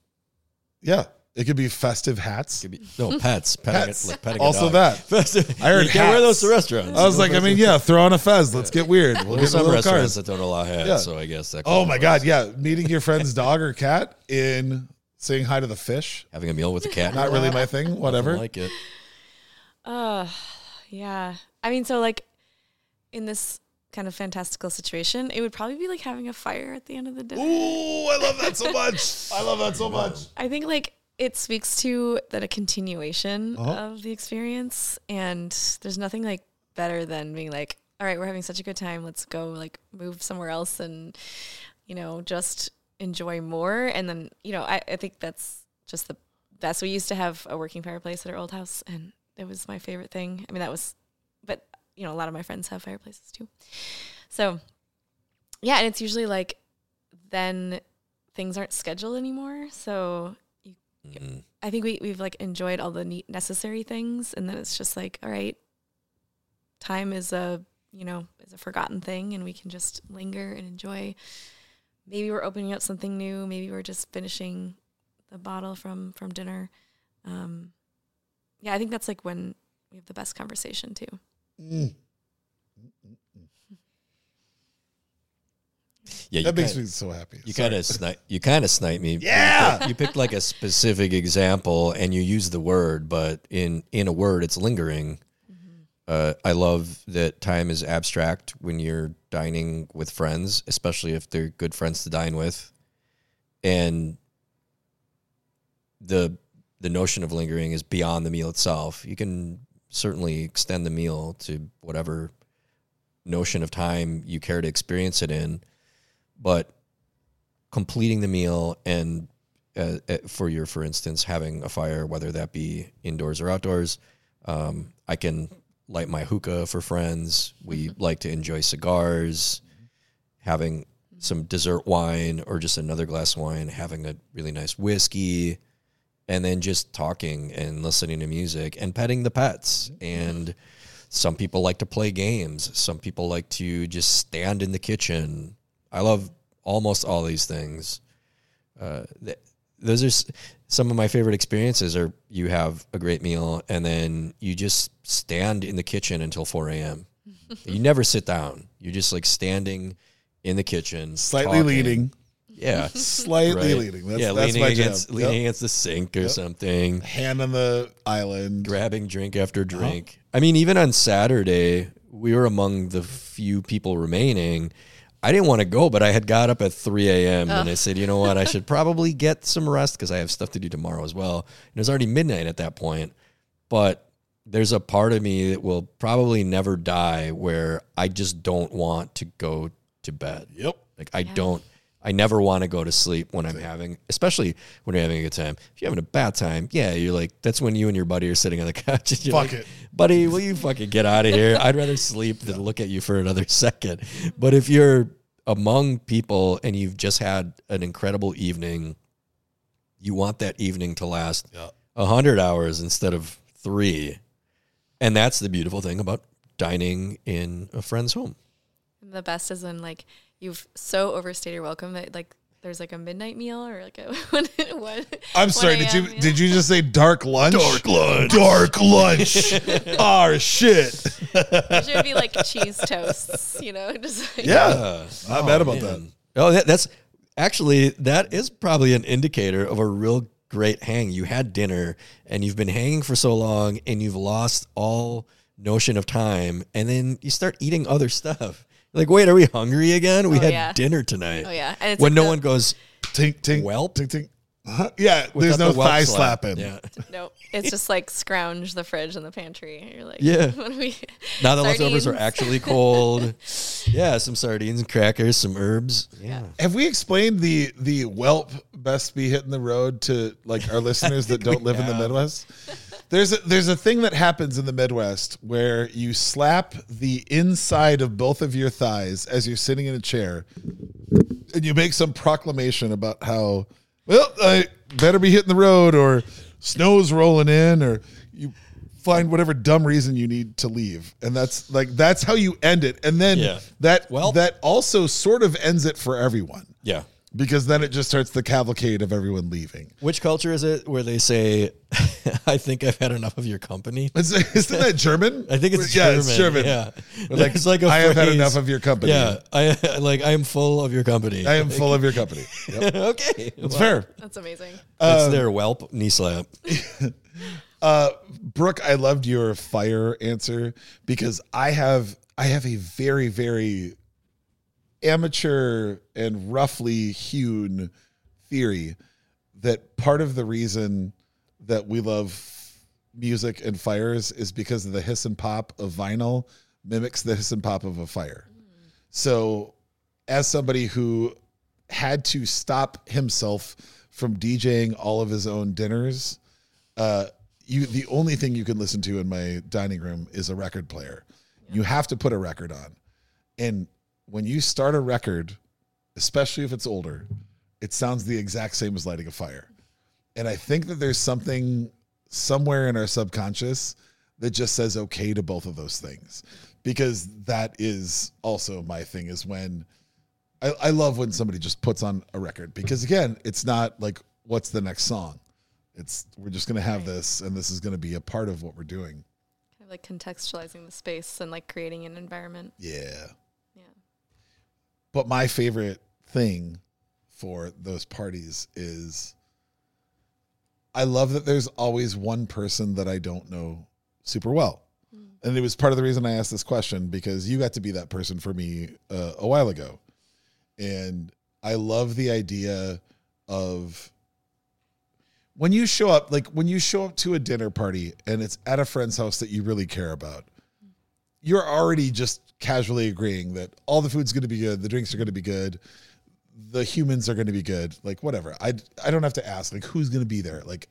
Yeah. It could be festive hats. Could be, no, pets. Petting Pets. A, like petting a Also dog. that. [LAUGHS] Festive. I heard you can't wear those to restaurants. I was like, I mean, yeah, throw on a fez. Let's get weird. We'll There's get some restaurants cars. that don't allow hats, Yeah. so I guess that. Oh my God. Yeah. Meeting your friend's dog or cat in saying hi to the fish. Having a meal with a cat. Not really my thing. Nothing Whatever. like it. Uh, yeah. I mean, so like in this kind of fantastical situation, it would probably be like having a fire at the end of the day. Ooh, I love that so much. I love that so much. I think like it speaks to that a continuation Uh-huh. of the experience, and there's nothing like better than being like, all right, we're having such a good time. Let's go like move somewhere else and you know just enjoy more. And then you know I, I think that's just the best. We used to have a working fireplace at our old house, and it was my favorite thing. I mean that was, but you know a lot of my friends have fireplaces too. So yeah, and it's usually like then things aren't scheduled anymore. So Mm. I think we we've like enjoyed all the neat necessary things, and then it's just like, all right, time is a you know is a forgotten thing, and we can just linger and enjoy. Maybe we're opening up something new. Maybe we're just finishing the bottle from from dinner. Um, yeah, I think that's like when we have the best conversation too. Mm. Yeah, you That makes kinda, me so happy. You kind of snipe. You kind of snipe me. [LAUGHS] You Yeah! picked- You picked like a specific example, and you use the word, but in in a word, it's lingering. Uh, I love that time is abstract when you're dining with friends, especially if they're good friends to dine with, and the the notion of lingering is beyond the meal itself. You can certainly extend the meal to whatever notion of time you care to experience it in, but completing the meal and uh, uh, for your, for instance, having a fire, whether that be indoors or outdoors, um, I can light my hookah for friends. We like to enjoy cigars, having some dessert wine or just another glass of wine, having a really nice whiskey, and then just talking and listening to music and petting the pets. And some people like to play games. Some people like to just stand in the kitchen. I love almost all these things. Uh, th- those are s- some of my favorite experiences. Are you have a great meal and then you just stand in the kitchen until four a.m. [LAUGHS] you never sit down. You're just like standing in the kitchen, Slightly talking. leaning. Yeah, [LAUGHS] Slightly right. leaning. That's, yeah, that's leaning my against job. leaning Yep. against the sink or something Hand on the island. grabbing drink after Uh-huh. drink. I mean, even on Saturday, we were among the few people remaining. I didn't want to go, but I had got up at 3 a.m. and I said, you know what, I should [LAUGHS] probably get some rest because I have stuff to do tomorrow as well. And it was already midnight at that point. But there's a part of me that will probably never die where I just don't want to go to bed. Yep. Like I don't I never want to go to sleep when I'm having especially when you're having a good time. If you're having a bad time, yeah, you're like that's when you and your buddy are sitting on the [LAUGHS] couch and you're Fuck like, it. Buddy, will you fucking get out of here? [LAUGHS] I'd rather sleep than look at you for another second. But if you're among people and you've just had an incredible evening, you want that evening to last Yeah. a hundred hours instead of three. And that's the beautiful thing about dining in a friend's home. The best is when like you've so overstayed your welcome that like there's like a midnight meal or like a [LAUGHS] one, one I'm sorry. Did you meal. did you just say dark lunch? Dark lunch. Dark lunch. oh [LAUGHS] shit. It should be like cheese toasts, you know, [LAUGHS] just like, Yeah. Not bad about oh, that. Oh, that, that's actually that is probably an indicator of a real great hang. You had dinner and you've been hanging for so long and you've lost all notion of time, and then you start eating other stuff. Like, wait, are we hungry again? We Oh, had yeah. dinner tonight. Oh yeah, and it's When like no the- one goes, Tink tink. Whelp? Tink tink. Uh-huh. Yeah. There's without no the whelp thigh slap. slapping. Yeah. No, [LAUGHS] it's just like scrounge the fridge and the pantry. You're like, Yeah. [LAUGHS] what do we? Now the leftovers are Sardines. actually cold. [LAUGHS] yeah, some sardines and crackers, some herbs. Yeah. Have we explained the the whelp best be hitting the road to like our listeners that don't live in the. Midwest? There's a, there's a thing that happens in the Midwest where you slap the inside of both of your thighs as you're sitting in a chair, and you make some proclamation about how well I better be hitting the road or snow's rolling in or you find whatever dumb reason you need to leave and that's like that's how you end it and then Yeah. that Well- that also sort of ends it for everyone Yeah. Because then it just starts the cavalcade of everyone leaving. Which culture is it where they say, [LAUGHS] I think I've had enough of your company? [LAUGHS] Is, isn't that German? I think it's yeah, German. it's German. Yeah. Like, There's like a I have had enough of your company. Yeah. I [LAUGHS] like I am full of your company. I am full of your company. Yep. okay. It's fair. That's amazing. That's their whelp knee slap. Uh, Brooke, I loved your fire answer because I have I have a very very amateur and roughly hewn theory that part of the reason that we love music and fires is because of the hiss and pop of vinyl mimics the hiss and pop of a fire. So, as somebody who had to stop himself from DJing all of his own dinners, uh, you the only thing you can listen to in my dining room is a record player. You have to put a record on, and when you start a record, especially if it's older, it sounds the exact same as lighting a fire. And I think that there's something somewhere in our subconscious that just says okay to both of those things. Because that is also my thing is when I, I love when somebody just puts on a record because again, it's not like what's the next song. It's we're just gonna have this and this is gonna be a part of what we're doing. Kind of like contextualizing the space and like creating an environment. Yeah. But my favorite thing for those parties is I love that there's always one person that I don't know super well. And it was part of the reason I asked this question because you got to be that person for me uh, a while ago. And I love the idea of when you show up, like when you show up to a dinner party and it's at a friend's house that you really care about, you're already just casually agreeing that all the food's going to be good, the drinks are going to be good, the humans are going to be good, like whatever. I I don't have to ask like who's going to be there. Like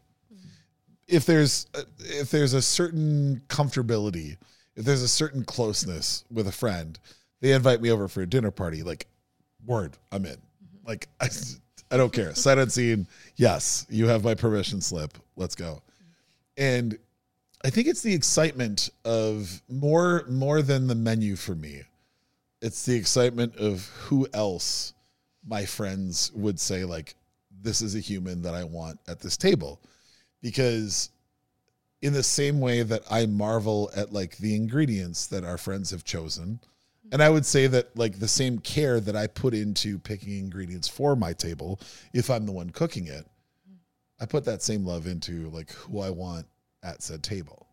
if there's if there's a certain comfortability if there's a certain closeness with a friend, they invite me over for a dinner party, like, word, I'm in. Like, I, [LAUGHS] I don't care. Sight unseen, yes, you have my permission slip. Let's go. And I think it's the excitement of more more than the menu for me. It's the excitement of who else my friends would say like this is a human that I want at this table. Because in the same way that I marvel at like the ingredients that our friends have chosen, and I would say that like the same care that I put into picking ingredients for my table, if I'm the one cooking it, I put that same love into like who I want at said table.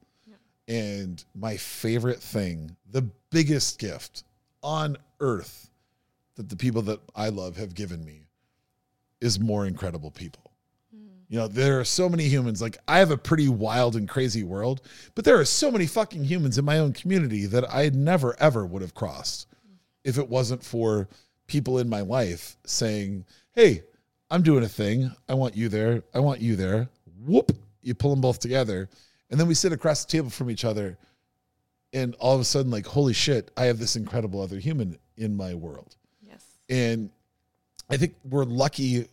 And my favorite thing, the biggest gift on earth that the people that I love have given me is more incredible people. Hmm. You know, there are so many humans. Like, I have a pretty wild and crazy world, but there are so many fucking humans in my own community that I never, ever would have crossed hmm. if it wasn't for people in my life saying, Hey, I'm doing a thing. I want you there. I want you there. Whoop. You pull them both together. And then we sit across the table from each other. And all of a sudden, like, holy shit, I have this incredible other human in my world. Yes. And I think we're lucky.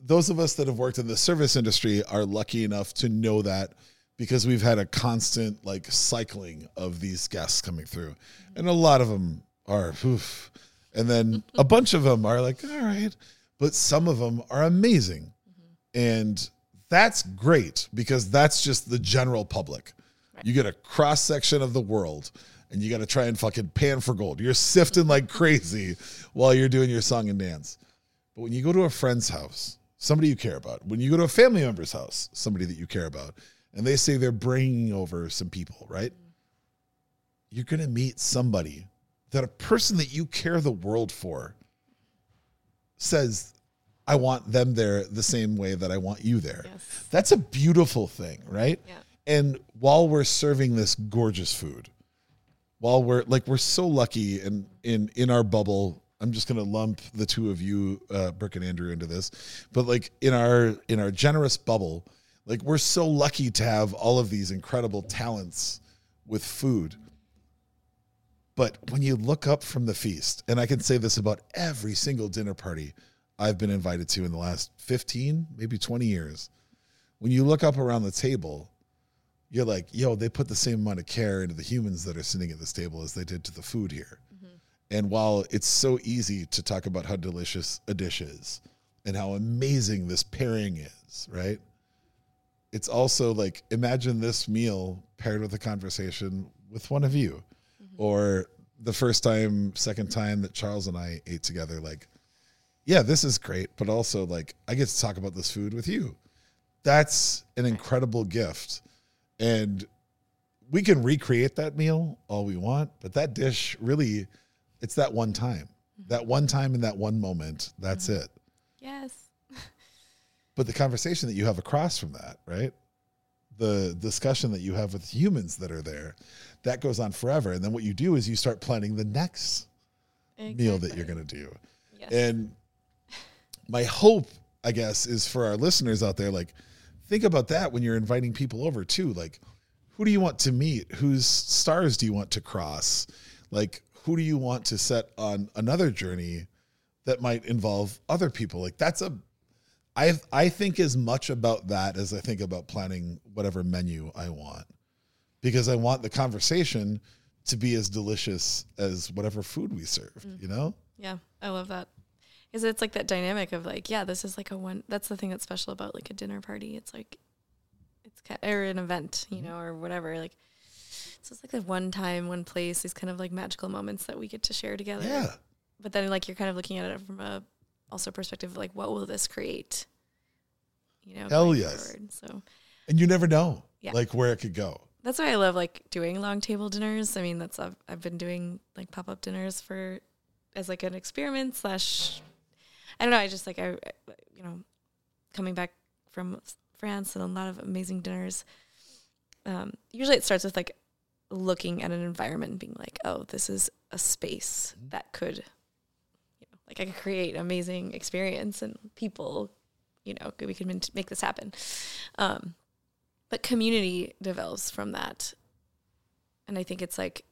Those of us that have worked in the service industry are lucky enough to know that because we've had a constant like cycling of these guests coming through. Mm-hmm. And a lot of them are, oof. and then a bunch of them are like, all right, but some of them are amazing. Mm-hmm. And that's great because that's just the general public. You get a cross section of the world and you got to try and fucking pan for gold. You're sifting like crazy while you're doing your song and dance. But when you go to a friend's house, somebody you care about, when you go to a family member's house, somebody that you care about, and they say they're bringing over some people, right? You're going to meet somebody that a person that you care the world for says, I want them there the same way that I want you there. Yes. That's a beautiful thing, right? Yeah. And while we're serving this gorgeous food, while we're like we're so lucky and in in our bubble, I'm just gonna lump the two of you, uh, Brooke and Andrew, into this, but like in our in our generous bubble, like we're so lucky to have all of these incredible talents with food. But when you look up from the feast, and I can say this about every single dinner party I've been invited to in the last 15, maybe 20 years, when you look up around the table, you're like, yo, they put the same amount of care into the humans that are sitting at this table as they did to the food here. Mm-hmm. And while it's so easy to talk about how delicious a dish is and how amazing this pairing is, right? It's also like imagine this meal paired with a conversation with one of you, mm-hmm. or the first time, second time that Charles and I ate together. Like, yeah, this is great, but also like I get to talk about this food with you. That's an incredible gift. And we can recreate that meal all we want, but that dish really, it's that one time. Mm-hmm. That one time in that one moment, that's mm-hmm. it. Yes. [LAUGHS] But the conversation that you have across from that, right? The discussion that you have with humans that are there, that goes on forever. And then what you do is you start planning the next meal that you're going to do. Yes. And my hope, I guess, is for our listeners out there, like, think about that when you're inviting people over too. Like, who do you want to meet? Whose stars do you want to cross? Like, who do you want to set on another journey that might involve other people? Like, that's a, I I think as much about that as I think about planning whatever menu I want, because I want the conversation to be as delicious as whatever food we serve. Mm. You know? Yeah, I love that. Because it's like that dynamic of like, yeah, this is like a one. That's the thing that's special about like a dinner party. It's like, it's kind or an event, you mm-hmm. know, or whatever. Like, so it's like the one time, one place. These kind of like magical moments that we get to share together. Yeah. But then like you're kind of looking at it from a also perspective of like, what will this create? You know, Hell yes. forward. So And you never know, Yeah. like where it could go. that's why I love like doing long table dinners. I mean, that's I've, I've been doing like pop up dinners for as like an experiment slash. I don't know. I just like I, you know, coming back from France and a lot of amazing dinners. Um, usually, it starts with like looking at an environment and being like, "Oh, this is a space that could, you know, like I could create amazing experience and people, you know, we could make this happen." Um, but community develops from that and I think it's like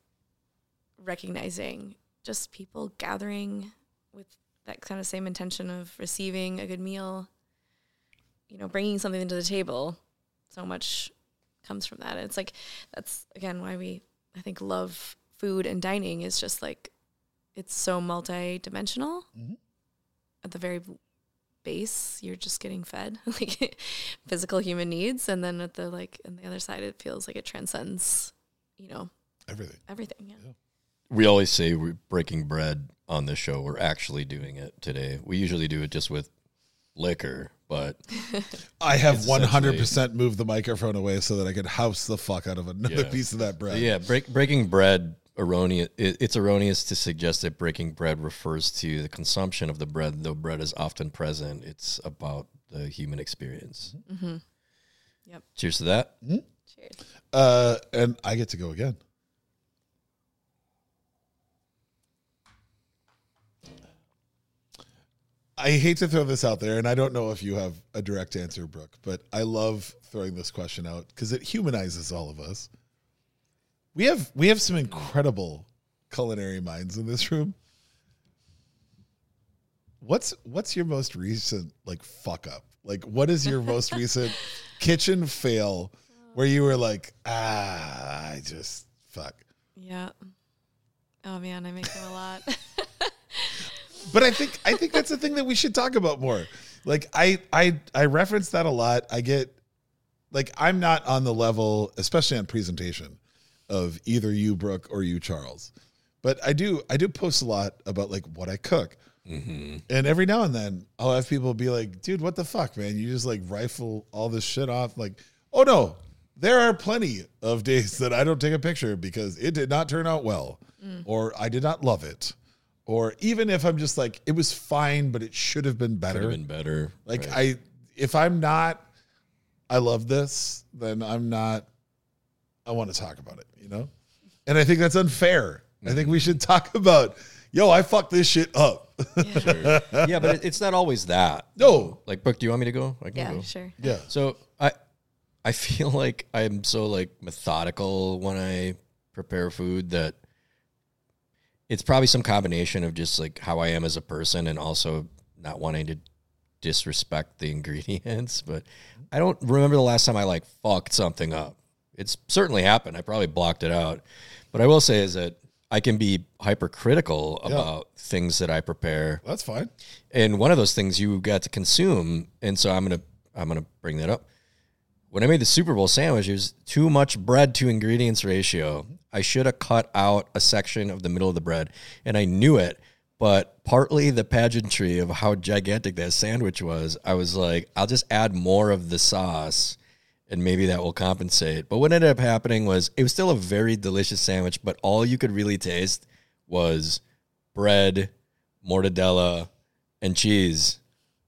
recognizing just people gathering with that kind of same intention of receiving a good meal, you know, bringing something to the table. So much comes from that. It's like that's again why we I think love food and dining is just like it's so multi-dimensional. Mhm. At the very base, you're just getting fed [LAUGHS] like physical human needs, and then at the like on the other side, it feels like it transcends, you know, Everything. everything. Yeah. We always say we're breaking bread on this show. We're actually doing it today. We usually do it just with liquor, but [LAUGHS] I have one hundred percent moved the microphone away so that I could house the fuck out of another Yeah. piece of that bread. yeah, break, breaking bread erroneous. It, it's erroneous to suggest that breaking bread refers to the consumption of the bread, though bread is often present. It's about the human experience. Mm-hmm. Yep. Cheers to that. Cheers. Uh, and I get to go again. I hate to throw this out there, and I don't know if you have a direct answer, Brooke, but I love throwing this question out because it humanizes all of us. We have we have some incredible culinary minds in this room. What's what's your most recent like fuck up? Like what is your most [LAUGHS] recent kitchen fail where you were like, ah, I just fuck. Yeah. Oh man, I make them a lot. [LAUGHS] But I think I think that's the thing that we should talk about more. Like I I I reference that a lot. I get like I'm not on the level, especially on presentation, of either you, Brooke, or you, Charles. But I do I do post a lot about like what I cook. Mm-hmm. And every now and then I'll have people be like, dude, what the fuck, man? You just like rifle all this shit off. Like, oh no, there are plenty of days that I don't take a picture because it did not turn out well, mm. or I did not love it. Or even if I'm just like, it was fine, but it should have been Could better. have been better. Like right. I, if I'm not, I love this, then I'm not. I want to talk about it, you know, and I think that's unfair. I think we mm-hmm. should talk about, yo, I fucked this shit up. Sure. yeah, but it, it's not always that. No. Like, Brooke, do you want me to go? I can yeah, go. sure. yeah, So I I feel like I'm so like methodical when I prepare food that it's probably some combination of just like how I am as a person and also not wanting to disrespect the [LAUGHS] ingredients. But I don't remember the last time I like fucked something up. It's certainly happened. I probably blocked it out. But I will say is that I can be hypercritical about things that I prepare that's fine. and one of those things you got to consume and so i'm gonna i'm gonna bring that up when i made the super bowl sandwich it was too much bread to ingredients ratio i should have cut out a section of the middle of the bread and i knew it but partly the pageantry of how gigantic that sandwich was i was like i'll just add more of the sauce and maybe that will compensate but what ended up happening was it was still a very delicious sandwich but all you could really taste was bread mortadella and cheese.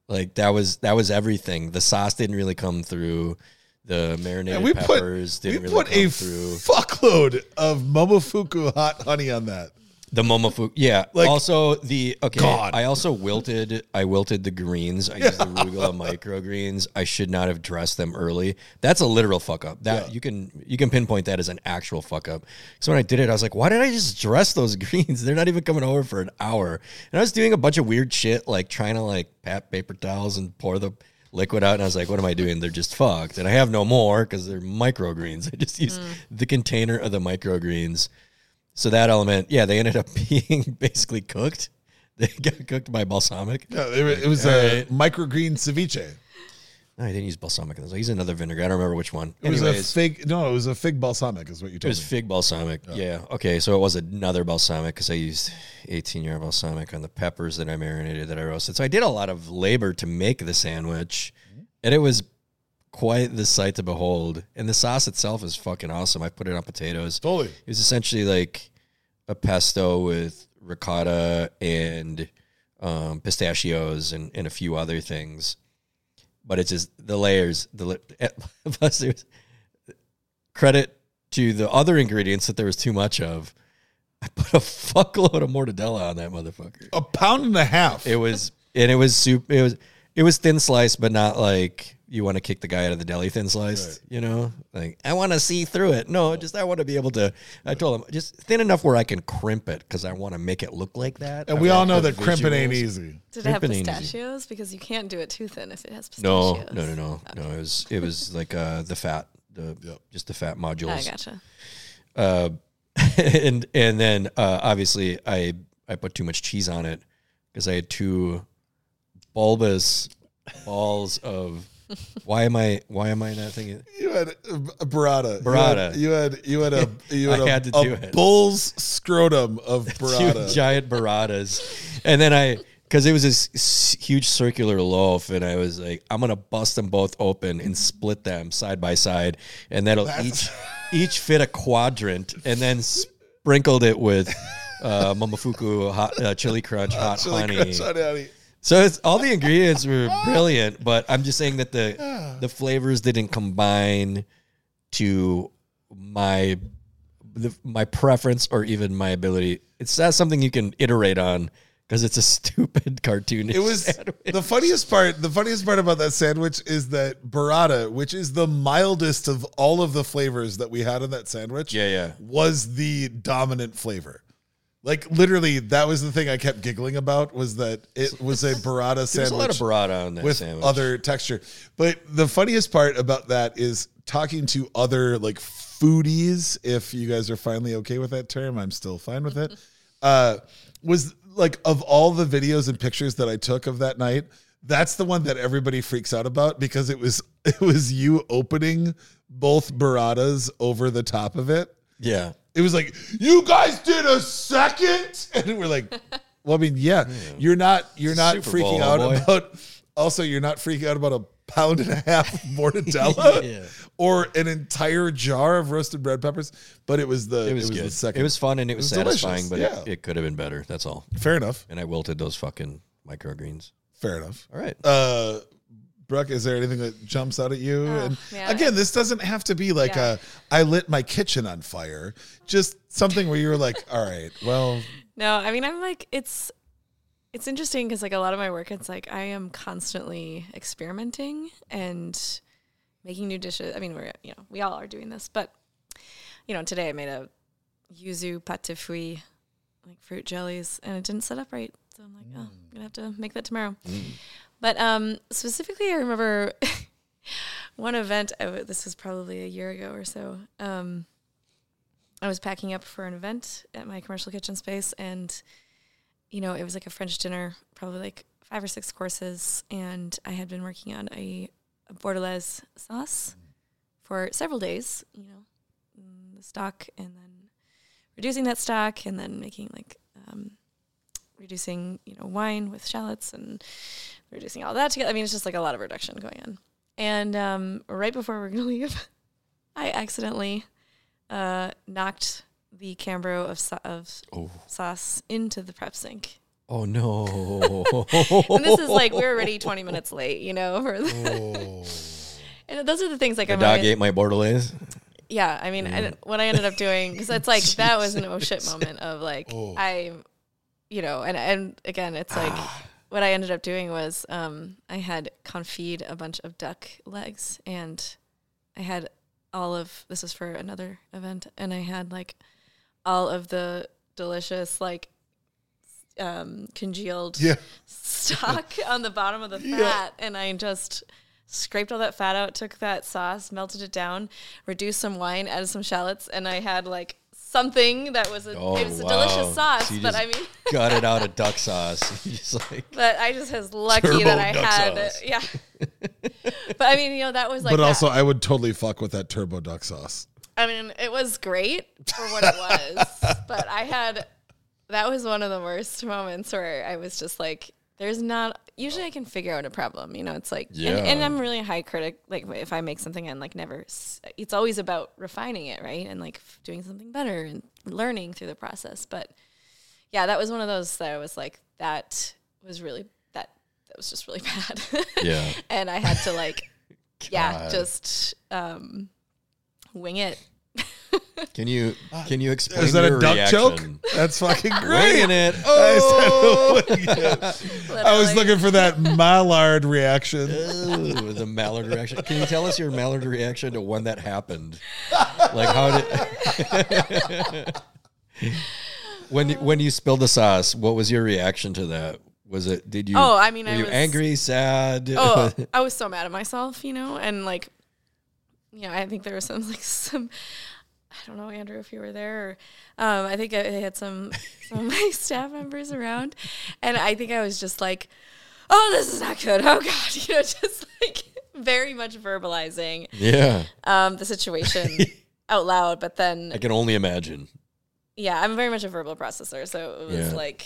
Like that was that was everything. The sauce didn't really come through. The marinated And we put peppers we didn't really put a through. fuckload of Momofuku hot honey on that. The momofuku, yeah. Like, also the okay. God. I also wilted. I wilted the greens. I used the arugula [LAUGHS] microgreens. I should not have dressed them early. That's a literal fuck up. That Yeah. you can you can pinpoint that as an actual fuck up. So when I did it, I was like, why did I just dress those [LAUGHS] greens? They're not even coming over for an hour. And I was doing a bunch of weird shit, like trying to like pat paper towels and pour the liquid out. And I was like, what am I doing? They're just fucked. And I have no more because they're microgreens. [LAUGHS] I just used mm. the container of the microgreens. So that element, yeah, they ended up [LAUGHS] being basically cooked. They got cooked by balsamic. Yeah, it, it was a microgreen ceviche. No, I didn't use balsamic in those. I used another vinegar. I don't remember which one. It was Anyways, a fig. No, it was a fig balsamic, is what you talking? it was me. fig balsamic. Yeah. Okay. So it was another balsamic because I used 18 year balsamic on the peppers that I marinated that I roasted. So I did a lot of labor to make the sandwich, and it was quite the sight to behold. And the sauce itself is fucking awesome. I put it on potatoes. Totally. It was essentially like a pesto with ricotta and um, pistachios and, and a few other things. But it's just the layers. The [LAUGHS] plus there's credit to the other ingredients that there was too much of. I put a [LAUGHS] fuckload of mortadella on that motherfucker. A pound and a half. It was and it was soup. It was it was thin sliced, but not like you want to kick the guy out of the deli thin sliced. You know, like I want to see through it. No, just I want to be able to. I told him just thin enough where I can crimp it because I want to make it look like that. And I we all know that crimping ain't easy. Did it have Crimping ain't easy. pistachios? Because you can't do it too thin if it has No, pistachios. no, no, no, no. no. It was it was [LAUGHS] like uh the fat, the Yep. just the fat modules. I gotcha. uh, [LAUGHS] and and then uh, obviously I I put too much cheese on it because I had two bulbous balls of. Why am I why am I not thinking? You had a burrata. Burrata. You had you had, you had a [LAUGHS] you had, I a, had to do it. bull's scrotum of [LAUGHS] Two giant burratas, and then I because it was this huge circular loaf, and I was like, I'm gonna bust them both open and split them side by side, and that'll each each fit a quadrant, and then sprinkled it with uh, Momofuku hot uh, chili crunch [LAUGHS] hot Chili honey. crunch honey. So it's all the ingredients were brilliant, but I'm just saying that the the flavors didn't combine to my the, my preference or even my ability. It's not something you can iterate on because it's a [LAUGHS] stupid cartoon. It was the funniest part. The funniest part about that sandwich is that burrata, which is the mildest of all of the flavors that we had in that sandwich, Yeah, yeah. was the dominant flavor. Like literally, that was the thing I kept giggling about was that it [LAUGHS] was a burrata There's sandwich a lot of burrata on that with sandwich. other texture. But the funniest part about that is talking to other like foodies, if you guys are finally okay with that term, I'm still fine with it. [LAUGHS] Uh, was like of all the videos and pictures that I took of that night, that's the one that everybody freaks out about because it was [LAUGHS] it was you opening both burratas over the top of it. yeah. It was like, you guys did a second? [LAUGHS] And we're like, well, I mean, yeah, [LAUGHS] you're not you're not Super freaking Bowl, out boy. about also you're not freaking out about a pound and a half [LAUGHS] mortadella Yeah. or an entire jar of roasted red peppers. But it was the It was, the good. second. It was fun and it was, was delicious, satisfying, but yeah. it, it could have been better. That's all. fair enough. And I wilted those fucking microgreens. Fair enough. All right. Uh Brooke, is there anything that jumps out at you? Oh, and yeah. again, this doesn't have to be like Yeah. a I lit my kitchen on fire. Just something where you're like, all right, well, [LAUGHS] No, I mean I'm like it's it's interesting because like a lot of my work it's like I am constantly experimenting and making new dishes. I mean we're you know we all are doing this, but you know today I made a yuzu pâte de like fruit jellies and it didn't set up right, so I'm like oh I'm gonna have to make that tomorrow. Mm. But um specifically I remember [LAUGHS] one event. I w- this was probably a year ago or so. Um, I was packing up for an event at my commercial kitchen space, and you know, it was like a French dinner, probably like five or six courses, and I had been working on a, a bordelaise sauce for several days. You know, the stock, and then reducing that stock, and then making like um, reducing you know wine with shallots and reducing all that together. I mean, it's just like a lot of reduction going on. And um, right before we are gonna [LAUGHS] leave, I accidentally uh, knocked the Cambro of, sa- of Oh. sauce into the prep sink. Oh no. [LAUGHS] And this is like we're already 20 minutes late, you know. For the, [LAUGHS] and those are the things like the I'm dog like, ate my bordelaise. yeah. I mean, I, what I ended up doing because it's like that was an oh shit moment of like Oh. I, you know, and and again, it's like Ah. What I ended up doing was um, I had confit a bunch of duck legs and I had all of this is for another event and I had like all of the delicious like um congealed Yeah. stock [LAUGHS] on the bottom of the fat Yeah. and I just scraped all that fat out, took that sauce, melted it down, reduced some wine, added some shallots, and I had like something that was a Oh, it was a oh, wow. delicious sauce, So but just I mean [LAUGHS] Got it out of duck sauce. [LAUGHS] Just like but I just was lucky that I had sauce. yeah. [LAUGHS] but I mean, you know, that was like but that. also, I would totally fuck with that turbo duck sauce. I mean, it was great for what it was, but I had that was one of the worst moments where I was just like, "There's not." Usually, I can figure out a problem. You know, it's like, and, and I'm really a high critic. Like, if I make something and like never, it's always about refining it, right, and like doing something better and learning through the process. But yeah, that was one of those that I was like, that was really that that was just really [LAUGHS] bad. Yeah. and I had to like, [LAUGHS] yeah, just um, wing it. [LAUGHS] Can you can you explain Is that your a duck choke? reaction? That's fucking great. Winging [LAUGHS] it. I Oh, [LAUGHS] said, "Wing. I was looking for that Mallard reaction. Ooh, the Mallard reaction. Can you tell us your Mallard reaction to when that happened? Like how did when you- when you spilled the sauce? What was your reaction to that? Was it? Did you? Oh, I mean, were I you was- angry, sad? oh, I was so mad at myself, you know, and like, you know, I think there was some like some, I don't know, Andrew, if you were there, or um, I think I had some some of my [LAUGHS] staff members around, and I think I was just like, oh, this is not good. Oh God, [LAUGHS] you know, just like very much verbalizing yeah, um, the situation [LAUGHS] out loud, but then I can only imagine. yeah, I'm very much a verbal processor, so it was Yeah. like,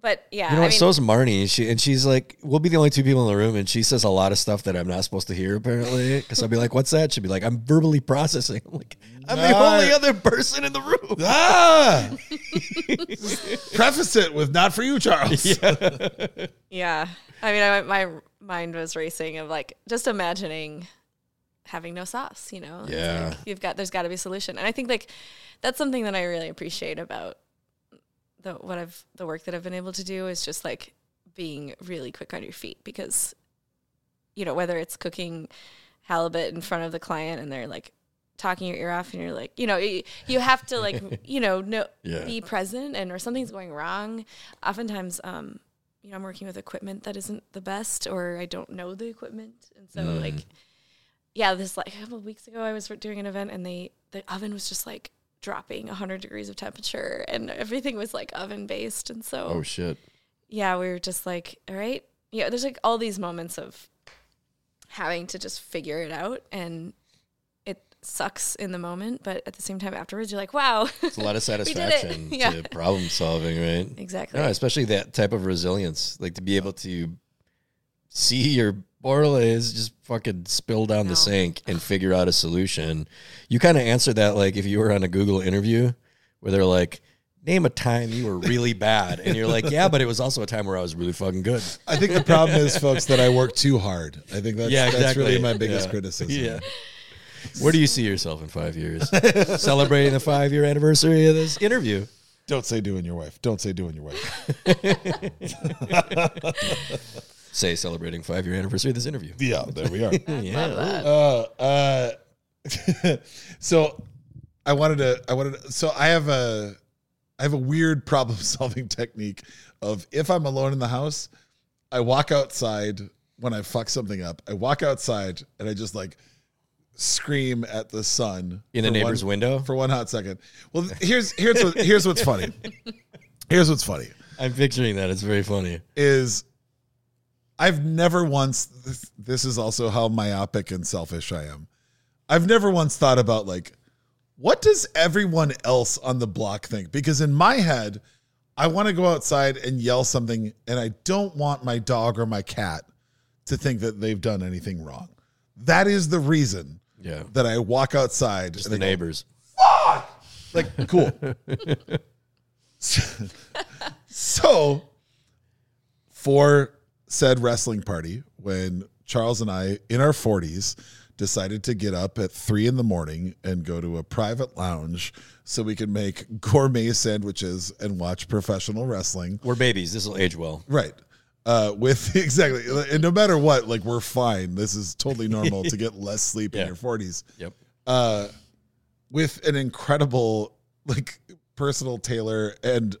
but yeah, You know, I what? mean, so is Marnie. She and she's like, we'll be the only two people in the room, and she says a lot of stuff that I'm not supposed to hear apparently. Because I'll be like, "What's that?" She'll be like, "I'm verbally processing." I'm like, "I'm the Nice. only other person in the room." [LAUGHS] Ah! Preface it with not for you, Charles. [LAUGHS] Yeah. I mean, I, my mind was racing of like just imagining having no sauce, you know? It's Yeah. like, you've got, there's got to be a solution. And I think like that's something that I really appreciate about the, what I've, the work that I've been able to do is just like being really quick on your feet because, you know, whether it's cooking halibut in front of the client and they're like, talking your ear off and you're like you know you, you have to like [LAUGHS] you know know Yeah. be present and or something's going wrong oftentimes um you know i'm working with equipment that isn't the best or i don't know the equipment and so Mm. like yeah this like a couple of weeks ago i was doing an event and they the oven was just like dropping 100 degrees of temperature and everything was like oven based and so Oh shit! yeah, we were just like, all right. Yeah, there's like all these moments of having to just figure it out and sucks in the moment, but at the same time afterwards you're like, wow. It's a lot of [LAUGHS] satisfaction [LAUGHS] Yeah. to problem solving, right? exactly. No, especially that type of resilience, like to be able to see your bordelaise just fucking spill down No. the sink and [SIGHS] figure out a solution. You kind of answer that like if you were on a Google interview where they're like, name a time you were really [LAUGHS] bad. And you're like, yeah, but it was also a time where I was really fucking good. I think the problem is, folks, that I work too hard. I think that's, Yeah, that's really my biggest Yeah. criticism. Yeah. Where do you see yourself in five years? [LAUGHS] Celebrating the five year anniversary of this interview. Don't say doing your wife. Don't say doing your wife. [LAUGHS] Say celebrating five year anniversary of this interview. Yeah, there we are. [LAUGHS] Yeah. uh, uh, so I wanted to, I wanted to, so I have a, I have a weird problem solving technique of if I'm alone in the house, I walk outside when I fuck something up. I walk outside and I just like scream at the sun In the neighbor's one- window? for one hot second. Well, here's here's what here's what's funny. [LAUGHS] Here's what's funny I'm picturing that. It's very funny. is I've never once this, this is also how myopic and selfish I am. I've never once thought about like what does everyone else on the block think? Because in my head, I want to go outside and yell something and I don't want my dog or my cat to think that they've done anything wrong. That is the reason Yeah. that I walk outside Just and the go, neighbors. like cool. [LAUGHS] so for said wrestling party, when Charles and I, in our 40s, decided to get up at three in the morning and go to a private lounge so we could make gourmet sandwiches and watch professional wrestling. We're babies. This will age well. Right. Uh, with [LAUGHS] exactly, and no matter what, like we're fine. This is totally normal to get less sleep Yeah. in your 40s Yep. uh, with an incredible like personal tailor and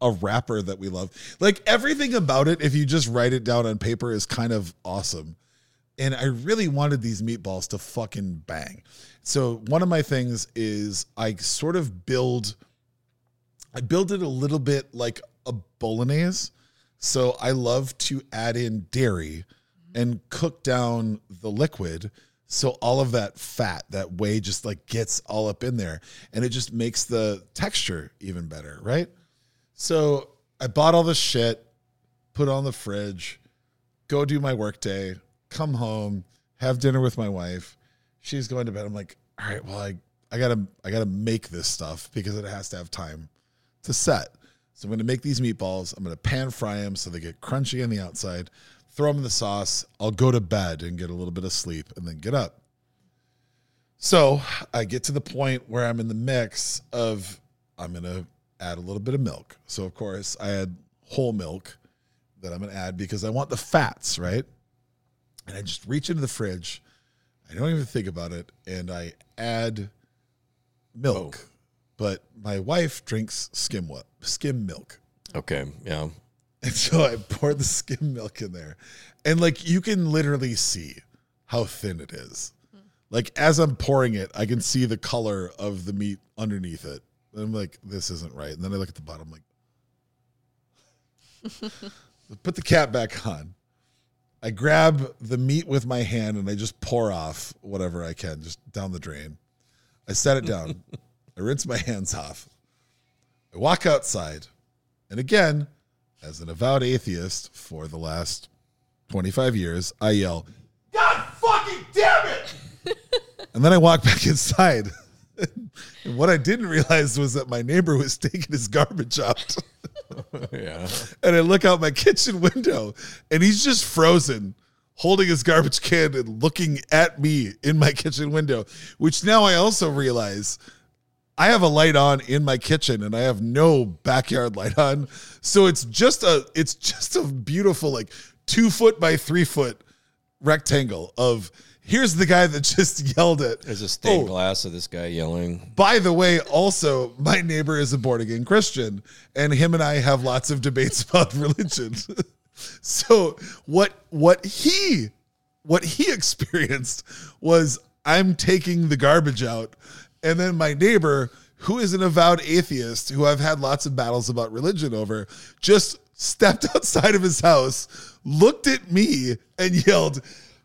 a rapper that we love. Like everything about it, if you just write it down on paper, is kind of awesome. And I really wanted these meatballs to fucking bang. So one of my things is I sort of build, I build it a little bit like a bolognese. So I love to add in dairy and cook down the liquid. So all of that fat that whey just like gets all up in there and it just makes the texture even better right? So i bought all this shit put on the fridge go do my work day come home have dinner with my wife. She's going to bed. I'm like all right well i i gotta i gotta make this stuff because it has to have time to set so i'm going to make these meatballs i'm going to pan fry them so they get crunchy on the outside throw them in the sauce i'll go to bed and get a little bit of sleep and then get up So I get to the point where I'm in the mix of I'm gonna add a little bit of milk. So of course I add whole milk that I'm gonna add because I want the fats, right? And I just reach into the fridge. I don't even think about it, and I add milk. But my wife drinks skim what skim milk. Okay. Yeah. And so I poured the skim milk in there. And like you can literally see how thin it is. Like as I'm pouring it, I can see the color of the meat underneath it. And I'm like, this isn't right. And then I look at the bottom, like, [LAUGHS] put the cap back on. I grab the meat with my hand and I just pour off whatever I can, just down the drain. I set it down. [LAUGHS] I rinse my hands off. I walk outside. And again, as an avowed atheist for the last 25 years, I yell, God fucking damn it! [LAUGHS] and then I walk back inside. [LAUGHS] and what I didn't realize was that my neighbor was taking his garbage out. [LAUGHS] yeah. and I look out my kitchen window and he's just frozen, holding his garbage can and looking at me in my kitchen window, which now I also realize I have a light on in my kitchen and I have no backyard light on. So it's just a it's just a beautiful like two foot by three foot rectangle of here's the guy that [LAUGHS] just yelled it. There's a stained Oh. glass of this guy yelling. By the way, also, my neighbor is a born again Christian, and him and I have lots of debates [LAUGHS] about religion. [LAUGHS] so what what he what he experienced was I'm taking the garbage out, and then my neighbor, who is an avowed atheist, who I've had lots of battles about religion over, just stepped [LAUGHS] outside of his house, looked at me, and yelled,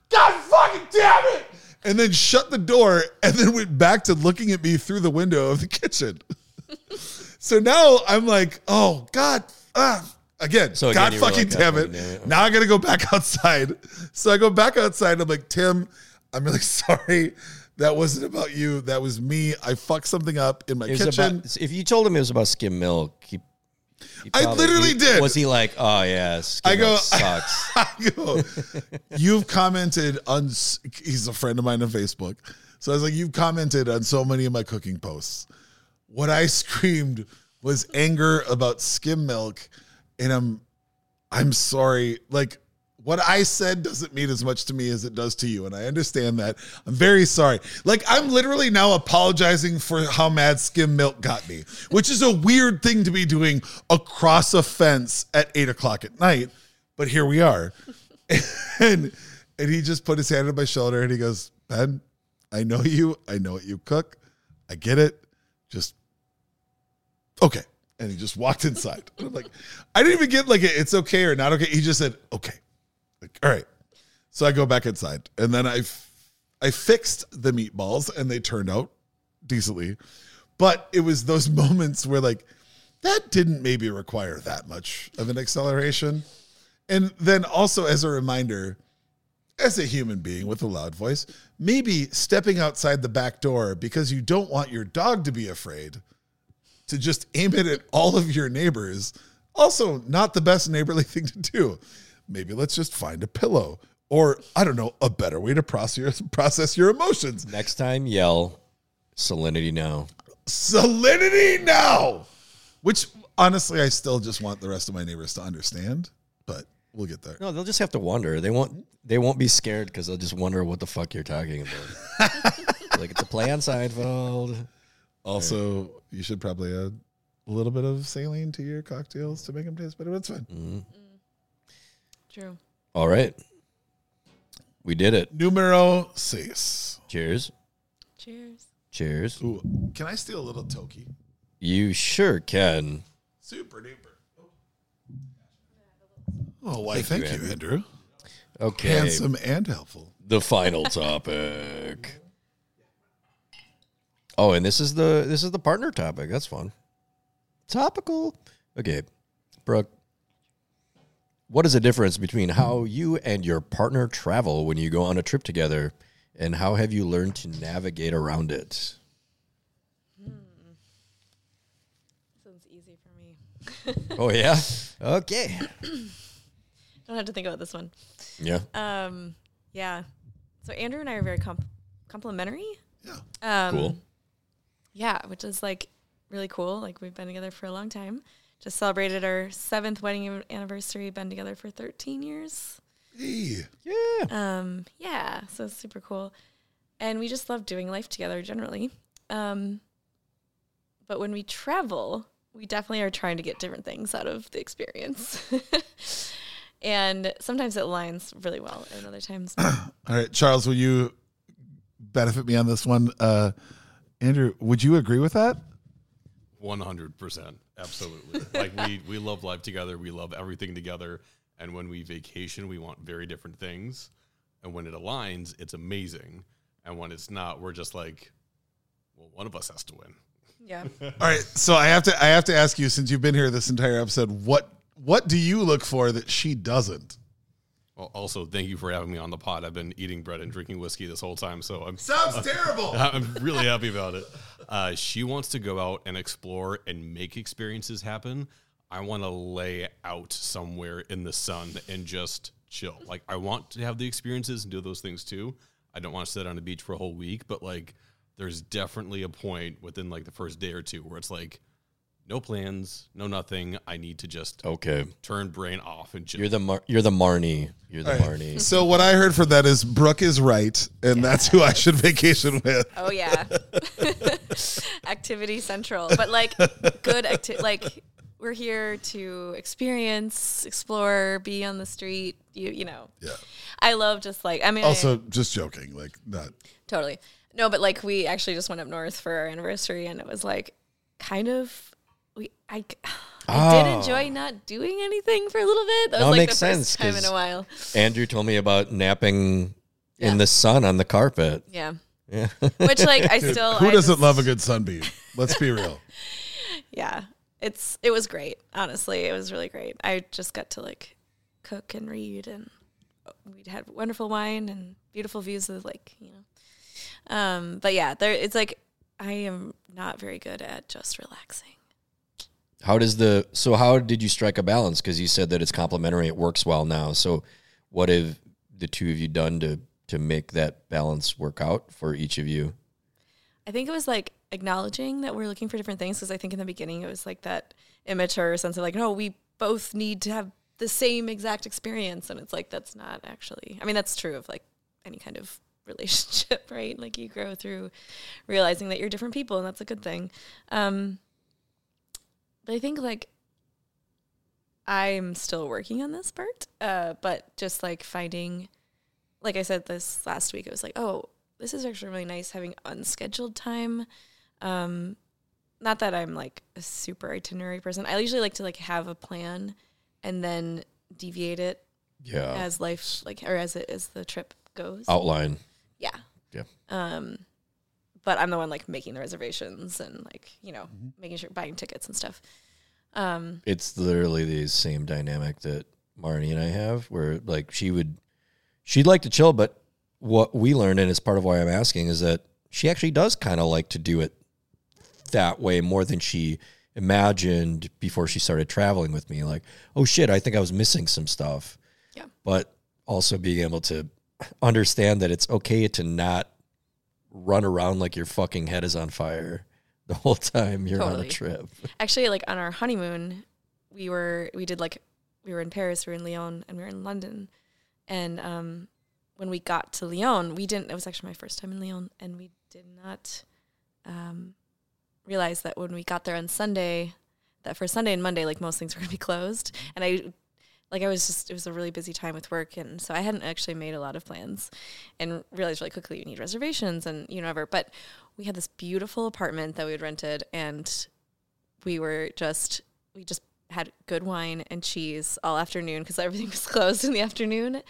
God fucking damn it! And then shut the door and then went back to looking at me through the window of the kitchen. [LAUGHS] so now I'm like, oh God, ah. Again, So again, God fucking like, damn it. fucking damn it. Now I gotta go back [LAUGHS] outside. So I go back outside. And I'm like, Tim, I'm really sorry. That wasn't about you. That was me. I fucked something up in my It was kitchen. about, if you told him it was about skim milk, he, he I probably- literally he- did. Was he like, oh yeah, skim I go, milk sucks? [LAUGHS] I go, you've commented on, s- he's a friend of mine on Facebook. So I was like, you've commented on so many of my cooking posts. What I [LAUGHS] screamed was anger about skim milk. And I'm, I'm sorry. Like, what I said doesn't mean as much to me as it does to you. And I understand that. I'm very sorry. Like, I'm literally now apologizing for how mad skim milk got me, which is a weird thing to be doing across a fence at eight o'clock at night. But here we are. [LAUGHS] and and he just put his hand on my shoulder and he goes, Ben, I know you. I know what you cook. I get it. Just okay. And he just walked inside. [LAUGHS] I'm like, I didn't even get like a, it's okay or not okay. He just said, okay. Like, all right. So I go back inside and then I, f- I fixed the meatballs and they turned out decently. But it was those [LAUGHS] moments where like, that didn't maybe require that much of an acceleration. And then also as a reminder, as a human being with a loud voice, maybe stepping outside the back door because you don't want your dog to be afraid to just aim it at all of your neighbors. Also, not the best neighborly [LAUGHS] thing to do. Maybe let's just find a pillow or, I don't know, a better way to process your, process your emotions. Next time, yell salinity now. Salinity now! Which honestly, I still just want the rest of my neighbors to understand, but we'll get there. No, they'll just have to wonder. They won't. They won't be scared because they'll just wonder what the fuck you're talking about. [LAUGHS] like it's a play on Seinfeld. Also, you should probably add a little bit of saline to your cocktails to make them taste better. That's fine. Mm-hmm. True. All right, we did it. Numero seis. Cheers. Cheers. Cheers. Ooh, can I steal a little toki? You sure can. Super duper. Oh, why? Thank Thank, you, you, Andrew. Okay. Handsome and helpful. The final topic. Oh, and this is the this is the partner topic. That's fun. Topical. Okay, Brooke. What is the difference between how you and your partner travel when you go on a trip together, and how have you learned to navigate around it? Sounds easy for me. Oh yeah. Okay. [COUGHS] [COUGHS] Don't have to think about this one. Yeah. Um, yeah. So Andrew and I are very comp- complimentary. Yeah. Um, Cool. Yeah, which is like really cool. Like we've been together for a long time. Just celebrated our seventh wedding anniversary. Been together for 13 years. Hey. Yeah. Um, yeah, so it's super cool. And we just love doing life together generally. Um, but when we travel, we definitely are trying to get different things out of the experience. [LAUGHS] and sometimes it aligns really well, and other times, [CLEARS THROAT] All right, Charles, will you benefit me on this one? Uh, Andrew, would you agree with that? One hundred percent, absolutely. like we we love life together. We love everything together. And when we vacation, we want very different things. And when it aligns, it's amazing. And when it's not, we're just like, well, one of us has to win. yeah. All right, so I have to I have to ask you since you've been here this entire episode, what what do you look for that she doesn't? Well, also, thank you for having me on the pod. I've been eating bread and drinking whiskey this whole time, so I'm Sounds terrible. [LAUGHS] I'm really happy about it. Uh, she wants to go out and explore and make experiences happen. I want to lay out somewhere in the sun and just chill. Like I want to have the experiences and do those things too. I don't want to sit on the beach for a whole week, but like there's definitely a point within like the first day or two where it's like no plans, no nothing. I need to just Okay. turn brain off and chill. You're the Mar- you're the Marnie. You're the All right. Marnie. So what I heard from that is Brooke is right, and that's who I should vacation with. Oh yeah. [LAUGHS] activity central. But like good acti- like we're here to experience, explore, be on the street, you you know. Yeah. I love just like I mean I- Also, just joking, like not. totally. No, but like we actually just went up north for our anniversary and it was like kind of we I [SIGHS] I did Oh. enjoy not doing anything for a little bit. That No, was like makes the first sense, time in 'cause- a while. Andrew told me about napping Yeah. in the sun on the carpet. Yeah. Yeah. Which like I still Who I doesn't just- love a good sunbeam? Let's be real. [LAUGHS] [LAUGHS] yeah it's it was great honestly it was really great i just got to like cook and read and we had wonderful wine and beautiful views of the lake you know um but yeah there it's like i am not very good at just relaxing How does the so how did you strike a balance? Because you said that it's complementary, it works well now. So what have the two of you done to to make that balance work out for each of you? i think it was like acknowledging that we're looking for different things because i think in the beginning it was like that immature sense of like no we both need to have the same exact experience and it's like that's not actually i mean that's true of like any kind of [LAUGHS] relationship right like you grow through realizing that you're different people and that's a good thing um i think like i'm still working on this part uh but just like finding like i said this last week it was like oh this is actually really nice having unscheduled time um not that i'm like a super itinerary person i usually like to like have a plan and then deviate it Yeah. as life like or as it as the trip goes Outline. yeah Yeah. um but i'm the one like making the reservations and like you know making sure buying tickets and stuff um It's literally the same dynamic that Marnie and I have, where like she would, she'd like to chill, but what we learned, and it's part of why I'm asking, is that she actually does kind of like to do it that way more than she imagined before she started traveling with me. Like, oh shit, I think I was missing some stuff. Yeah. But also being able to understand that it's okay to not run around like your fucking head is on fire the whole time you're on a trip. actually like on our honeymoon we were we did like we were in paris we were in lyon and we were in london. And um when we got to lyon we didn't it was actually my first time in lyon and we did not um realize that when we got there on sunday that for sunday and monday like most things were going to be closed. And i like i was just it was a really busy time with work and so i hadn't actually made a lot of plans and realized really quickly you need reservations and you know whatever but we had this beautiful apartment that we had rented and we were just we just had good wine and cheese all afternoon because everything [LAUGHS] was closed in the afternoon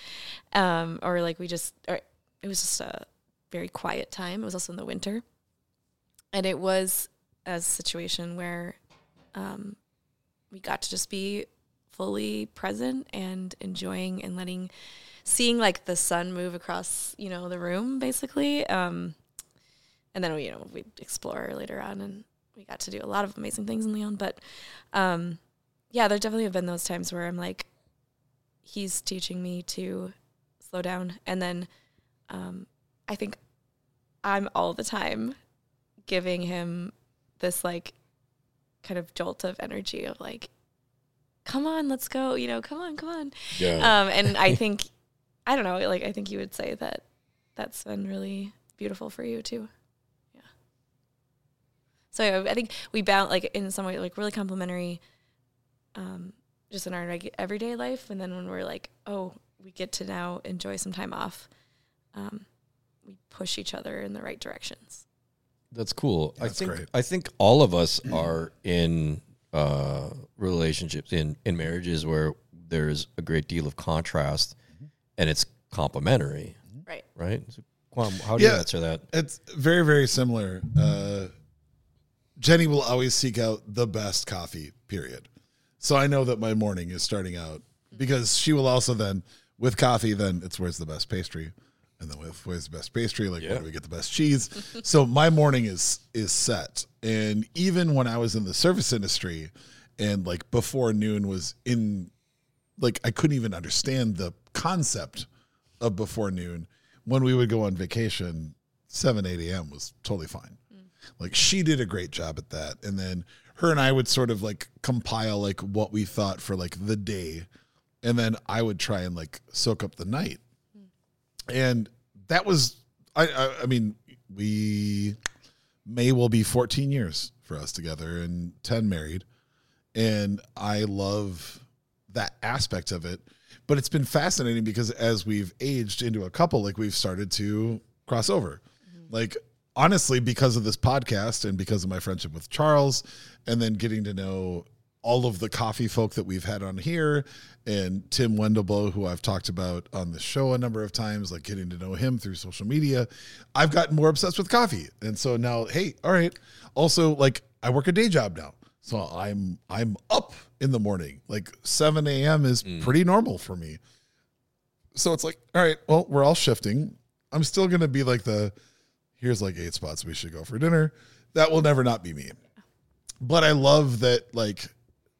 um, or like we just or it was just a very quiet time. It was also in the winter. And it was a situation where um, we got to just be fully present and enjoying and letting seeing like the sun move across you know the room basically um, and then we you know we explore later on and we got to do a lot of amazing things in Lyon but um yeah there definitely have been those times where I'm like he's teaching me to slow down and then um I think I'm all the time giving him this like kind of jolt of energy of like, come on, let's go, you know, come on, come on. Yeah. Um, and I [LAUGHS] think, I don't know, like I think you would say that that's been really beautiful for you too. Yeah. So I think we bound like in some way like really complimentary, um, just in our regu- everyday life, and then when we're like, oh, we get to now enjoy some time off, um, we push each other in the right directions. That's cool. I That's think great. I think all of us are in uh, relationships in in marriages where there's a great deal of contrast, and it's complementary, Right. right? So, Quam, how do you answer that? It's very, very similar. Uh, Jenny will always seek out the best coffee, period. So I know that my morning is starting out because she will also then, with coffee, then it's where's the best pastry. And then with where's the best pastry, like Yeah. where do we get the best cheese? [LAUGHS] so my morning is is set. And even when I was in the service industry and like before noon was in like I couldn't even understand the concept of before noon. When we would go on vacation, seven, eight AM was totally fine. Mm. Like she did a great job at that. And then her and I would sort of like compile like what we thought for like the day. And then I would try and like soak up the night. Mm. And that was I I, I mean, we May will be 14 years for us together and 10 married. And I love that aspect of it. But it's been fascinating because as we've aged into a couple, like we've started to cross over. Mm-hmm. Like honestly, because of this podcast and because of my friendship with Charles, and then getting to know all of the coffee folk that we've had on here, and Tim Wendelboe, who I've talked about on the show a number of times, like getting to know him through social media, I've gotten more obsessed with coffee. And so now, hey, all right. Also, like I work a day job now. So I'm I'm up in the morning. Like 7 a.m. is mm. pretty normal for me. So it's like, all right, well, we're all shifting. I'm still gonna be like the here's like eight spots we should go for dinner. That will never not be me. But I love that like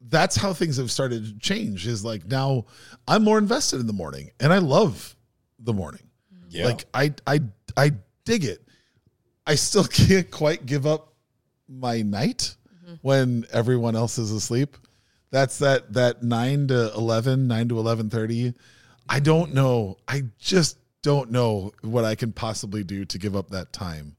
that's how things have started to change is like now I'm more invested in the morning and I love the morning. Yeah. Like I I I dig it. I still [LAUGHS] can't quite give up my night mm-hmm. when everyone else is asleep. That's that that 9 to 11, 9 to 11:30. I don't know. I just don't know what I can possibly do to give up that time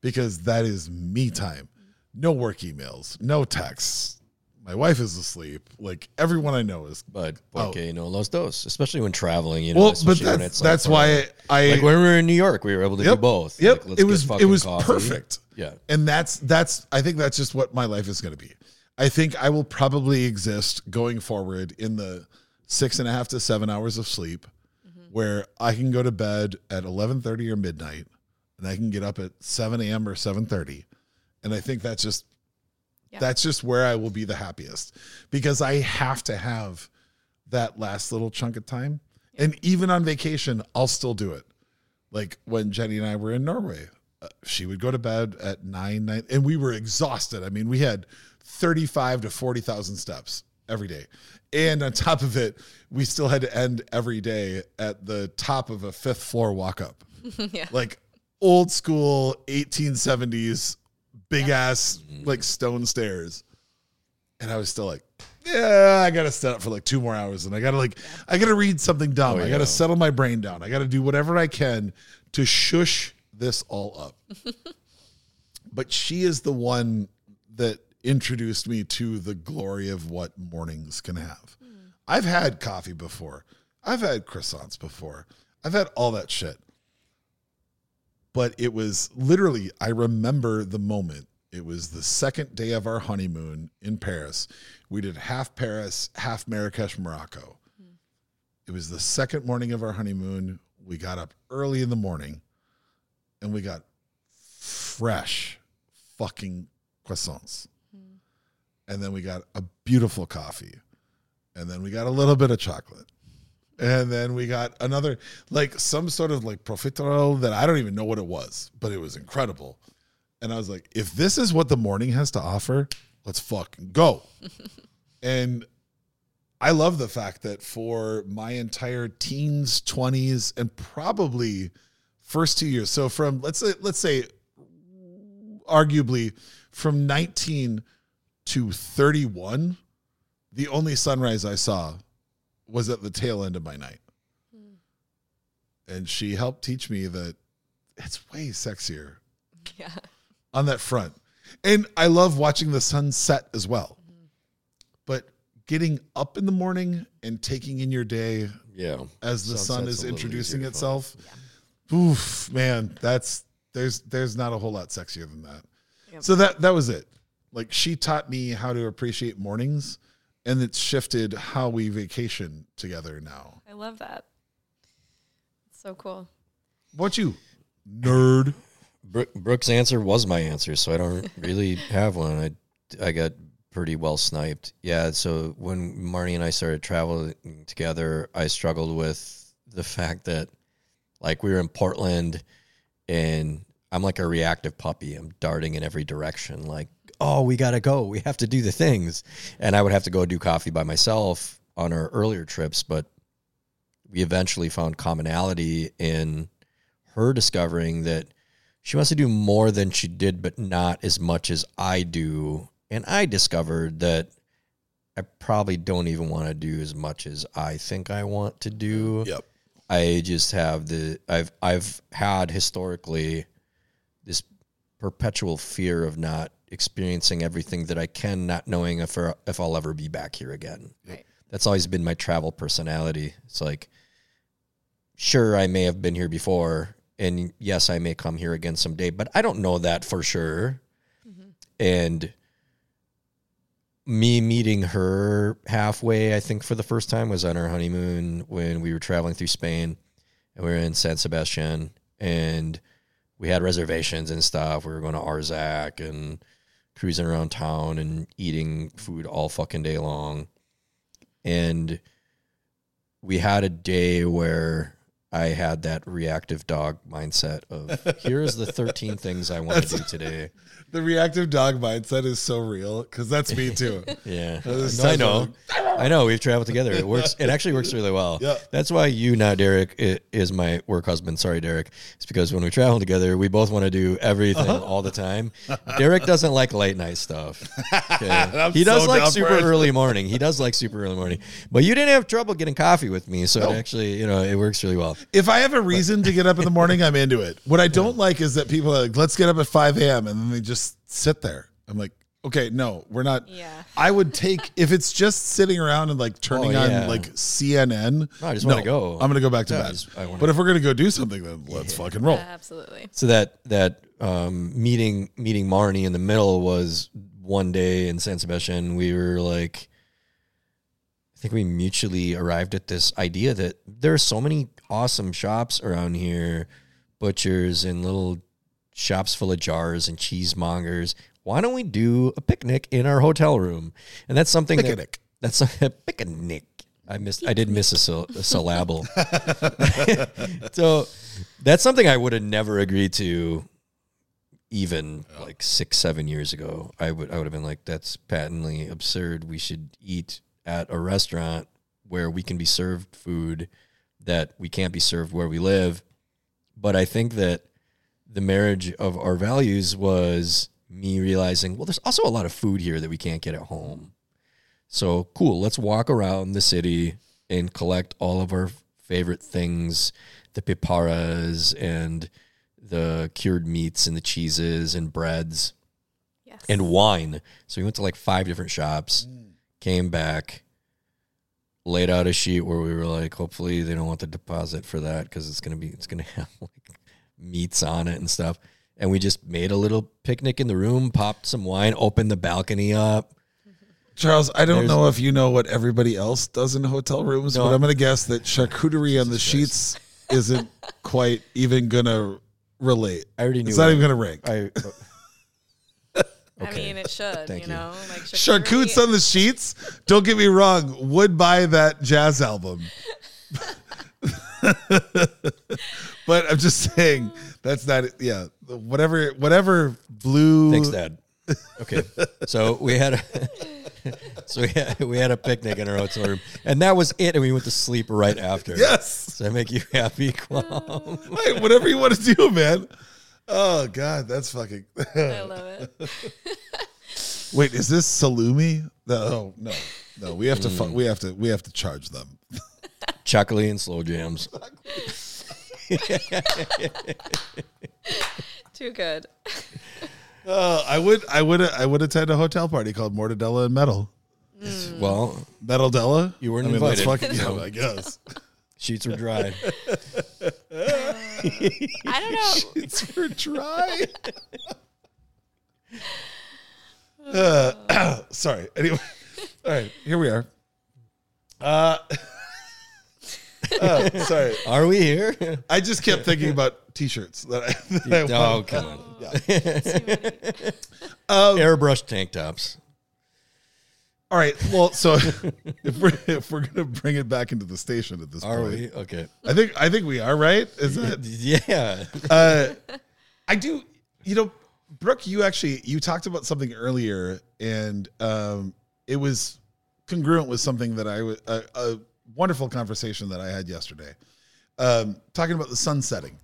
because that is me time. Mm-hmm. No work emails, no texts. My wife is asleep. Like everyone I know is but Oh. okay, no los dos, especially when traveling. You know, well, but especially that's it's like that's for- why I like when we were in New York, we were able to do both. Yep. Like, let's it get was it was coffee. perfect. Yeah. And that's that's I think that's just what my life is going to be. I think I will probably exist going forward in the six and a half to seven hours of sleep, mm-hmm. where I can go to bed at eleven thirty or midnight, and I can get up at seven a.m. or seven thirty, and I think that's just Yeah. that's just where I will be the happiest because I have to have that last little chunk of time, and even on vacation, I'll still do it like when Jenny and I were in Norway, uh, she would go to bed at nine, nine, and we were exhausted. I mean, we had 35 to 40,000 steps every day. And on top of it, we still had to end every day at the top of a fifth floor walk up. [LAUGHS] yeah. Like old school 1870s, big ass, like stone stairs. And I was still like, yeah, I gotta set up for like two more hours, and I gotta like, I gotta read something dumb. Oh, I gotta settle my brain down. I gotta do whatever I can to shush this all up. [LAUGHS] but she is the one that introduced me to the glory of what mornings can have. Hmm. I've had coffee before. I've had croissants before. I've had all that shit. But it was literally, I remember the moment. It was the second day of our honeymoon in Paris. We did half Paris, half Marrakesh, Morocco. Hmm. It was the second morning of our honeymoon. We got up early in the morning and we got fresh fucking croissants. Hmm. And then we got a beautiful coffee. And then we got a little bit of chocolate. And then we got another, like some sort of like profiterole that I don't even know what it was, but it was incredible. And I was like, if this is what the morning has to offer, let's fucking go. [LAUGHS] and I love the fact that for my entire teens, 20s, and probably first two years. So from let's say let's say arguably from 19 to 31, the only sunrise I saw was at the tail end of my night. Hmm. And she helped teach me that it's way sexier [LAUGHS] Yeah. on that front. And I love watching the sun set as well. Mm-hmm. But getting up in the morning and taking in your day Yeah. as the sun is introducing easier to follow. itself. Oof, man, that's there's there's not a whole lot sexier than that. Yep. So that that was it. Like she taught me how to appreciate mornings and it's shifted how we vacation together now. I love that. It's so cool. What you nerd? Brooke, Brooke's answer was my answer, so I don't really have one. I I got pretty well sniped. Yeah, so when Marnie and I started traveling together, I struggled with the fact that like we were in Portland and I'm like a reactive puppy. I'm darting in every direction like, "Oh, we got to go. We have to do the things." And I would have to go do coffee by myself on our earlier trips, but we eventually found commonality in her discovering that she wants to do more than she did, but not as much as I do. And I discovered that I probably don't even want to do as much as I think I want to do. Yep. I just have the I've I've had historically this perpetual fear of not experiencing everything that I can, not knowing if er, if I'll ever be back here again. Right. That's always been my travel personality. It's like, sure, I may have been here before, and yes, I may come here again someday, but I don't know that for sure. Mm-hmm. And me meeting her halfway, I think, for the first time was on our honeymoon when we were traveling through Spain and we were in San Sebastian and we had reservations and stuff. We were going to Arzak and cruising around town and eating food all fucking day long. And we had a day where I had that reactive dog mindset of [LAUGHS] here's the 13 things I want to do today. [LAUGHS] The reactive dog mindset is so real because that's me too. [LAUGHS] Yeah. No, I know. I know. We've traveled together. It works. It actually works really well. Yeah. That's why you now, Derek, is my work husband. Sorry, Derek. It's because when we travel together, we both want to do everything Uh-huh. all the time. Derek doesn't like late night stuff. [LAUGHS] Okay? He does so like super it. early morning. He does like super early morning. But you didn't have trouble getting coffee with me, so No. it actually, you know, it works really well. If I have a reason to get up in the [LAUGHS] morning, I'm into it. What I don't like is that people are like, let's get up at 5 a.m. and then they just sit there. I'm like, okay, no, we're not. Yeah. I would take, if it's just sitting around and like turning Oh, yeah. on like CNN. No, I just wanna go. I'm going to go back to Yeah, I bed. just- I wanna- but if we're going to go do something, then let's fucking roll. Yeah, absolutely. So that that um, meeting meeting Marnie in the middle was one day in San Sebastian. We were like, I think we mutually arrived at this idea that there are so many awesome shops around here, butchers and little shops full of jars and cheesemongers. Why don't we do a picnic in our hotel room? And that's something that- Picnic. that's [LAUGHS] a picnic. I missed. I did miss a, a syllable. [LAUGHS] so that's something I would have never agreed to, even oh. like six, seven years ago. I would. I would have been like, "That's patently absurd. We should eat at a restaurant where we can be served food that we can't be served where we live." But I think that the marriage of our values was me realizing, well, there's also a lot of food here that we can't get at home. So cool, let's walk around the city and collect all of our favorite things, the piparras and the cured meats and the cheeses and breads Yes. and wine. So we went to like five different shops, mm. came back, laid out a sheet where we were like, hopefully they don't want the deposit for that because it's gonna be it's gonna [LAUGHS] have like meats on it and stuff. And we just made a little picnic in the room, popped some wine, opened the balcony up. Charles, I don't There's- know if you know what everybody else does in hotel rooms, No. but I'm going to guess that charcuterie on the sheets isn't quite even going to relate. I already knew It's not it. even going to rank. I [LAUGHS] I okay. mean, it should. Thank you you. know, like Charcutes on the sheets. Don't get me wrong. Would buy that jazz album. [LAUGHS] [LAUGHS] but I'm just saying that's not. Yeah, whatever. Whatever blue. Thanks, Dad. Okay, so we had a [LAUGHS] so we had, we had a picnic in our hotel room, and that was it. And we went to sleep right after. Yes. that make you happy, Quam? [LAUGHS] Hey, whatever you want to do, man. Oh God, that's fucking. I love it. Wait, is this salumi? No, no, no. We have to. Fu- mm. we have to. We have to charge them. Chocolate and slow jams. [LAUGHS] Too good. Uh, I would. I would. I would attend a hotel party called Mortadella and Metal. Well, Metal You weren't I mean, let's invited, fucking. so- Yeah, I guess. [LAUGHS] sheets are dry. [LAUGHS] I don't know. It's for dry. uh, [COUGHS] sorry. Anyway, all right. Here we are. Uh, uh, [LAUGHS] sorry. Are we here? I just kept thinking about t-shirts that I. That I oh, wanted. come [LAUGHS] on. Um, Airbrush tank tops. all right. Well, so [LAUGHS] if we're if we're gonna bring it back into the station at this point. Are point, we? Okay. I think I think we are right. Is that Yeah. uh, I do. You know, Brooke, you actually you talked about something earlier, and um, it was congruent with something that I was a, a wonderful conversation that I had yesterday, um, talking about the sun setting.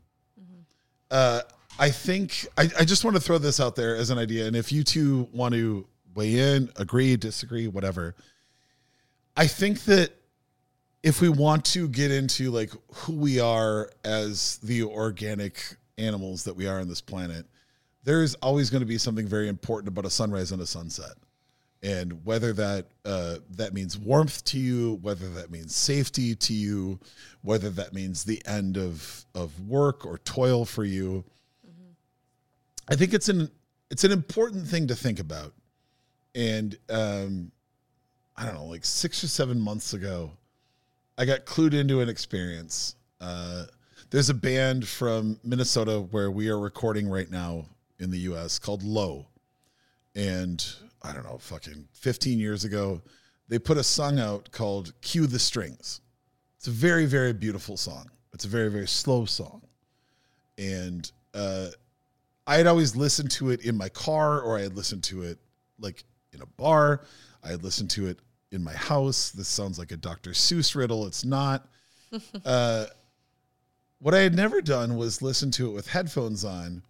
Uh, I think I, I just want to throw this out there as an idea, and if you two want to weigh in, agree, disagree, whatever. I think that if we want to get into like who we are as the organic animals that we are on this planet, there's always going to be something very important about a sunrise and a sunset. And whether that uh, that means warmth to you, whether that means safety to you, whether that means the end of of work or toil for you, I think it's an it's an important thing to think about. And um, I don't know, like six or seven months ago, I got clued into an experience. Uh, there's a band from Minnesota where we are recording right now in the US called Low. And I don't know, fucking 15 years ago, they put a song out called Cue the Strings. It's a very, very beautiful song. It's a very, very slow song. And uh, I had always listened to it in my car or I had listened to it like in a bar. I had listened to it in my house. This sounds like a Dr. Seuss riddle. It's not. [LAUGHS] uh, what I had never done was listen to it with headphones on.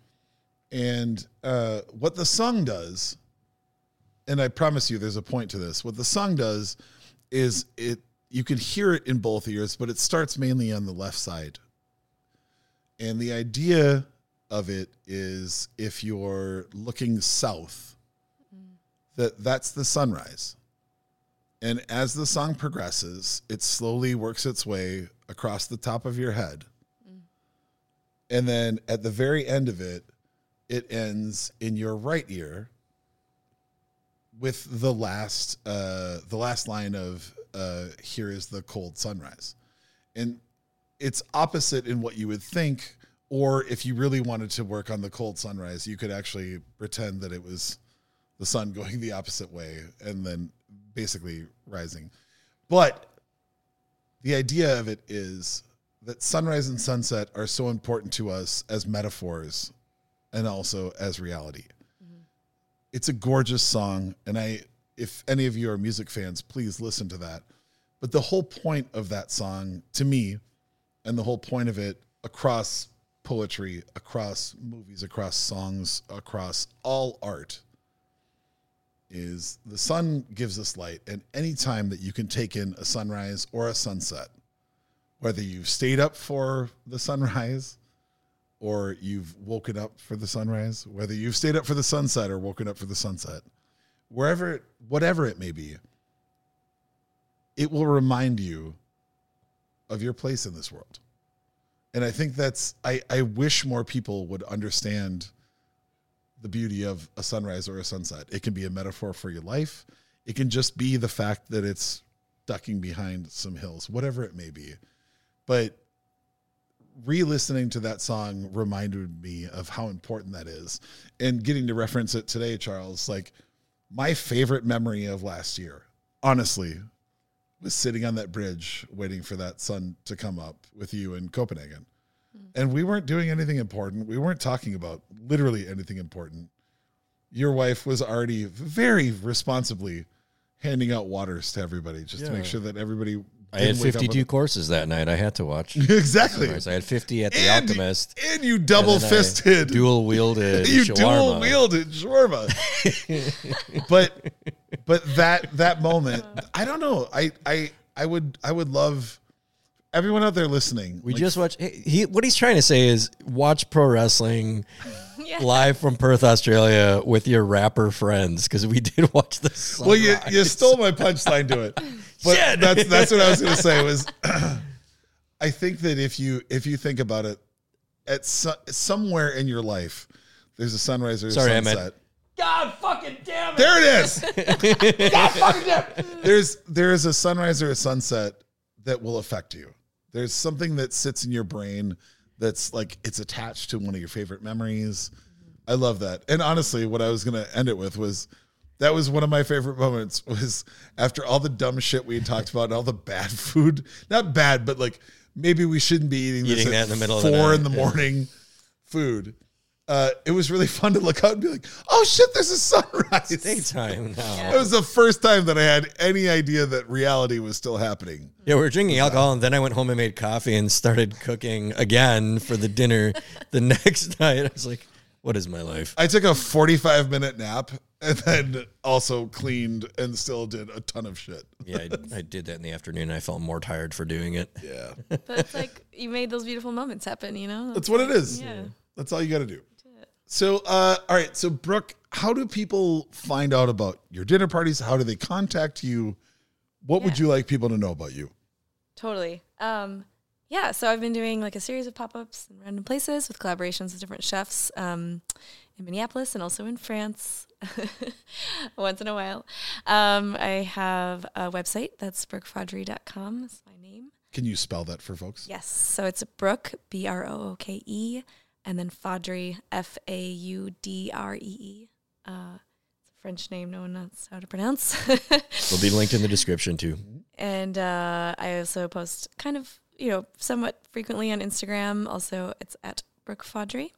And uh, what the song does, and I promise you there's a point to this, what the song does is it you can hear it in both ears, but it starts mainly on the left side. And the idea of it is if you're looking south, that that's the sunrise. And as the song progresses, it slowly works its way across the top of your head. And then at the very end of it, it ends in your right ear with the last uh, the last line of uh, "Here is the cold sunrise," and it's opposite in what you would think. Or if you really wanted to work on the cold sunrise, you could actually pretend that it was the sun going the opposite way and then basically rising. But the idea of it is that sunrise and sunset are so important to us as metaphors and also as reality. It's a gorgeous song and I if any of you are music fans, please listen to that. But the whole point of that song to me and the whole point of it across poetry, across movies, across songs, across all art is the sun gives us light and any time that you can take in a sunrise or a sunset whether you've stayed up for the sunrise or you've woken up for the sunrise whether you've stayed up for the sunset or woken up for the sunset wherever whatever it may be it will remind you of your place in this world and i think that's i i wish more people would understand the beauty of a sunrise or a sunset. It can be a metaphor for your life. It can just be the fact that it's ducking behind some hills, whatever it may be. But re-listening to that song reminded me of how important that is. And getting to reference it today, Charles, like my favorite memory of last year, honestly, was sitting on that bridge waiting for that sun to come up with you in Copenhagen mm. and we weren't doing anything important. We weren't talking about literally anything important. Your wife was already very responsibly handing out waters to everybody just to make sure that everybody I had didn't wake up with 52 courses that night. I had to watch. [LAUGHS] exactly. I had 50 at the And, Alchemist. and you double and fisted. Dual wielded. [LAUGHS] you dual wielded shawarma. [LAUGHS] but but that that moment, I don't know. I I I would I would love everyone out there listening. We like, just watch. He, he what he's trying to say is watch pro wrestling Yeah. live from Perth, Australia, with your rapper friends because we did watch this. well, you you stole my punchline to it, but Shit. that's that's what I was going [LAUGHS] to say was. [CLEARS THROAT] I think that if you if you think about it, at so, somewhere in your life, there's a sunrise or a Sorry, I sunset. meant- God fucking damn it! There it is. [LAUGHS] God fucking damn it. There's there is a sunrise or a sunset that will affect you. There's something that sits in your brain that's like it's attached to one of your favorite memories. I love that. And honestly, what I was gonna end it with was that was one of my favorite moments was after all the dumb shit we had talked about and all the bad food. Not bad, but like maybe we shouldn't be eating, this Eating at that in the middle of four the night, in the yeah. morning food. Uh, it was really fun to look out and be like, "Oh shit, there's a sunrise." Daytime now. It was the first time that I had any idea that reality was still happening. Yeah, we were drinking alcohol, and then I went home and made coffee and started cooking again for the dinner the [LAUGHS] next night. I was like, "What is my life?" I took a 45 minute nap and then also cleaned and still did a ton of shit. Yeah, I, I did that in the afternoon. I felt more tired for doing it. Yeah. But it's like you made those beautiful moments happen, you know? That's what it is. Yeah. That's all you got to do. So, uh, all right. So, Brooke, how do people find out about your dinner parties? How do they contact you? What would you like people to know about you? Totally. Um, yeah, so I've been doing like a series of pop ups in random places with collaborations with different chefs um, in Minneapolis and also in France [LAUGHS] once in a while. Um, I have a website that's brookefaudree.com. That's my name. Can you spell that for folks? Yes. So it's Brooke, B R O O K E, and then Faudree, F A U D R E E. Uh, it's a French name no one knows how to pronounce. [LAUGHS] Will be linked in the description too. and uh, I also post kind of, you know, somewhat frequently on Instagram. Also, it's at Brooke Faudree.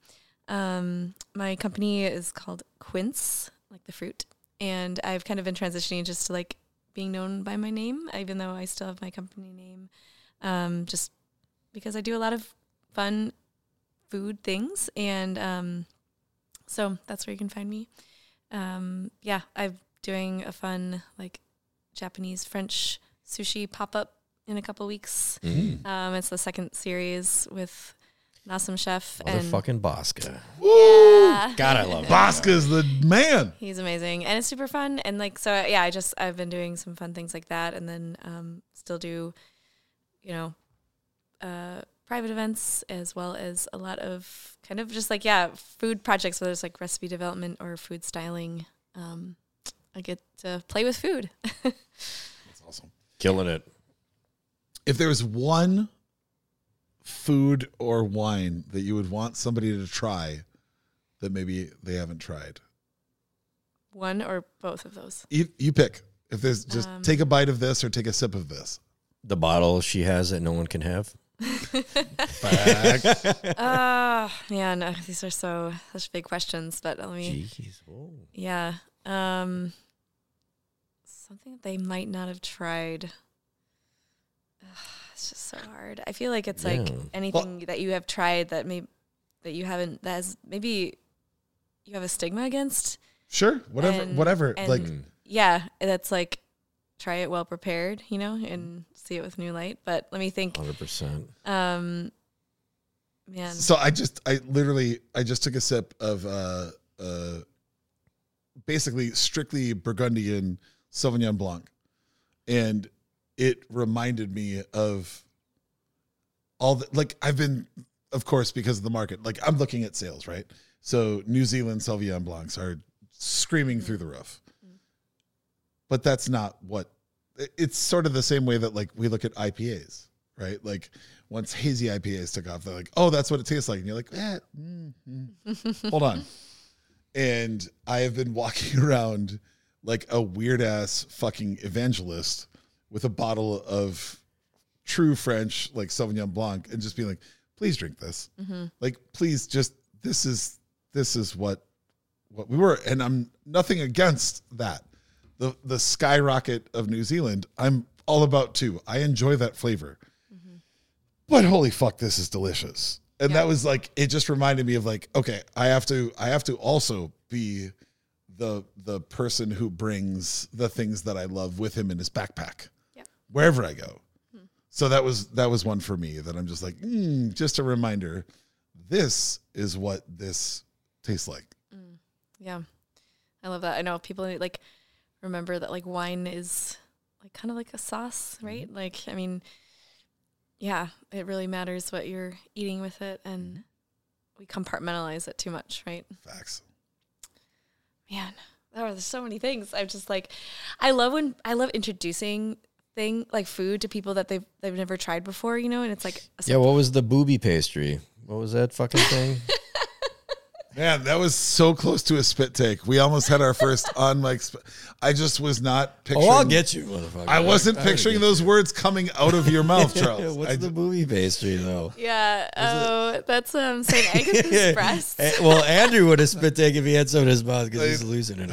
Um, my company is called Quince, like the fruit, and I've kind of been transitioning just to like being known by my name, even though I still have my company name, um, just because I do a lot of fun food things, and um, so that's where you can find me. Um, yeah, I'm doing a fun like Japanese French sushi pop up in a couple weeks. Mm. Um, it's the second series with an awesome chef and fucking Bosca. Yeah. God, I love it. Bosca's the man. He's amazing and it's super fun and like so yeah I just I've been doing some fun things like that and then um, still do you know uh, private events as well as a lot of kind of just like yeah food projects whether it's like recipe development or food styling um, I get to play with food [LAUGHS] That's awesome. Killing it. If there was one food or wine that you would want somebody to try that maybe they haven't tried, one or both of those you, you pick. If there's just Um, take a bite of this or take a sip of this. The bottle she has that no one can have. Fact. uh [LAUGHS] yeah no these are so such big questions but let me Jeez. Whoa. Yeah. Um something that they might not have tried. [SIGHS] It's just so hard. I feel like it's like Yeah. anything that you have tried that may that you haven't that has maybe you have a stigma against. sure, whatever, And- whatever. and- like. Yeah, that's like try it well prepared, you know, and see it with new light. But let me think. 100%. Um man. So I just, I literally, I just took a sip of, uh, uh, basically strictly Burgundian Sauvignon Blanc, and it reminded me of all the like I've been, of course, because of the market. Like I'm looking at sales, right? So New Zealand Sauvignon Blancs are screaming through the roof, but that's not what. It's sort of the same way that like we look at IPAs, right? Like once hazy IPAs took off, they're like, oh, that's what it tastes like. And you're like, eh, mm, mm. hold on. And I have been walking [LAUGHS] around like a weird ass fucking evangelist with a bottle of true French, like Sauvignon Blanc, and just being like, please drink this. Mm-hmm. Like, please just, this is, this is what, what we were. And I'm nothing against that. The, the skyrocket of New Zealand, I'm all about too. I enjoy that flavor. Mm-hmm. But holy fuck, this is delicious. And Yeah. that was like it just reminded me of like, okay, I have to I have to also be the the person who brings the things that I love with him in his backpack. Wherever I go. So that was that was one for me that I'm just like, mm, just a reminder. This is what this tastes like. Mm, yeah. I love that. I know people like remember that like wine is like kind of like a sauce, mm-hmm. right? Like I mean yeah, it really matters what you're eating with it and mm-hmm. we compartmentalize it too much, right? Facts. Man, there are so many things. I'm just like I love when I love introducing thing like food to people that they've they've never tried before, you know, and it's like a Yeah, what was the booby pastry? What was that fucking thing? [LAUGHS] Man, that was so close to a spit take. We almost had our first [LAUGHS] on mic. Sp- I just was not picturing. oh, I'll get you, motherfucker. I wasn't I picturing get those words coming out of your [LAUGHS] mouth, you. Charles. What's I the d- booby pastry though? Yeah, oh, that's um St. Agatha's breast. Well, Andrew would have spit take if he had some in his mouth because he's losing it.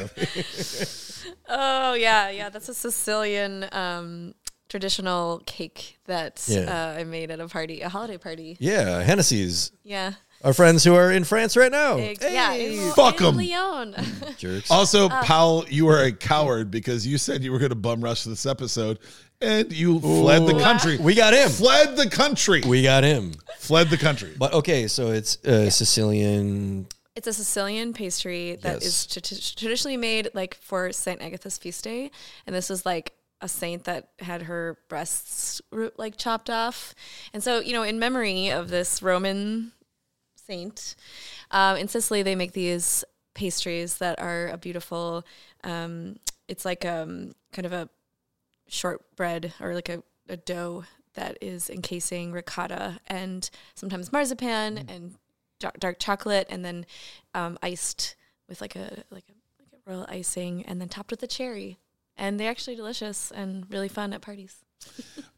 Oh yeah, yeah. That's a Sicilian um, traditional cake that Yeah. uh, I made at a party, a holiday party. yeah, Hennessy's. Yeah, Our friends who are in France right now. Ex- yeah. In- fuck in 'em. Lyon. [LAUGHS] jerks. Also, Powell, you are a coward because you said you were going to bum rush this episode, and you fled the Ooh. country. we got him. fled the country. We got him. fled the country. But okay, so it's uh, Sicilian. It's a Sicilian pastry that is Yes. tra- traditionally made like for Saint Agatha's feast day, and this is like a saint that had her breasts like chopped off, and so you know in memory of this Roman saint, um, in Sicily they make these pastries that are a beautiful. Um, it's like um kind of a shortbread or like a, a dough that is encasing ricotta and sometimes marzipan and jo- dark chocolate and then um, iced with like a like a like a royal icing and then topped with a cherry and they're actually delicious and really fun at parties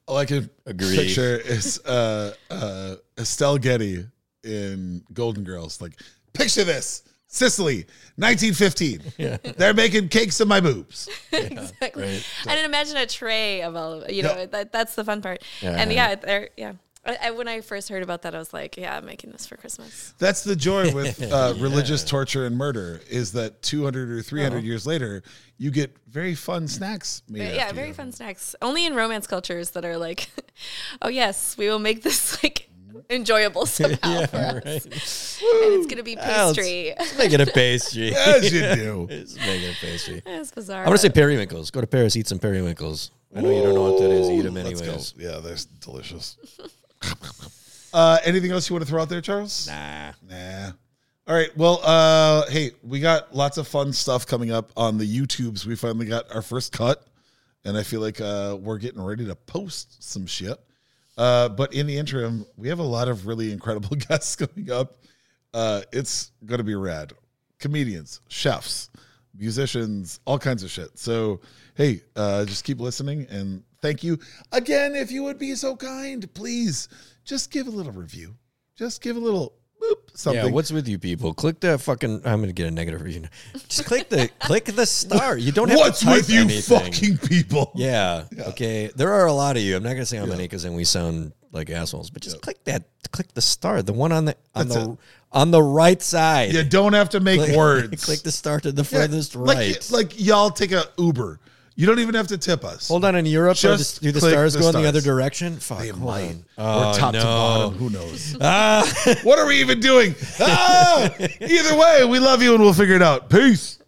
All I can [LAUGHS] Agree. picture is uh, uh, Estelle Getty in Golden Girls. Like, picture this Sicily, 1915. [LAUGHS] Yeah. They're making cakes of my boobs. [LAUGHS] exactly right. and then imagine a tray of all of it you know Yeah. that, that's the fun part Yeah. and yeah they're yeah I, I, when I first heard about that, I was like, "Yeah, I'm making this for Christmas." That's the joy [LAUGHS] with uh, religious torture and murder is that 200 or 300 years later, you get very fun snacks made. Yeah, very you. fun snacks. Only in romance cultures that are like, [LAUGHS] "Oh yes, we will make this [LAUGHS] like enjoyable somehow for us, right. and it's gonna be Ah, let's- pastry." Let's make it a pastry. As you do. Let's make it a pastry. It's bizarre. I'm gonna say periwinkles. Go to Paris, eat some periwinkles. I know you don't know what that is. Eat them Let's anyways. go. Yeah, they're delicious. Uh, anything else you want to throw out there, Charles? Nah. Nah. All right. Well, uh, hey, we got lots of fun stuff coming up on the YouTubes. We finally got our first cut, and I feel like uh, we're getting ready to post some shit. Uh, but in the interim, we have a lot of really incredible [LAUGHS] guests coming up. Uh, it's going to be rad. Comedians, chefs, musicians, all kinds of shit. So, hey, uh, just keep listening and thank you. Again, if you would be so kind, please just give a little review. Just give a little boop, something. Yeah, what's with you people? Click the fucking. I'm gonna get a negative review. now. Just click the [LAUGHS] click the star. You don't have What's to type with you anything. fucking people? [LAUGHS] Yeah, Okay. There are a lot of you. I'm not gonna say how many because then we sound like assholes. But just click that. Click the star. The one on the on That's the it. on the right side. You don't have to make Click- [LAUGHS] words. Click the star to the Yeah, furthest like, right. Like y'all take a Uber. You don't even have to tip us. Hold on, in Europe, are Just do the click stars the go in the stars. other direction? Fuck, They hold might. on. or top no. to bottom. Who knows? [LAUGHS] Ah. what are we even doing? Ah! Either way, we love you and we'll figure it out. Peace.